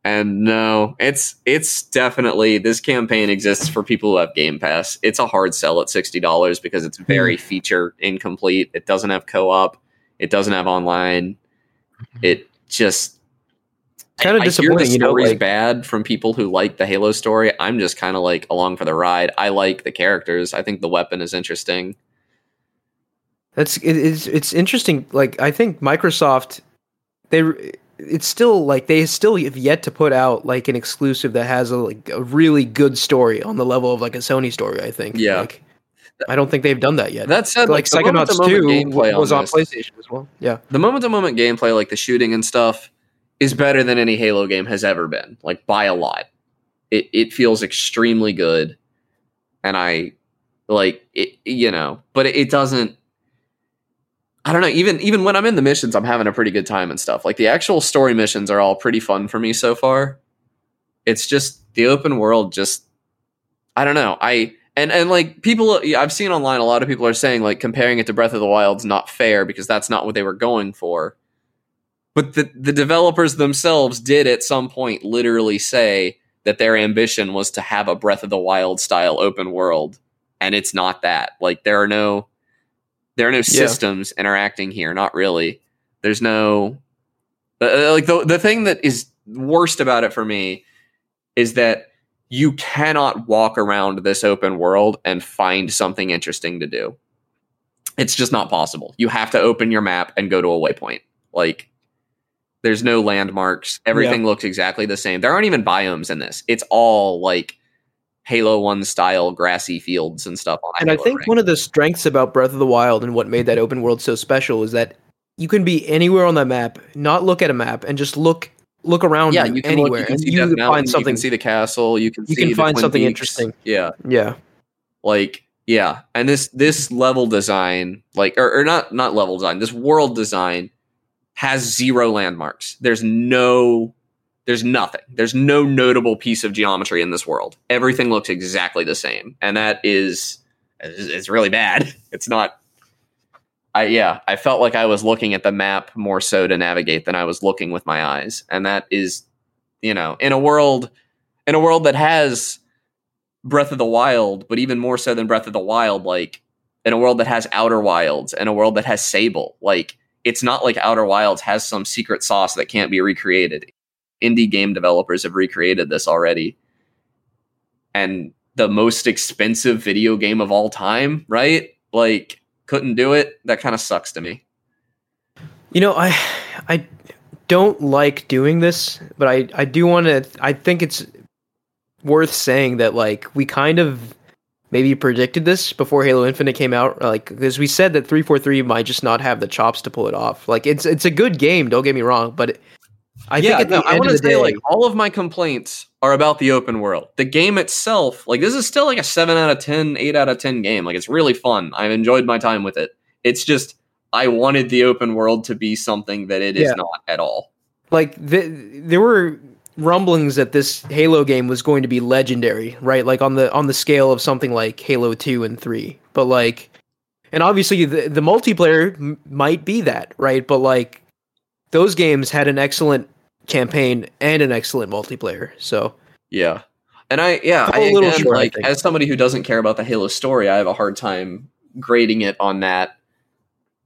And no, it's it's definitely this campaign exists for people who have Game Pass. It's a hard sell at sixty dollars because it's very hmm. feature incomplete. It doesn't have co-op. It doesn't have online. It just Kinda I- I hear disappointing, the you know, like- bad from people who like the Halo story. I'm just kind of like along for the ride. I like the characters. I think the weapon is interesting. That's it's it's interesting. Like I think Microsoft, they it's still like they still have yet to put out like an exclusive that has a like a really good story on the level of like a Sony story. I think. Yeah. Like, I don't think they've done that yet. That said, like to Psychonauts Two gameplay was on this- PlayStation as well. Yeah. the moment to moment gameplay, like the shooting and stuff, is better than any Halo game has ever been, like by a lot. It it feels extremely good, and I Like it, you know, but it, it doesn't. I don't know. Even even when I'm in the missions, I'm having a pretty good time and stuff. Like the actual story missions are all pretty fun for me so far. It's just the open world. Just I don't know. I and and like people I've seen online, a lot of people are saying like comparing it to Breath of the Wild's not fair because that's not what they were going for. But the the developers themselves did at some point literally say that their ambition was to have a Breath of the Wild style open world, and it's not that. Like there are no there are no systems interacting here. Not really. There's no uh, like the the thing that is worst about it for me is that you cannot walk around this open world and find something interesting to do. It's just not possible. You have to open your map and go to a waypoint. Like there's no landmarks. Everything yeah. looks exactly the same. There aren't even biomes in this. It's all like Halo 1 style grassy fields and stuff. and Halo I think one of the strengths about Breath of the Wild and what made that open world so special is that you can be anywhere on that map, not look at a map, and just look look around yeah, you, you can anywhere, look, you can see you can Mountain, find something. You can see the castle. You can you see can find something Peaks. interesting. Yeah, Yeah, like yeah, and this this level design, like or, or not not level design, this world design has zero landmarks. There's no there's nothing. There's no notable piece of geometry in this world. Everything looks exactly the same, and that is it's really bad. (laughs) It's not. I yeah, I felt like I was looking at the map more so to navigate than I was looking with my eyes, and that is, you know, in a world, in a world that has Breath of the Wild, but even more so than Breath of the Wild, like in a world that has Outer Wilds, and a world that has Sable, like it's not like Outer Wilds has some secret sauce that can't be recreated indie game developers have recreated this already. And the most expensive video game of all time, right? Like couldn't do it. That kind of sucks to me. You know, I I don't like doing this, but I I do want to I think it's worth saying that like we kind of maybe predicted this before Halo Infinite came out like because we said that 343 might just not have the chops to pull it off. Like it's it's a good game, don't get me wrong, but I yeah, think at no, the I want to say day, like all of my complaints are about the open world. The game itself, like this is still like a 7 out of 10, 8 out of 10 game. Like it's really fun. I've enjoyed my time with it. It's just I wanted the open world to be something that it is Yeah. not at all. like the, there were rumblings that this Halo game was going to be legendary, right? Like on the on the scale of something like Halo 2 and 3. But like and obviously the the multiplayer m- might be that, right? But like those games had an excellent campaign and an excellent multiplayer. So, Yeah. And I yeah, I, a little again, short, I like think. as somebody who doesn't care about the Halo story, I have a hard time grading it on that.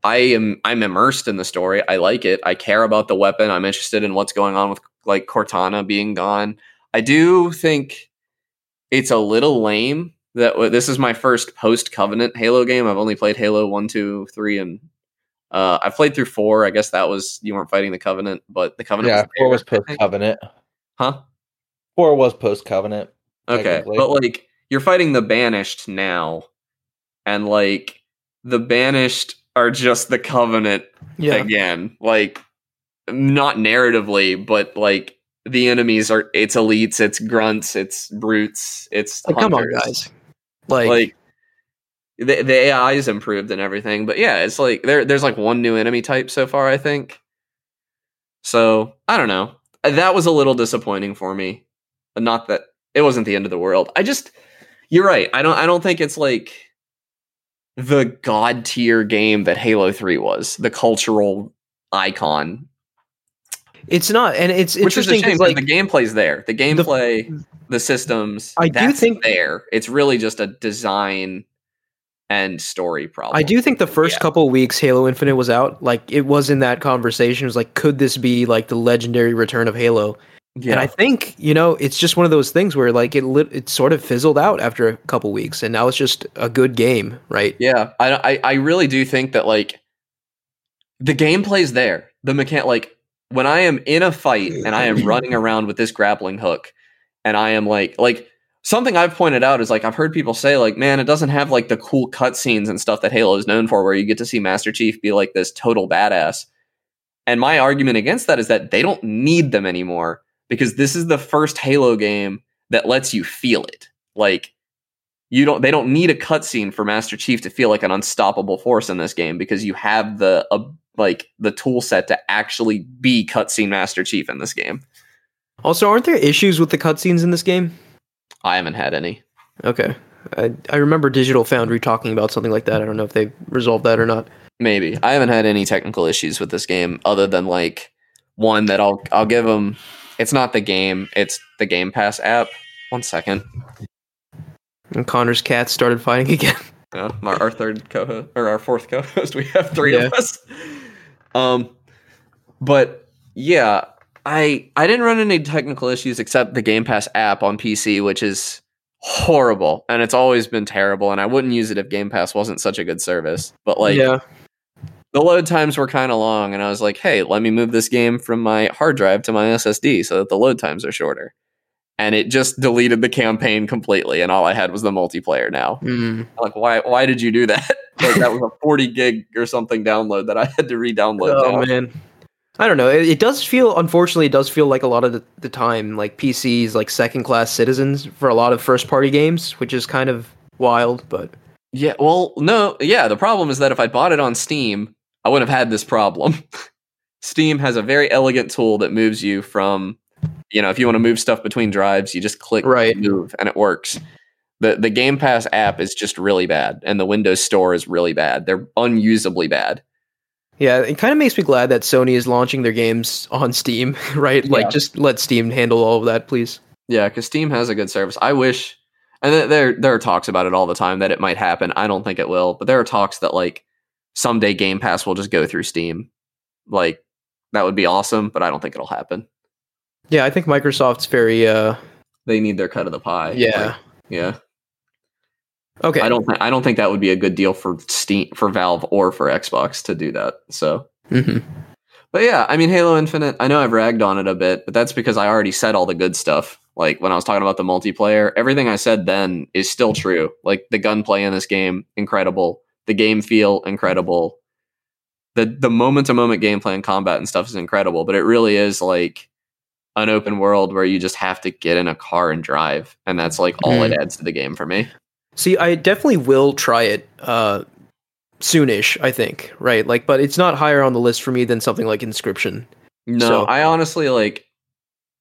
I am I'm immersed in the story. I like it. I care about the weapon. I'm interested in what's going on with like Cortana being gone. I do think it's a little lame that this is my first post Covenant Halo game. I've only played Halo 1, 2, 3 and uh, I've played through 4. I guess that was you weren't fighting the Covenant, but the Covenant Yeah, four was there, I post covenant. Huh? Four was post covenant. Okay, but like you're fighting the banished now, and like the banished are just the covenant yeah. again. Like not narratively, but like the enemies are it's elites, it's grunts, it's brutes, it's Like, come on, guys. Like, Like the the AI is improved and everything, but yeah, it's like there there's like one new enemy type so far, I think. So I don't know. That was a little disappointing for me. But not that it wasn't the end of the world. I just you're right. I don't I don't think it's like the god tier game that Halo 3 was, the cultural icon. it's not and it's Which interesting shame 'cause, 'cause like the gameplay's there. The gameplay, the, systems, I do think- there. It's really just a design and story problem. I do think the first Yeah. couple weeks Halo Infinite was out, like it was in that conversation. It was like, could this be like the legendary return of Halo? Yeah. And I think you know it's just one of those things where like it lit, it sort of fizzled out after a couple weeks, and now it's just a good game, right? Yeah, I, I I really do think that like the gameplay's there. The mechanic, like when I am in a fight and I am (clears throat) running around with this grappling hook, and I am like like something I've pointed out is like I've heard people say like, man, it doesn't have like the cool cutscenes and stuff that Halo is known for, where you get to see Master Chief be like this total badass. And my argument against that is that they don't need them anymore because this is the first Halo game that lets you feel it. Like you don't they don't need a cutscene for Master Chief to feel like an unstoppable force in this game because you have the uh, like the tool set to actually be cutscene Master Chief in this game. Also, aren't there issues with the cutscenes in this game? I haven't had any. Okay. I, I remember Digital Foundry talking about something like that. I don't know if they resolved that or not. Maybe I haven't had any technical issues with this game other than like one that I'll I'll give them. It's not the game; it's the Game Pass app. One second. And Connor's cat started fighting again. (laughs) Yeah, our, our third co-host or our fourth co-host. (laughs) We have three Yeah. of us. Um, but yeah, I I didn't run into any technical issues except the Game Pass app on PC, which is horrible, and it's always been terrible. And I wouldn't use it if Game Pass wasn't such a good service. But like, yeah. the load times were kind of long, and I was like, hey, let me move this game from my hard drive to my SSD so that the load times are shorter. And it just deleted the campaign completely, and all I had was the multiplayer now Mm. like why why did you do that (laughs) like that was a 40 gig or something download that i had to re-download Oh now. man. I don't know. It, it does feel, unfortunately, it does feel like a lot of the, the time, like PCs, like second class citizens for a lot of first party games, which is kind of wild. But yeah well no yeah the problem is that if i bought it on steam i wouldn't have had this problem (laughs) steam has a very elegant tool that moves you from you know if you want to move stuff between drives you just click Right. move and it works the the game pass app is just really bad and the windows store is really bad they're unusably bad yeah, it kind of makes me glad that Sony is launching their games on Steam, (laughs) right? Like, Yeah. just let Steam handle all of that, please. Yeah, because Steam has a good service. I wish, and there there are talks about it all the time that it might happen. I don't think it will, but there are talks that like someday Game Pass will just go through Steam. Like that would be awesome, but I don't think it'll happen. Yeah, I think Microsoft's very, uh, They need their cut of the pie. yeah. Like, yeah. Okay. I don't. Th- I don't think that would be a good deal for Steam, for Valve, or for Xbox to do that. So, hmm but yeah, I mean, Halo Infinite. I know I've ragged on it a bit, but that's because I already said all the good stuff. Like when I was talking about the multiplayer, everything I said then is still true. Like the gunplay in this game, incredible. The game feel, incredible. The the moment to moment gameplay and combat and stuff is incredible. But it really is like an open world where you just have to get in a car and drive, and that's like all it adds to the game for me. See, I definitely will try it uh soonish, I think, right? Like but it's not higher on the list for me than something like Inscryption. No, So- I honestly like.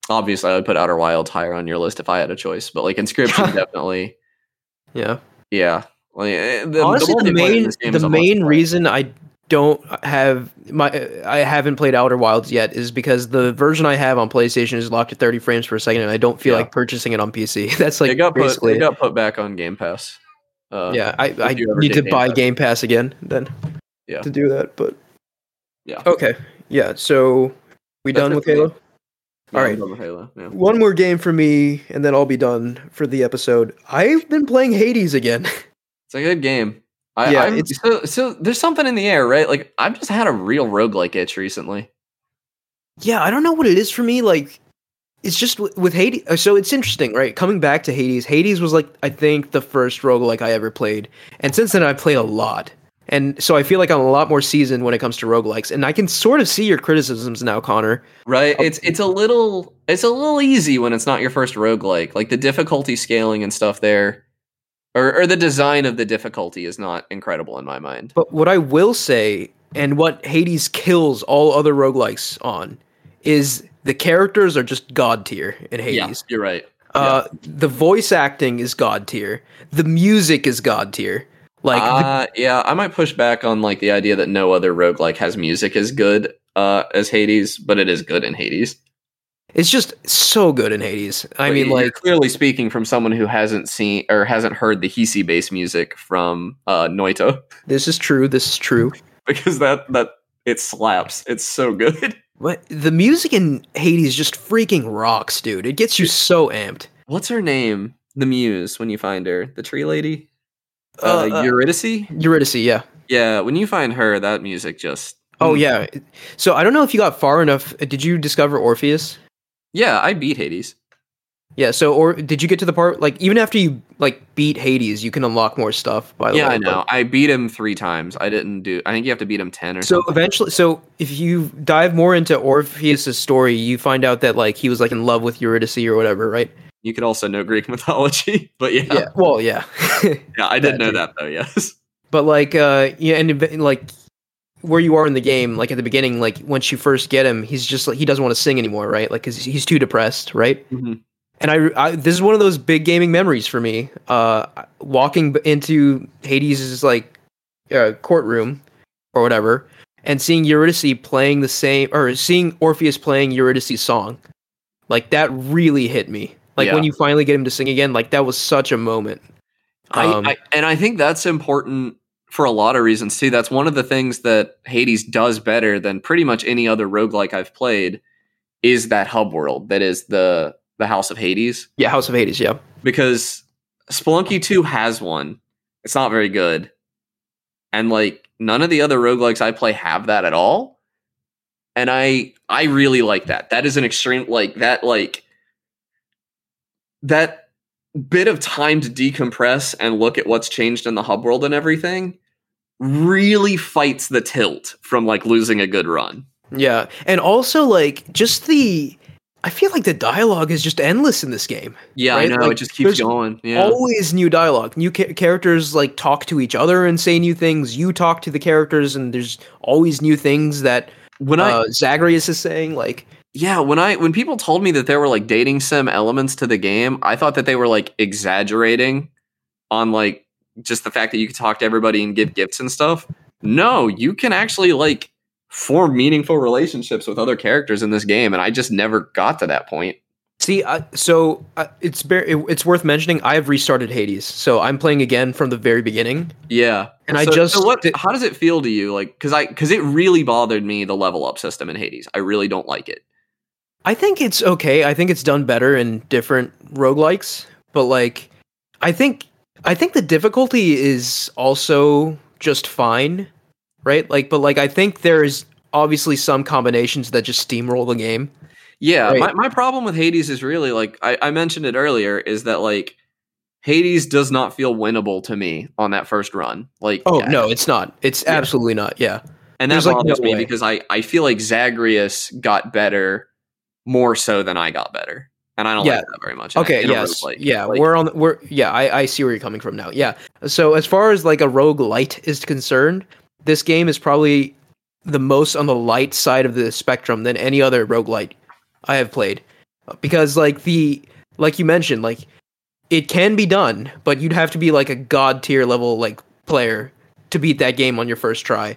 Obviously, I would put Outer Wilds higher on your list if I had a choice, but like Inscryption, (laughs) definitely, Yeah. yeah. Like, eh, the, Honestly, the, in main this game is the main reason I don't have my I haven't played Outer Wilds yet is because the version I have on PlayStation is locked at 30 frames per second and I don't feel Yeah. like purchasing it on PC. (laughs) That's like it got put. basically It got put back on Game Pass. Uh, yeah, I, I need to buy Game Pass. Game Pass again then Yeah. to do that, but Yeah. Okay. Yeah, so we That's done with. Halo? Yeah, All right. with Halo. Yeah. One more game for me, and then I'll be done for the episode. I've been playing Hades again. (laughs) It's a good game. I, Yeah, I'm, so so. There's something in the air, right? Like I've just had a real roguelike itch recently. yeah, I don't know what it is for me. Like, it's just with, with Hades. uh, So it's interesting, right? Coming back to Hades, Hades was like I think the first roguelike I ever played, and since then I've played a lot. And so I feel like I'm a lot more seasoned when it comes to roguelikes. And I can sort of see your criticisms now, Connor. Right? It's it's a little it's a little easy when it's not your first roguelike. Like the difficulty scaling and stuff there. Or or the design of the difficulty is not incredible in my mind. But what I will say, and what Hades kills all other roguelikes on, is the characters are just god tier in Hades. Yeah, you're right. Uh, the voice acting is god tier. The music is god tier. Like the- uh, yeah, I might push back on like the idea that no other roguelike has music as good uh, as Hades, but it is good in Hades. It's just so good in Hades. I But mean, you're like clearly speaking from someone who hasn't seen or hasn't heard the Hiisi bass music from uh, Noita, (laughs) this is true. This is true. because that that it slaps. It's so good. (laughs) But the music in Hades just freaking rocks, dude. It gets you so amped. What's her name? The Muse. When you find her, the tree lady, uh, Uh, uh, Eurydice. Eurydice, yeah. Yeah, when you find her, that music just. Oh yeah. So I don't know if you got far enough. Did you discover Orpheus? Yeah, I beat Hades. Yeah. So, or did you get to the part like even after you like beat Hades, you can unlock more stuff? By the Yeah, way, I know. I beat him three times. I didn't do. I think you have to beat him ten or So something. eventually, so if you dive more into Orpheus' story, you find out that like he was like in love with Eurydice or whatever, right? You could also know Greek (laughs) mythology, but yeah. Yeah. Well, yeah. (laughs) Yeah, I did know too. that though. Yes. but like uh yeah and like where you are in the game like at the beginning like once you first get him he's just like he doesn't want to sing anymore right? Like cuz he's too depressed right? Mhm. and I, I this is one of those big gaming memories for me. Uh walking into Hades' like uh, courtroom or whatever and seeing Eurydice playing the same or seeing Orpheus playing Eurydice's song. Like that really hit me. Like Yeah. when you finally get him to sing again like that was such a moment. Um, I, I and I think that's important for a lot of reasons too. That's one of the things that Hades does better than pretty much any other roguelike I've played is that hub world that is the the House of Hades. yeah House of Hades yeah Because Spelunky 2 has one. It's not very good. And like none of the other roguelikes I play have that at all. And I I really like that. That is an extreme like that like that bit of time to decompress and look at what's changed in the hub world and everything really fights the tilt from like losing a good run. Yeah, and also like just the I feel like the dialogue is just endless in this game. Yeah, Right? I know Like, it just keeps going. Yeah. Always new dialogue. New ca- characters like talk to each other and say new things. You talk to the characters and there's always new things that when I uh, Zagreus is saying like Yeah, when I when people told me that there were like dating sim elements to the game, I thought that they were like exaggerating on like just the fact that you could talk to everybody and give gifts and stuff. No, you can actually like form meaningful relationships with other characters in this game, and I just never got to that point. See, I, so uh, it's bar- it, it's worth mentioning. I have restarted Hades, so I'm playing again from the very beginning. Yeah, And I just so what? how does it feel to you? Like, because I because it really bothered me the level up system in Hades. I really don't like it. I think it's okay. I think it's done better in different roguelikes, but like I think I think the difficulty is also just fine, right? Like but like I think there's obviously some combinations that just steamroll the game. Yeah, Right. my, my problem with Hades is really like I, I mentioned it earlier, is that like Hades does not feel winnable to me on that first run. Like Oh yeah, no, it's not. It's Yeah. absolutely not. Yeah. and that there's, like, bothers no me way. because I, I feel like Zagreus got better more so than I got better. And I don't Yeah. like that very much. Okay, yes. roguelike. yeah, Like, we're on the, we're yeah, I I see where you're coming from now. Yeah. So as far as like a rogue light is concerned, this game is probably the most on the light side of the spectrum than any other roguelite I have played. Because like the like you mentioned, like it can be done, but you'd have to be like a god tier level like player to beat that game on your first try.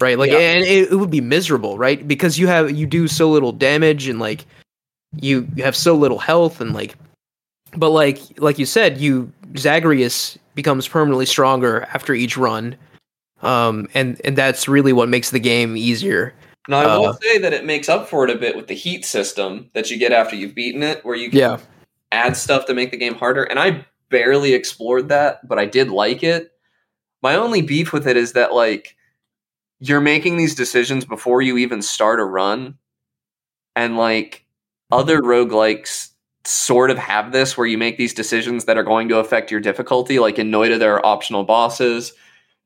Right? Like Yeah. and it, it would be miserable, right? Because you have you do so little damage and like you you have so little health and like but like like you said you zagreus becomes permanently stronger after each run um and and that's really what makes the game easier Now I will Uh, say that it makes up for it a bit with the heat system that you get after you've beaten it, where you can yeah add stuff to make the game harder. And I barely explored that, but I did like it. My only beef with it is that like you're making these decisions before you even start a run. And like other roguelikes sort of have this where you make these decisions that are going to affect your difficulty. Like in Noita, there are optional bosses.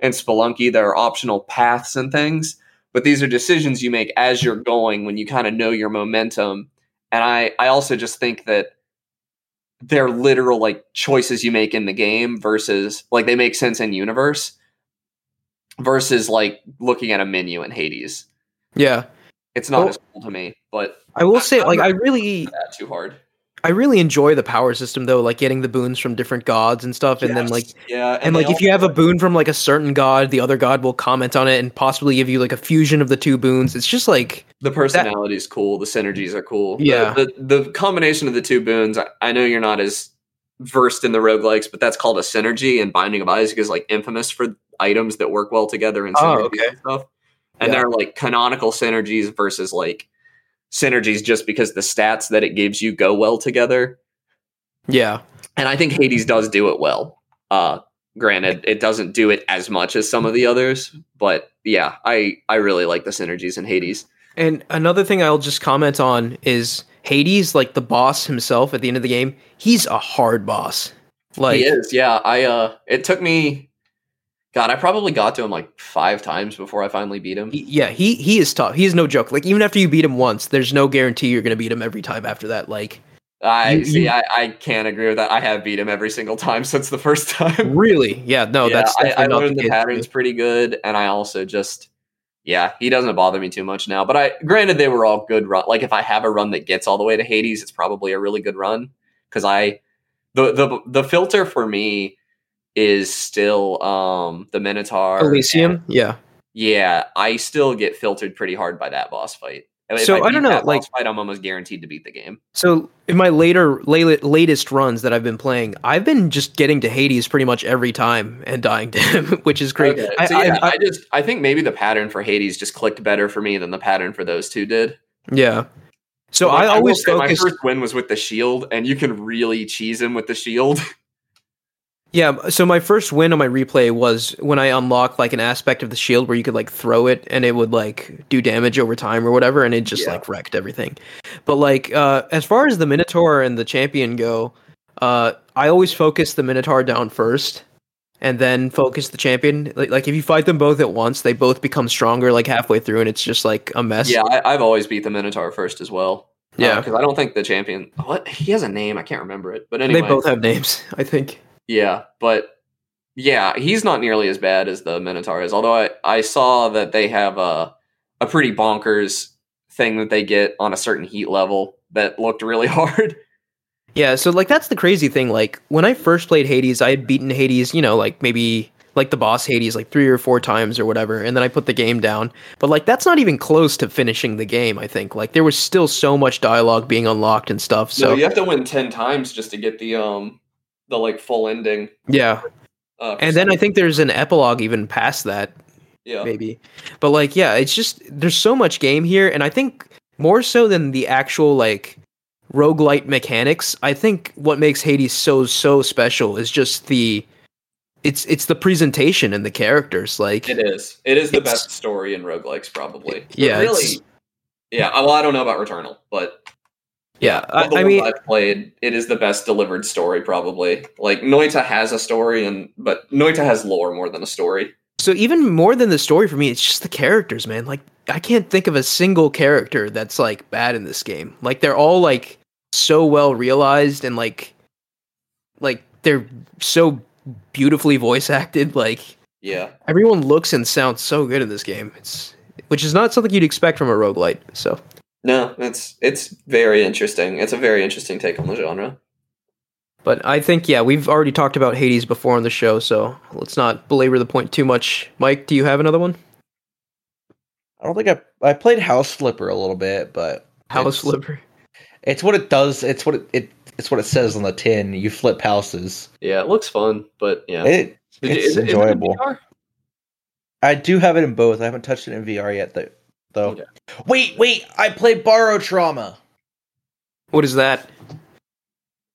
In Spelunky, there are optional paths and things. But these are decisions you make as you're going when you kind of know your momentum. And I, I also just think that they're literal like choices you make in the game versus like they make sense in universe versus like looking at a menu in Hades. yeah It's not Well- as cool to me, but i will say I'm like i really that too hard. i really enjoy the power system though like getting the boons from different gods and stuff and then like yeah, and, like if you have a boon from like a certain god the other god will comment on it and possibly give you like a fusion of the two boons it's just like the personality is cool, the synergies are cool. Yeah. the, the combination of the two boons. I, I know you're not as versed in the roguelikes, but that's called a synergy, and Binding of Isaac is like infamous for items that work well together oh, and Oh, okay. and stuff. And Yeah. they're like canonical synergies versus like synergies just because the stats that it gives you go well together. yeah And I think Hades does do it well. Uh granted, it doesn't do it as much as some of the others, but yeah, I I really like the synergies in Hades. And another thing I'll just comment on is Hades, like the boss himself at the end of the game, he's a hard boss. Like he is, yeah. I uh it took me God, I probably got to him like five times before I finally beat him. yeah, he he is tough. He is no joke. Like even after you beat him once, there's no guarantee you're gonna beat him every time after that. Like I You- see. you- I, I can't agree with that. I have beat him every single time (laughs) since the first time. Really? Yeah. No, Yeah, that's I, I learned the the case for me. patterns pretty good, and I also just yeah, he doesn't bother me too much now. But I granted they were all good run. Like if I have a run that gets all the way to Hades, it's probably a really good run because I the the the filter for me is still um the Minotaur Elysium. and- Yeah. yeah, I still get filtered pretty hard by that boss fight. If So, I beat don't know, like- fight, I'm almost guaranteed to beat the game. So in my later la- latest runs that I've been playing, I've been just getting to Hades pretty much every time and dying to him, (laughs) which is great. Okay, I, so yeah, I- I, just I think maybe the pattern for Hades just clicked better for me than the pattern for those two did. yeah. So Like, I always focus. My first win was with the shield, and you can really cheese him with the shield. (laughs) Yeah, so my first win on my replay was when I unlocked like an aspect of the shield where you could like throw it and it would like do damage over time or whatever, and it just Yeah. like wrecked everything. But like uh, as far as the Minotaur and the champion go, uh, I always focus the Minotaur down first, and then focus the champion. Like, like if you fight them both at once, they both become stronger like halfway through, and it's just like a mess. yeah, I, I've always beat the Minotaur first as well. Yeah. because I don't think the champion. What he has a name, I can't remember it. But anyway, they both have names. (laughs) I think. Yeah, but yeah, he's not nearly as bad as the Minotaur is. Although I, I saw that they have a a pretty bonkers thing that they get on a certain heat level that looked really (laughs) hard. Yeah, so like that's the crazy thing. Like when I first played Hades, I had beaten Hades, you know, like maybe like the boss Hades like three or four times or whatever, and then I put the game down. But like that's not even close to finishing the game, I think. Like there was still so much dialogue being unlocked and stuff. So So you have to win ten times just to get the um the like full ending. yeah. Uh, And then I think there's an epilogue even past that, yeah, maybe. But like yeah, it's just there's so much game here and I think more so than the actual like roguelite mechanics, I think what makes Hades so so special is just the it's it's the presentation and the characters like it is. It is the best story in roguelikes, probably. But Yeah, really. Yeah, well, I don't know about Returnal, but yeah, I, I mean I've played, it is the best delivered story, probably. Like Noita has a story, and but Noita has lore more than a story. so even more than the story for me it's just the characters man like I can't think of a single character that's like bad in this game like they're all like so well realized and like like they're so beautifully voice acted like Yeah, everyone looks and sounds so good in this game. It's which is not something you'd expect from a roguelite. So no, it's it's very interesting. It's a very interesting take on the genre. but I think yeah, we've already talked about Hades before on the show, so let's not belabor the point too much. Mike, do you have another one? I don't think I I played House Flipper a little bit, but House it's, Flipper. It's what it does. It's what it, it it's what it says on the tin. You flip houses. Yeah, it looks fun, but yeah, It Did you- it's is it in enjoyable. VR? I do have it in both. I haven't touched it in VR yet, though. Though. Okay. Wait, wait! I played Barotrauma. What is that?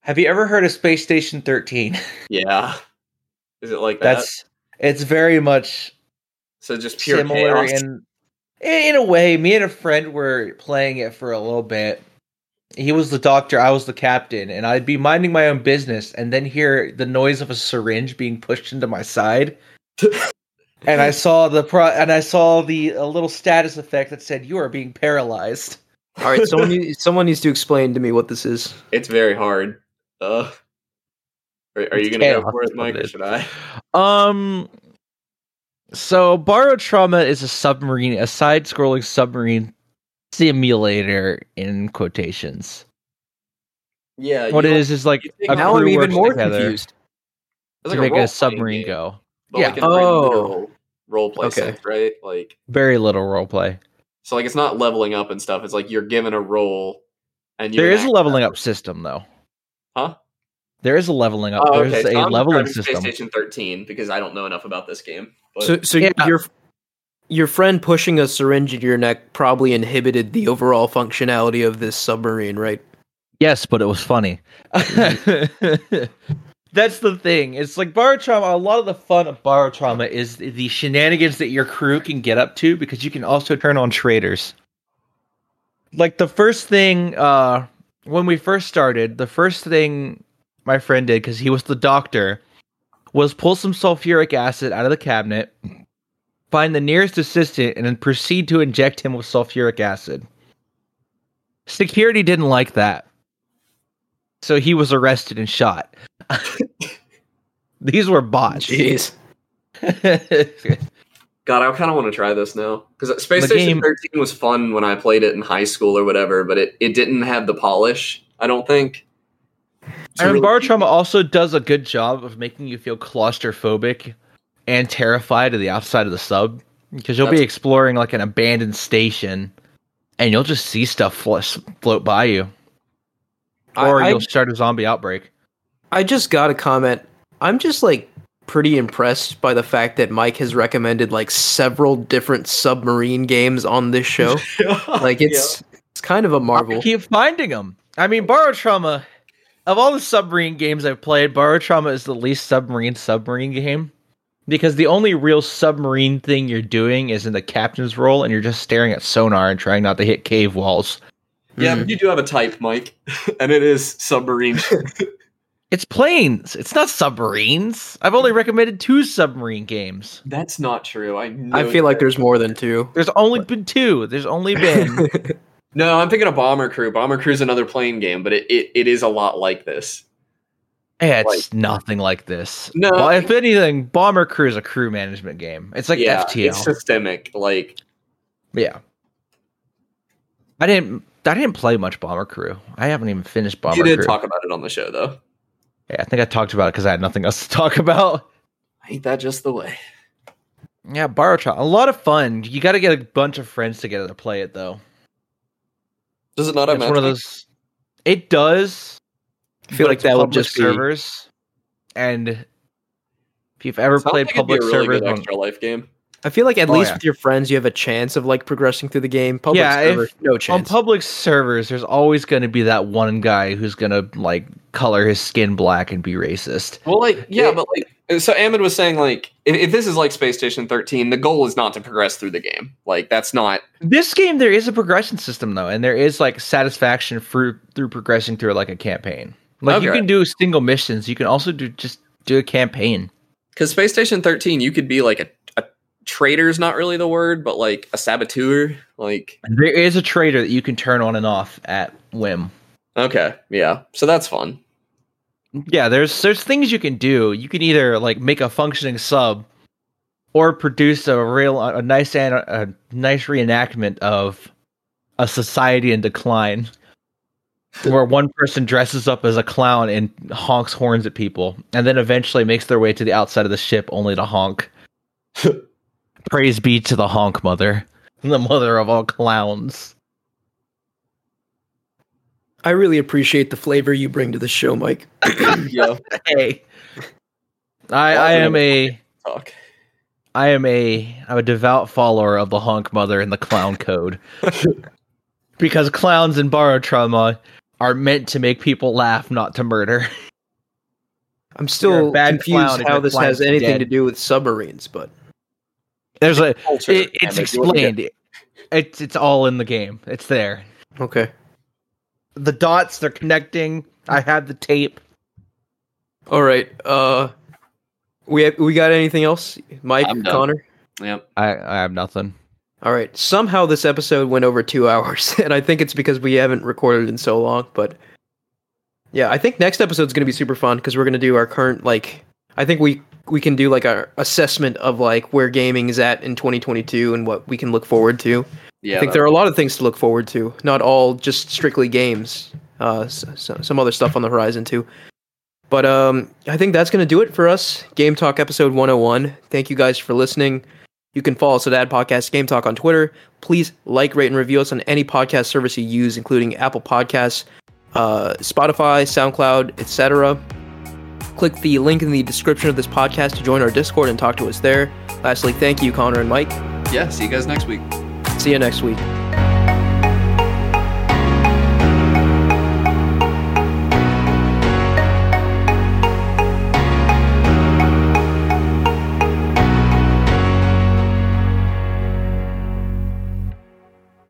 Have you ever heard of Space Station Thirteen? (laughs) Yeah, is it like that? That's it's very much so just pure similar chaos. in in a way. Me and a friend were playing it for a little bit. He was the doctor, I was the captain, and I'd be minding my own business, and then hear the noise of a syringe being pushed into my side. (laughs) and I saw the pro- and I saw the a little status effect that said you are being paralyzed. All right, someone (laughs) needs, someone needs to explain to me what this is. It's very hard. Uh, are, are you gonna go for it, Mike, it or should I? Um. So, Barotrauma is a submarine, a side-scrolling submarine simulator in quotations. Yeah, what you it like- is is like a out- Now I'm even works more together confused. it's to like make a role-playing submarine game, go. But Yeah. like in a very Oh. literal role play Okay. sense, right? Like, Very little role play. so like it's not leveling up and stuff. It's like you're given a role, and you There is a leveling up system, though. Huh? There is a leveling up. Oh, There's okay. So a I'm leveling system. Space Station 13 because I don't know enough about this game. But So, so Yeah. your your friend pushing a syringe into your neck probably inhibited the overall functionality of this submarine, right? Yes, but it was funny. (laughs) (laughs) That's the thing. It's like Barotrauma. A lot of the fun of Barotrauma is the shenanigans that your crew can get up to because you can also turn on traders. Like the first thing, uh, when we first started, the first thing my friend did because he was the doctor was pull some sulfuric acid out of the cabinet, find the nearest assistant, and then proceed to inject him with sulfuric acid. Security didn't like that. So he was arrested and shot. These were bots. Jeez. (laughs) God, I kind of want to try this now because Space The Station game- 13 was fun when I played it in high school or whatever, but it, it didn't have the polish. I don't think. It's I really- Barotrauma also does a good job of making you feel claustrophobic and terrified of the outside of the sub because you'll be exploring like an abandoned station and you'll just see stuff flo- float by you, or I, I, you'll start a zombie outbreak. I just got a comment. I'm just like pretty impressed by the fact that Mike has recommended like several different submarine games on this show. (laughs) like it's it's kind of a marvel. keep finding them. I mean, Barotrauma. Of all the submarine games I've played, Barotrauma is the least submarine submarine game because the only real submarine thing you're doing is in the captain's role, and you're just staring at sonar and trying not to hit cave walls. Yeah, Mm. but you do have a type, Mike, (laughs) and it is submarine. (laughs) It's planes. It's not submarines. I've only recommended two submarine games. That's not true. I know I feel like there's more than two. There's only been two. There's only been. (laughs) no. I'm thinking of Bomber Crew. Bomber Crew is another plane game, but it, it, it is a lot like this. Yeah, it's nothing like this. No. Well, if anything, Bomber Crew is a crew management game. It's like yeah, FTL. it's systemic. Like Yeah. I didn't I didn't play much Bomber Crew. I haven't even finished Bomber Crew. you did Crew. talk about it on the show, though. yeah, I think I talked about it because I had nothing else to (laughs) talk about. Ain't that just the way? Yeah, Barotrauma. A lot of fun. You got to get a bunch of friends together to play it though. Does it not have It's one of those It does. I feel like that would just be servers. And if you've ever Sounds played like it'd be public a really servers good on- extra life game. I feel like at Oh, least yeah. with your friends you have a chance of like progressing through the game. Public Yeah, if- server, no on public servers, there's always going to be that one guy who's going to like color his skin black and be racist. Well, like yeah, Yeah. but like uh, so Ahmed was saying like if, if this is like Space Station 13, the goal is not to progress through the game. Like that's not This game, there is a progression system though, and there is like satisfaction through through progressing through like a campaign. Like you can do single missions. You can also do just do a campaign. because Space Station 13, you could be like a, a traitor's not really the word, but like a saboteur. Like There is a trader that you can turn on and off at whim. okay, yeah, so that's fun. Yeah, there's there's things you can do. You can either like make a functioning sub, or produce a real a nice an, a nice reenactment of a society in decline, where one person dresses up as a clown and honks horns at people, and then eventually makes their way to the outside of the ship only to honk. (laughs) Praise be to the honk mother, (laughs) the mother of all clowns. I really appreciate the flavor you bring to the show, Mike. (coughs) yeah, Hey, I I am a talk. I am a I'm a devout follower of the honk mother and the clown code. (laughs) because clowns and Barotrauma are meant to make people laugh, not to murder. I'm still bad confused how this has anything dead. to do with submarines, but There's a Culture. it, it's Ahmed, you explained. It's it's all in the game. It's there. okay. The dots they're connecting. I have the tape. All right. Uh we have, we got anything else? Mike, I'm done. Connor? Yeah, I I have nothing. All right. Somehow this episode went over 2 (laughs) hours, and I think it's because we haven't recorded in so long, but yeah, I think next episode's going to be super fun because we're going to do our current like I think we we can do like our assessment of like where gaming is at in 2022 and what we can look forward to. yeah. I think there are a lot of things to look forward to, not all just strictly games. Uh, s s- some other stuff on the horizon too. But um, I think that's going to do it for us. Game Talk episode 101. Thank you guys for listening. You can follow us at Ad Podcast Game Talk on Twitter. Please like, rate, and review us on any podcast service you use, including Apple Podcasts, uh, Spotify, SoundCloud, etc. Click the link in the description of this podcast to join our Discord and talk to us there. Lastly, thank you, Connor and Mike. yeah. See you guys next week. See you next week.